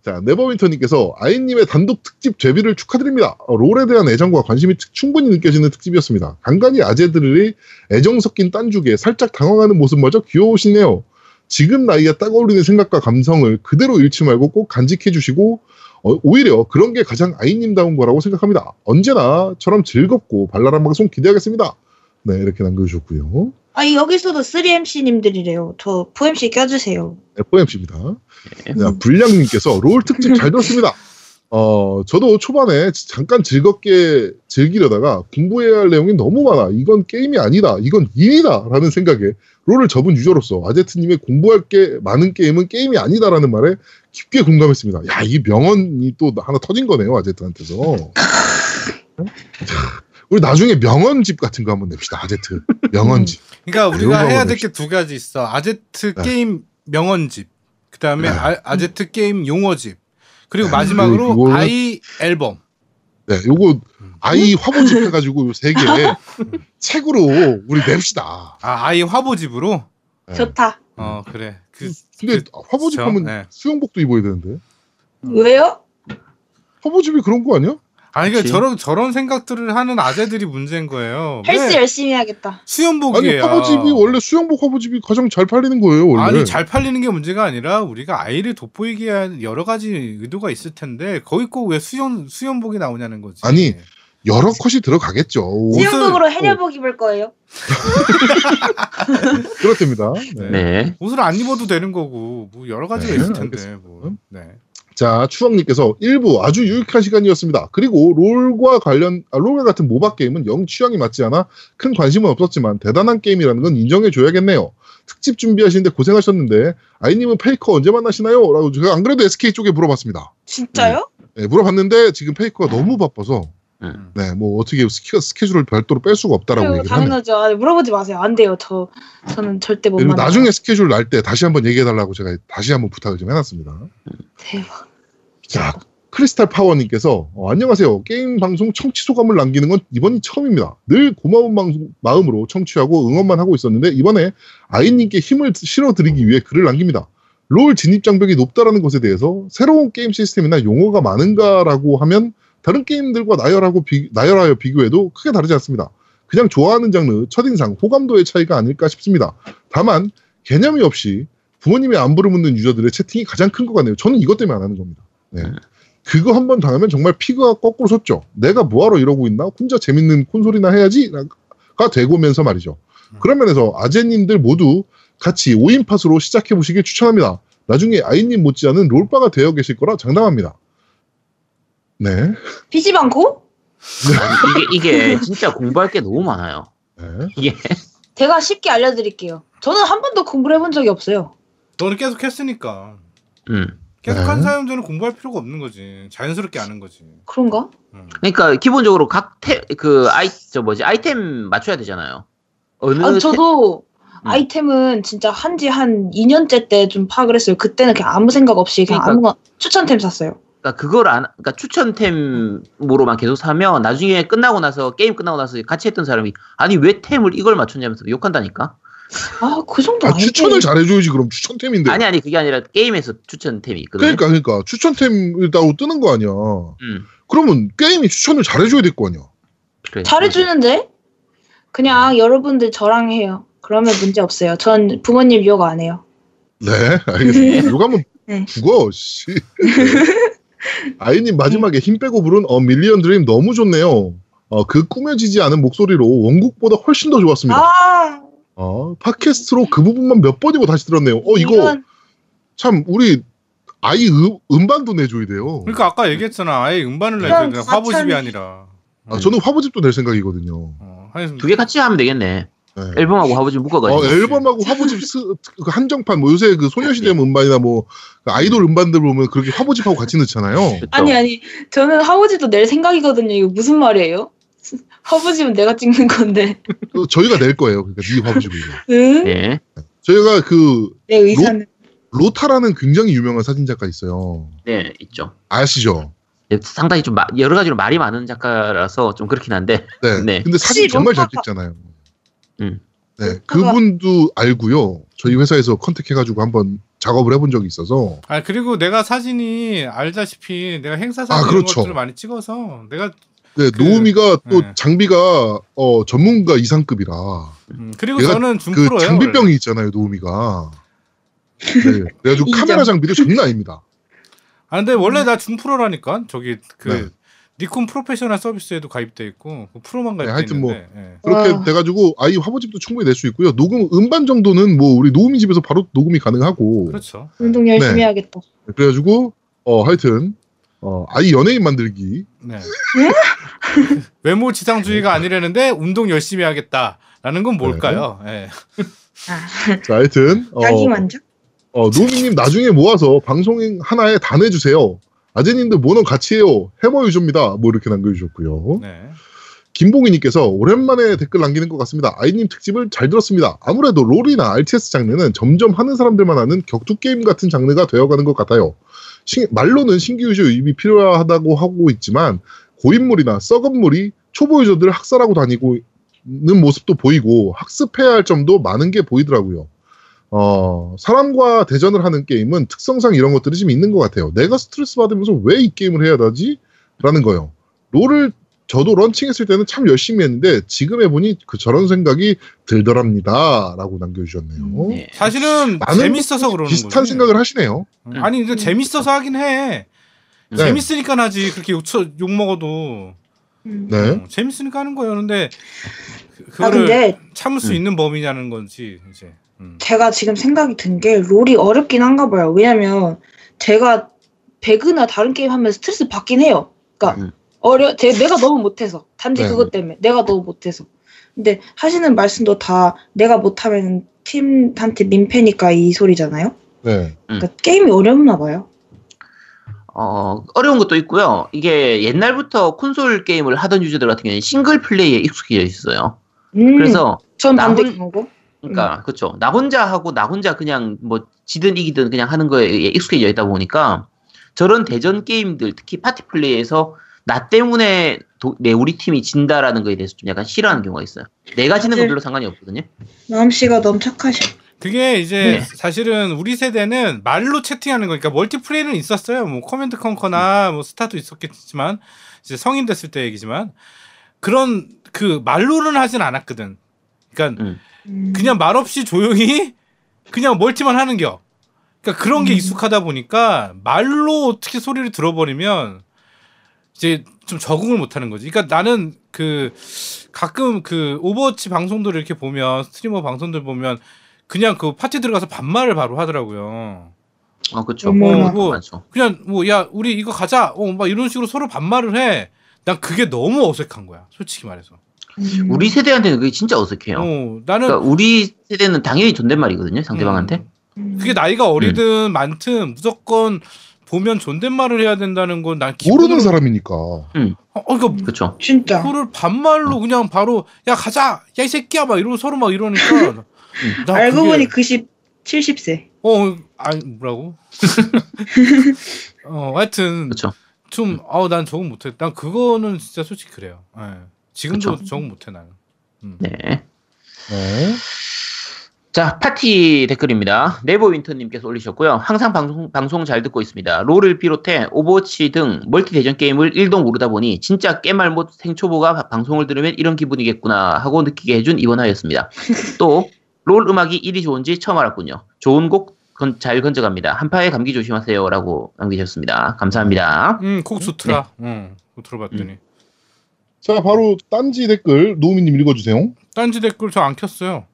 자, 네버윈터님께서 아이님의 단독 특집 데뷔를 축하드립니다. 어, 롤에 대한 애정과 관심이 특- 충분히 느껴지는 특집이었습니다. 간간히 아재들의 애정 섞인 딴죽에 살짝 당황하는 모습마저 귀여우시네요. 지금 나이에 딱 어울리는 생각과 감성을 그대로 잃지 말고 꼭 간직해 주시고 어, 오히려 그런 게 가장 아이님다운 거라고 생각합니다. 언제나처럼 즐겁고 발랄한 방송 기대하겠습니다. 네, 이렇게 남겨주셨고요. 아 여기서도 3MC님들이래요. 저 4MC 껴주세요. 네. 자, 불량님께서 롤 특집 잘 들었습니다. 어, 저도 초반에 잠깐 즐겁게 즐기려다가 공부해야 할 내용이 너무 많아. 이건 게임이 아니다. 이건 일이다. 라는 생각에 롤을 접은 유저로서 아제트님의 공부할 게 많은 게임은 게임이 아니다라는 말에 깊게 공감했습니다. 야, 이 명언이 또 하나 터진 거네요. 아제트한테서. 자, 우리 나중에 명언집 같은 거 한번 냅시다. 아제트. 명언집. 그러니까 이런 우리가 거 해야 될 게 두 가지 있어. 아제트 네. 게임 명언집. 그다음에 네. 아, 아제트 게임 용어집. 그리고 네. 마지막으로 이거는- 아이 앨범. 네, 요거 음. 아이 화보집 해가지고 세 개 책으로 우리 냅시다. 아, 아이 화보집으로. 네. 좋다. 어, 그래. 그 근데 그- 화보집 그쵸? 하면 네. 수영복도 입어야 되는데 왜요? 화보집이 그런 거 아니야? 아니 그러니까. 저런 저런 생각들을 하는 아재들이 문제인 거예요. 헬스 왜 열심히 해야겠다. 아니 수영복이에요. 화보집이 원래 수영복 화보집이 가장 잘 팔리는 거예요 원래. 아니 잘 팔리는 게 문제가 아니라 우리가 아이를 돋보이게 한 여러 가지 의도가 있을 텐데 거기 꼭 왜 수영 수영복이 나오냐는 거지. 아니, 여러 컷이 들어가겠죠. 옷을- 수영복으로 어. 해녀복 입을 거예요. 그렇답니다. 네. 네. 옷을 안 입어도 되는 거고 뭐 여러 가지가 네, 있을 텐데 알겠습니다. 뭐. 네. 자 추억님께서 1부 아주 유익한 시간이었습니다. 그리고 롤과 관련 아, 롤과 같은 모바 게임은 영 취향이 맞지 않아 큰 관심은 없었지만 대단한 게임이라는 건 인정해줘야겠네요. 특집 준비하시는데 고생하셨는데 아이님은 페이커 언제 만나시나요? 라고 제가 안 그래도 SK 쪽에 물어봤습니다. 진짜요? 네, 물어봤는데 지금 페이커가 너무 바빠서 음. 네, 뭐 어떻게 스케, 스케줄을 별도로 뺄 수가 없다라고 얘기를. 당연하죠. 아, 물어보지 마세요. 안 돼요. 저 저는 절대 못 그리고. 나중에 스케줄 날 때 다시 한번 얘기해달라고 제가 다시 한번 부탁을 좀 해놨습니다. 대박. 자, 크리스탈 파워님께서 어, 안녕하세요. 게임 방송 청취 소감을 남기는 건 이번이 처음입니다. 늘 고마운 방송, 마음으로 청취하고 응원만 하고 있었는데 이번에 아이님께 힘을 실어드리기 위해 글을 남깁니다. 롤 진입 장벽이 높다라는 것에 대해서 새로운 게임 시스템이나 용어가 많은가라고 하면 다른 게임들과 나열하고 비, 나열하여 비교해도 크게 다르지 않습니다. 그냥 좋아하는 장르, 첫인상, 호감도의 차이가 아닐까 싶습니다. 다만 개념이 없이 부모님의 안부를 묻는 유저들의 채팅이 가장 큰 것 같네요. 저는 이것 때문에 안 하는 겁니다. 네. 그거 한 번 당하면 정말 피가 거꾸로 섰죠. 내가 뭐하러 이러고 있나? 혼자 재밌는 콘솔이나 해야지?가 되고면서 말이죠. 그런 면에서 아재님들 모두 같이 5인 팟으로 시작해 보시길 추천합니다. 나중에 아이님 못지않은 롤바가 되어 계실 거라 장담합니다. 네. PC방 고? 이게 이게 진짜 공부할 게 너무 많아요. 네. 이게 제가 쉽게 알려드릴게요. 저는 한 번도 공부를 해본 적이 없어요. 너는 계속 했으니까 음. 계속한 네. 사용자는 공부할 필요가 없는 거지. 자연스럽게 아는 거지. 그런가? 음. 그러니까 기본적으로 각그 아이 저 뭐지 아이템 맞춰야 되잖아요. 어느 아, 테- 저도 음. 아이템은 진짜 한지 한 2년째 때 좀 파악을 했어요. 그때는 그냥 아무 생각 없이 그냥 그러니까- 아무거나 추천템 샀어요. 그러니까 그걸 안 그러니까 추천템으로만 계속 사면 나중에 끝나고 나서 게임 끝나고 나서 같이 했던 사람이 아니 왜 템을 이걸 맞췄냐면서 욕한다니까. 아, 그 정도 아. 추천을 잘해줘야지 그럼 추천템인데. 아니 아니 그게 아니라 게임에서 추천템이 있거든요. 그러니까 그러니까 추천템이라고 뜨는 거 아니야. 음. 그러면 게임이 추천을 잘해줘야 될 거 아니야. 그래. 잘해주는데? 그냥 여러분들 저랑 해요. 그러면 문제 없어요. 전 부모님 욕 안 해요. 네, 알겠습니다. 욕하면 네. 죽어, 씨. 아이님 마지막에 힘 빼고 부른 어 밀리언 드림 너무 좋네요. 어, 그 꾸며지지 않은 목소리로 원곡보다 훨씬 더 좋았습니다. 아, 어, 팟캐스트로 그 부분만 몇 번이고 다시 들었네요. 어, 이거 이런- 참 우리 아이 음, 음반도 내줘야 돼요. 그러니까 아까 얘기했잖아. 아예 음반을 내줘야 돼. 화보집이 아니라. 아, 저는 화보집도 낼 생각이거든요. 어, 두 개 같이 하면 되겠네. 네. 앨범하고 화보집 묶어가지고. 어, 앨범하고 화보집 스, 그 한정판 뭐 요새 그 소녀시대 음반이나 뭐그 아이돌 음반들 보면 그렇게 화보집하고 같이 넣잖아요. 아니 아니 저는 화보집도 낼 생각이거든요. 이거 무슨 말이에요? 화보집은 내가 찍는 건데. 어, 저희가 낼 거예요. 그러니까 네 화보집을. 응? 네. 저희가 그내 의사는 로 타라는 굉장히 유명한 사진 작가 있어요. 네 있죠. 아시죠? 네, 상당히 좀 마- 여러 가지로 말이 많은 작가라서 좀 그렇긴 한데. 네. 네. 근데 사진 정말 잘 로타가- 찍잖아요. 음. 네. 그분도 알고요. 저희 회사에서 컨택해가지고 한번 작업을 해본 적이 있어서. 아 그리고 내가 사진이 알다시피 내가 행사 사진 아, 이런 그렇죠. 것들을 많이 찍어서 내가 네, 그- 노우미가 또 네. 장비가 어, 전문가 이상급이라. 음, 그리고 내가 저는 그 준프로예요. 원래. 장비병이 있잖아요, 노우미가. 네. 그래가지고. 카메라 장비도 장난 아닙니다. 아 근데 원래 나 준프로라니까 저기 그 네. 니콘 프로페셔널 서비스에도 가입돼 있고 그 프로만 가입돼 네, 하여튼 뭐 있는데 예. 그렇게 와. 돼가지고 아이 화보집도 충분히 낼 수 있고요. 녹음 음반 정도는 뭐 우리 노우미 집에서 바로 녹음이 가능하고 그렇죠. 운동 열심히 네. 해야겠다. 그래가지고 어 하여튼 어 아이 연예인 만들기 네. 외모 지상주의가 아니라는데 운동 열심히 하겠다라는 건 뭘까요? 예. 아, 자 하여튼 어, 자기 만족? 어 노우미님 나중에 모아서 방송 하나에 다 내주세요. 아재님들 몬헌 같이 해요. 해머 유저입니다. 뭐 이렇게 남겨주셨고요. 네. 김봉희님께서 오랜만에 댓글 남기는 것 같습니다. 아이님 특집을 잘 들었습니다. 아무래도 롤이나 RTS 장르는 점점 하는 사람들만 하는 격투 게임 같은 장르가 되어가는 것 같아요. 신- 말로는 신규 유저 유입이 필요하다고 하고 있지만 고인물이나 썩은 물이 초보 유저들 학살하고 다니고 있는 모습도 보이고 학습해야 할 점도 많은 게 보이더라고요. 어, 사람과 대전을 하는 게임은 특성상 이런 것들이 좀 있는 것 같아요. 내가 스트레스 받으면서 왜 이 게임을 해야 하지? 라는 거요. 롤을 저도 런칭했을 때는 참 열심히 했는데 지금 해보니 그 저런 생각이 들더랍니다. 라고 남겨주셨네요. 네. 사실은 재밌어서 그러는 비슷한 거지. 생각을 하시네요. 음. 아니 근데 재밌어서 하긴 해. 네. 재밌으니까 하지 그렇게 욕, 쳐- 욕 먹어도 음. 네. 어, 재밌으니까 하는 거예요. 근데 그, 아 그거를 근데 참을 수 음. 있는 범위냐는 건지 이제. 음. 제가 지금 생각이 든 게 롤이 어렵긴 한가 봐요. 왜냐면 제가 배그나 다른 게임 하면 스트레스 받긴 해요. 그러니까 음. 어려 제 내가 너무 못해서 단지 네. 그것 때문에 내가 너무 못해서. 근데 하시는 말씀도 다 내가 못하면 팀한테 민폐니까 이 소리잖아요. 네. 그러니까 게임이 어렵나 봐요. 어, 어려운 것도 있고요. 이게 옛날부터 콘솔 게임을 하던 유저들 같은 경우는 싱글 플레이에 익숙해져 있어요. 음, 그래서 전나 반대 혼- 거고. 그러니까 그렇죠. 나 혼자 하고 나 혼자 그냥 뭐 지든 이기든 그냥 하는 거에 익숙해져 있다 보니까 저런 대전 게임들 특히 파티 플레이에서 나 때문에 도- 내 우리 팀이 진다라는 거에 대해서 좀 약간 싫어하는 경우가 있어요. 내가 지는. 별로 상관이 없거든요. 마음 씨가 너무 착하셔. 그게 이제 네. 사실은 우리 세대는 말로 채팅하는 거니까 멀티플레이는 있었어요. 뭐 커맨드 컨커나 뭐 스타도 있었겠지만 이제 성인 됐을 때 얘기지만 그런 그 말로는 하진 않았거든. 그러니까 음. 음. 그냥 말 없이 조용히 그냥 멀티만 하는 겨. 그러니까 그런 게 음. 익숙하다 보니까 말로 어떻게 소리를 들어버리면 이제 좀 적응을 못 하는 거지. 그러니까 나는 그 가끔 그 오버워치 방송들을 이렇게 보면 스트리머 방송들 보면 그냥 그 파티 들어가서 반말을 바로 하더라고요. 어, 그렇죠. 뭐, 많죠. 그냥 뭐 야 우리 이거 가자. 어 막 이런 식으로 서로 반말을 해. 난 그게 너무 어색한 거야. 솔직히 말해서. 음. 우리 세대한테는 그게 진짜 어색해요. 어 나는 그러니까 우리 세대는 당연히 존댓말이거든요. 상대방한테. 음, 음. 그게 나이가 어리든 많든 무조건 보면 존댓말을 해야 된다는 건 난 모르는 사람이니까. 어, 어 이거 그렇죠. 진짜. 그거를 반말로 그냥 바로 야 가자 야 이 새끼야 막 이러고 서로 막 이러니까 나 알고 그게- 보니 90 70세. 어 아니 뭐라고 어 하여튼 그렇죠. 좀 아우 난 적응 못해 난 그거는 진짜 솔직히 그래요 예. 지금도 그쵸. 적응 못해 나는 음. 네. 네. 자, 팟티 댓글입니다. 네버 윈터님께서 올리셨고요. 항상 방송, 방송 잘 듣고 있습니다. 롤을 비롯해 오버워치 등 멀티 대전 게임을 1도 모르다 보니 진짜 겜알못 생초보가 바- 방송을 들으면 이런 기분이겠구나 하고 느끼게 해준 이번 화였습니다. 또, 롤 음악이 이리 좋은지 처음 알았군요. 좋은 곡 잘 건져갑니다. 한파에 감기 조심하세요. 라고 남기셨습니다. 감사합니다. 음 곡 좋더라 응 그거 들어봤더니 자, 바로 딴지 댓글 노우미님 읽어주세요. 딴지 댓글 저 안 켰어요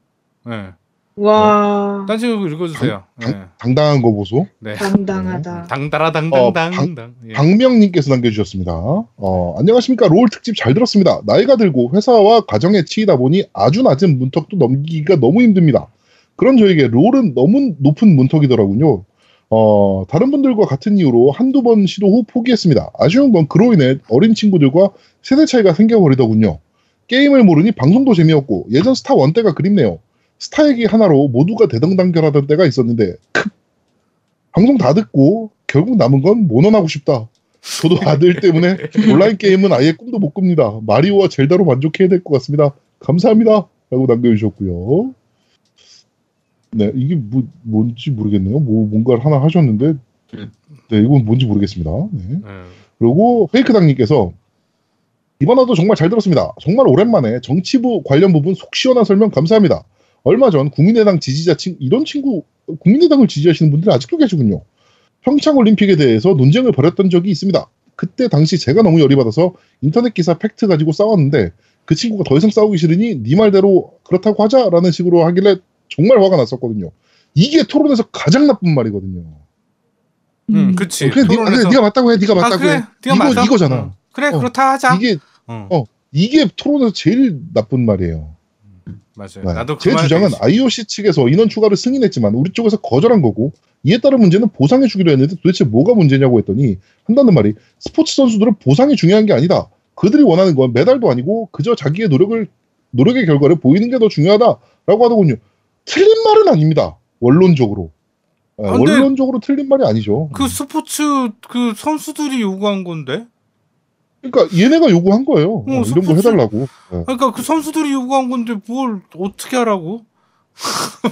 예 와. 딴지 댓글 읽어주세요 예. 당당한 거 보소. 네 당당하다. 당다라 어, 당당당당 예. 박명님께서 남겨주셨습니다. 어, 안녕하십니까. 롤 특집 잘 들었습니다. 나이가 들고 회사와 가정에 치이다 보니 아주 낮은 문턱도 넘기기가 너무 힘듭니다. 그런 저에게 롤은 너무 높은 문턱이더라군요. 어, 다른 분들과 같은 이유로 한두 번 시도 후 포기했습니다. 아쉬운 건 그로 인해 어린 친구들과 세대 차이가 생겨버리더군요. 게임을 모르니 방송도 재미없고 예전 스타 one 때가 그립네요. 스타 얘기 하나로 모두가 대동단결하던 때가 있었는데 크. 방송 다 듣고 결국 남은 건 몬헌하고 싶다. 저도 아들 때문에 온라인 게임은 아예 꿈도 못 꿉니다. 마리오와 젤다로 만족해야 될 것 같습니다. 감사합니다. 라고 남겨주셨고요. 네, 이게 뭐, 뭔지 모르겠네요. 뭐, 뭔가를 하나 하셨는데, 음. 네, 이건 뭔지 모르겠습니다. 네. 예. 그리고 페이크당님께서 이번 화도 정말 잘 들었습니다. 정말 오랜만에 정치부 관련 부분 속 시원한 설명 감사합니다. 얼마 전 국민의당 지지자 친 이런 친구 국민의당을 지지하시는 분들이 아직도 계시군요. 평창 올림픽에 대해서 논쟁을 벌였던 적이 있습니다. 그때 당시 제가 너무 열이 받아서 인터넷 기사 팩트 가지고 싸웠는데 그 친구가 더 이상 싸우기 싫으니 네 말대로 그렇다고 하자라는 식으로 하길래 정말 화가 났었거든요. 이게 토론에서 가장 나쁜 말이거든요. 음, 그치. 그래, 네, 토론에서- 네 가 맞다고 해, 네가 아, 맞다고 그래. 해. 네가 이거 맞아. 이거잖아. 어. 그래, 어. 그렇다 하자. 이게 어, 어. 이게 토론에서 제일 나쁜 말이에요. 맞아요. 네. 나도 그제말 주장은 IOC 측에서 인원 추가를 승인했지만 우리 쪽에서 거절한 거고 이에 따른 문제는 보상해 주기로 했는데 도대체 뭐가 문제냐고 했더니 한다는 말이 스포츠 선수들은 보상이 중요한 게 아니다. 그들이 원하는 건 메달도 아니고 그저 자기의 노력을 노력의 결과를 보이는 게 더 중요하다라고 하더군요. 틀린 말은 아닙니다. 원론적으로. 예, 아, 원론적으로 틀린 말이 아니죠. 그 스포츠 그 선수들이 요구한 건데. 그러니까 얘네가 요구한 거예요. 어, 어, 이런 거 스포츠- 해달라고. 예, 그러니까 그 선수들이 요구한 건데 뭘 어떻게 하라고?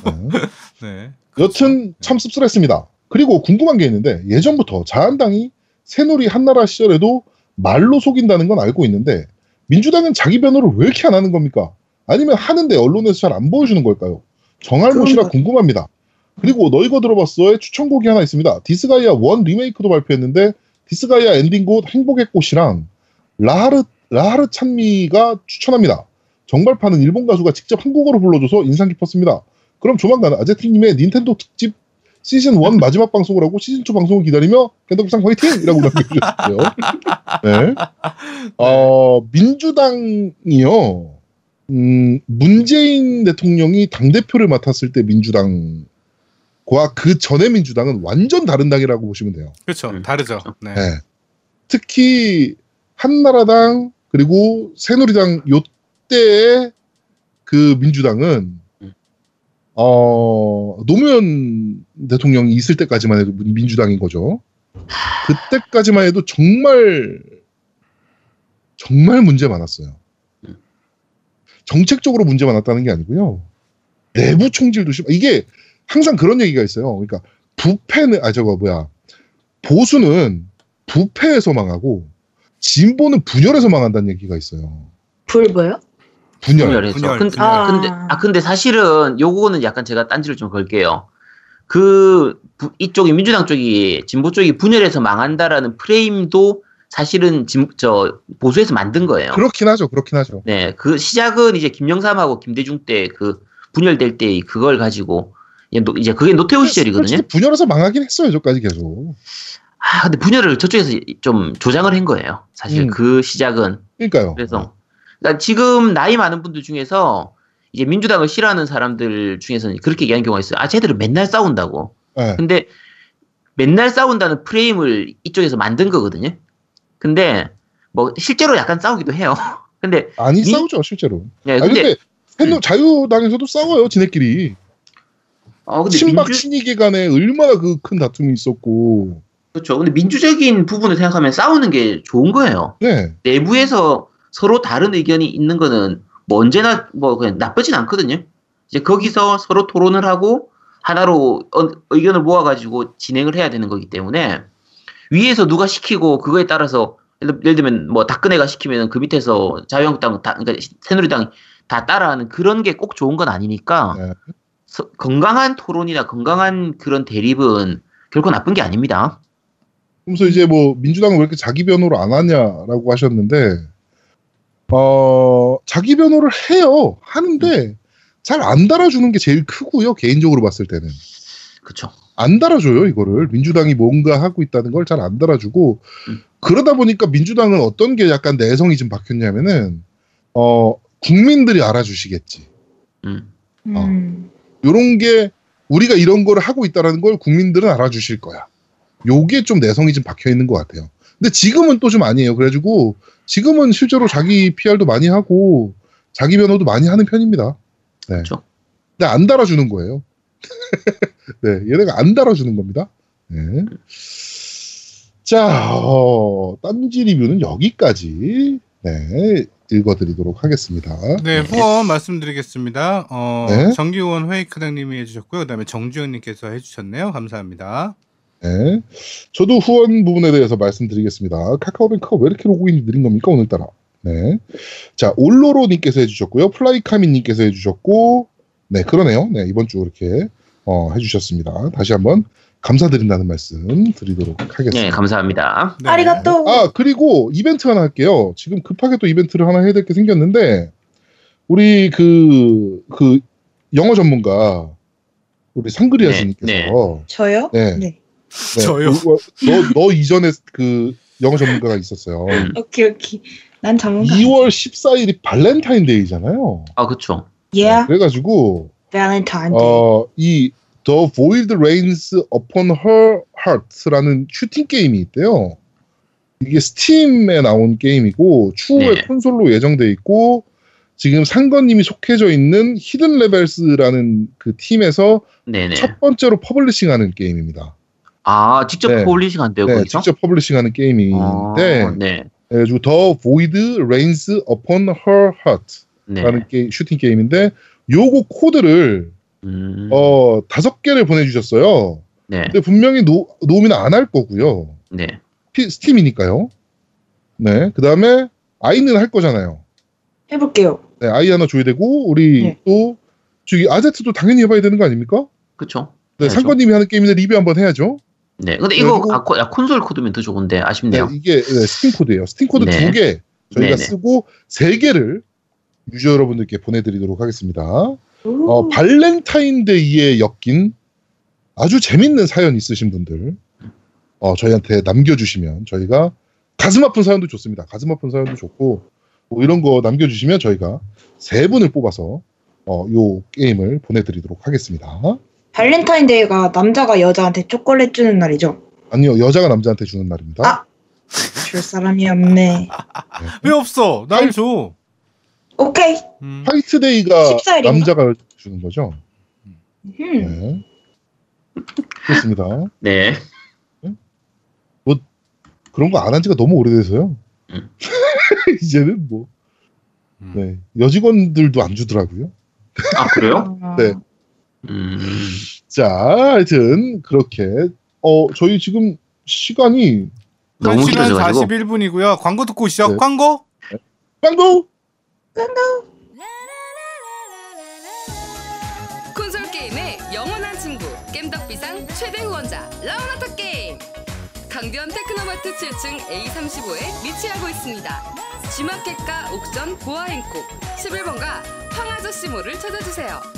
예. 네. 여튼 참 씁쓸했습니다. 그리고 궁금한 게 있는데 예전부터 자한당이 새누리 한나라 시절에도 말로 속인다는 건 알고 있는데 민주당은 자기 변호를 왜 이렇게 안 하는 겁니까? 아니면 하는데 언론에서 잘 안 보여주는 걸까요? 정알못이라 그런 궁금합니다. 그리고 너 이거 들어봤어의 추천곡이 하나 있습니다. 디스가이아 one 리메이크도 발표했는데 디스가이아 엔딩곡 행복의 꽃이랑 라하르 라하르 찬미가 추천합니다. 정발판은 일본 가수가 직접 한국어로 불러줘서 인상 깊었습니다. 그럼 조만간 아제트님의 닌텐도 특집 시즌 1 마지막 방송을 하고 시즌 2 방송을 기다리며 캔더비상 화이팅! 이라고 남겨주셨어요. 네. 어, 민주당이요. 음, 문재인 대통령이 당대표를 맡았을 때 민주당과 그 전에 민주당은 완전 다른 당이라고 보시면 돼요. 그렇죠. 음, 다르죠. 네. 네. 특히 한나라당 그리고 새누리당 요때의 그 민주당은 음. 어 노무현 대통령이 있을 때까지만 해도 민- 민주당인 거죠. 그때까지만 해도 정말 정말 문제 많았어요. 음. 정책적으로 문제 많았다는 게 아니고요. 내부 총질도 심. 이게 항상 그런 얘기가 있어요. 그러니까 부패는 아 저거 뭐야 보수는 부패에서 망하고 진보는 분열에서 망한다는 얘기가 있어요. 불 뭐요? 분열. 분열해서. 분열, 근데, 분열. 근데 아 근데 사실은 요거는 약간 제가 딴지를 좀 걸게요. 그 부- 이쪽이 민주당 쪽이 진보 쪽이 분열해서 망한다라는 프레임도 사실은 진, 저 보수에서 만든 거예요. 그렇긴 하죠. 그렇긴 하죠. 네, 그 시작은 이제 김영삼하고 김대중 때 그 분열될 때 그걸 가지고 이제 노- 이제 그게 노태우 시절이거든요. 솔직히 분열해서 망하긴 했어요. 저까지 계속. 아, 근데 분열을 저쪽에서 좀 조장을 한 거예요. 사실 음. 그 시작은 그러니까요. 그래서 그러니까 지금 나이 많은 분들 중에서 이제 민주당을 싫어하는 사람들 중에서는 그렇게 얘기하는 경우가 있어요. 아, 쟤들은 맨날 싸운다고. 네. 근데 맨날 싸운다는 프레임을 이쪽에서 만든 거거든요. 근데 뭐 실제로 약간 싸우기도 해요. 근데 많이 민- 싸우죠, 실제로. 네, 아 근데 근데 새누- 자유당에서도 싸워요, 지네끼리. 어 근데 친박 민주 친이계 간에 얼마나 그 큰 다툼이 있었고. 그렇죠. 근데 민주적인 부분을 생각하면 싸우는 게 좋은 거예요. 네. 내부에서 서로 다른 의견이 있는 거는 뭐 언제나 뭐 그냥 나쁘진 않거든요. 이제 거기서 서로 토론을 하고 하나로 어- 의견을 모아가지고 진행을 해야 되는 거기 때문에 위에서 누가 시키고 그거에 따라서 예를, 예를 들면 뭐 박근혜가 시키면 그 밑에서 자유한국당 다 그러니까 새누리당 다 따라하는 그런 게 꼭 좋은 건 아니니까 네. 서- 건강한 토론이나 건강한 그런 대립은 결코 나쁜 게 아닙니다. 그러면서 이제 뭐 민주당은 왜 이렇게 자기 변호를 안 하냐라고 하셨는데 어 자기 변호를 해요 하는데 잘 안 달아주는 게 제일 크고요 개인적으로 봤을 때는 그렇죠. 안 달아줘요 이거를 민주당이 뭔가 하고 있다는 걸 잘 안 달아주고 음. 그러다 보니까 민주당은 어떤 게 약간 내성이 좀 박혔냐면은 어 국민들이 알아주시겠지 음. 음. 요런 게 우리가 이런 거를 하고 있다라는 걸 국민들은 알아주실 거야. 요게 좀 내성이 좀 박혀 있는 것 같아요. 근데 지금은 또 좀 아니에요. 그래가지고 지금은 실제로 자기 PR도 많이 하고 자기 변호도 많이 하는 편입니다. 네. 그렇죠. 근데 안 달아주는 거예요. 네, 얘네가 안 달아주는 겁니다. 네. 자, 어, 딴지 리뷰는 여기까지 네, 읽어드리도록 하겠습니다. 네, 후원 말씀드리겠습니다. 어, 네. 정기원 회의크당님이 해주셨고요. 그 다음에 정주현님께서 해주셨네요. 감사합니다. 네. 저도 후원 부분에 대해서 말씀드리겠습니다. 카카오뱅크가 왜 이렇게 로그인이 느린 겁니까, 오늘따라? 네. 자, 올로로님께서 해주셨고요. 플라이카미님께서 해주셨고, 네, 그러네요. 네, 이번 주 이렇게, 어, 해주셨습니다. 다시 한번 감사드린다는 말씀 드리도록 하겠습니다. 네, 감사합니다. 네. ありがとう. 아 그리고 이벤트 하나 할게요. 지금 급하게 또 이벤트를 하나 해야 될 게 생겼는데 우리 그 그 영어 전문가 우리 상그리아 네, 씨님께서 저요? 네. 네. 네, 저요? 너, 너 이전에 그 영어 전문가가 있었어요. 음. 오케이 오케이. 난 전문가. 2월 14일이 발렌타인데이잖아요. 아, 그쵸. Yeah. 그래가지고 Valentine Day. 어, 이 The Void Rains Upon Her Heart라는 슈팅 게임이 있대요. 이게 스팀에 나온 게임이고 추후에 네. 콘솔로 예정돼 있고 지금 상건님이 속해져 있는 Hidden Levels라는 그 팀에서 네네. 첫 번째로 publishing하는 게임입니다. 아, 직접 네. publishing 한대요, 네, 거기서? 직접 publishing하는 게임인데 아, 네. 그래가지고 The Void Rains Upon Her Heart 네. 라는 게, 슈팅 게임인데 요거 코드를 음, 어 다섯 개를 보내주셨어요. 네. 근데 분명히 노, 노미는 안 할 거고요. 네. 피- 스팀이니까요. 네. 그 다음에 아이는 할 거잖아요. 해볼게요. 네, 아이 하나 줘야 되고 우리 네. 또 저기 아제트도 당연히 해봐야 되는 거 아닙니까? 그쵸. 네. 상건님이 하는 게임인데 리뷰 한번 해야죠. 네. 근데 이거 그리고- 아, 코- 아, 콘솔 코드면 더 좋은데 네, 아쉽네요. 이게 네, 스팀 코드예요. 스팀 코드 네. 두개 저희가 네네. 쓰고 세 개를 유저 여러분들께 보내드리도록 하겠습니다. 어, 오. 발렌타인데이에 엮인 아주 재밌는 사연 있으신 분들 어, 저희한테 남겨주시면 저희가 가슴 아픈 사연도 좋습니다. 가슴 아픈 사연도 좋고 뭐 이런 거 남겨주시면 저희가 세 분을 뽑아서 어, 요 게임을 보내드리도록 하겠습니다. 발렌타인데이가 남자가 여자한테 초콜릿 주는 날이죠. 아니요 여자가 남자한테 주는 날입니다. 아! 줄 사람이 없네. 왜 없어? 날 줘. 오케이. 음. 화이트데이가 14일인가? 남자가 주는 거죠. 음. 네. 그렇습니다. 네. 그런 거 안 한 지가 너무 오래돼서요. 음. 이제는 뭐 음. 네. 여직원들도 안 주더라고요. 아, 그래요? 아, 네. 음. 자, 하여튼 그렇게 어 저희 지금 시간이 너무 1시간 길어져가지고. 41분이고요. 광고 듣고 오시죠. 네. 광고? 빵고 콘솔 게임의 영원한 친구 겜덕비상 최대 후원자 라운하터 게임 강변 테크노마트 7층 A35에 위치하고 있습니다 G마켓과 옥션 보아행콕 11번가 황아저씨몰을 찾아주세요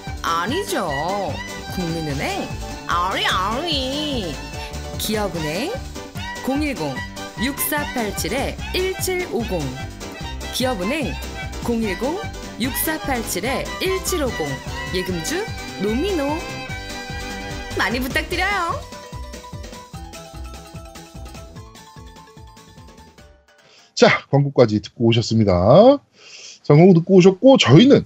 아니죠. 국민은행 아리 아리. 기업은행 010-6487-1750 기업은행 010-6487-1750 예금주 노미노 많이 부탁드려요. 자 광고까지 듣고 오셨습니다. 자, 광고 듣고 오셨고 저희는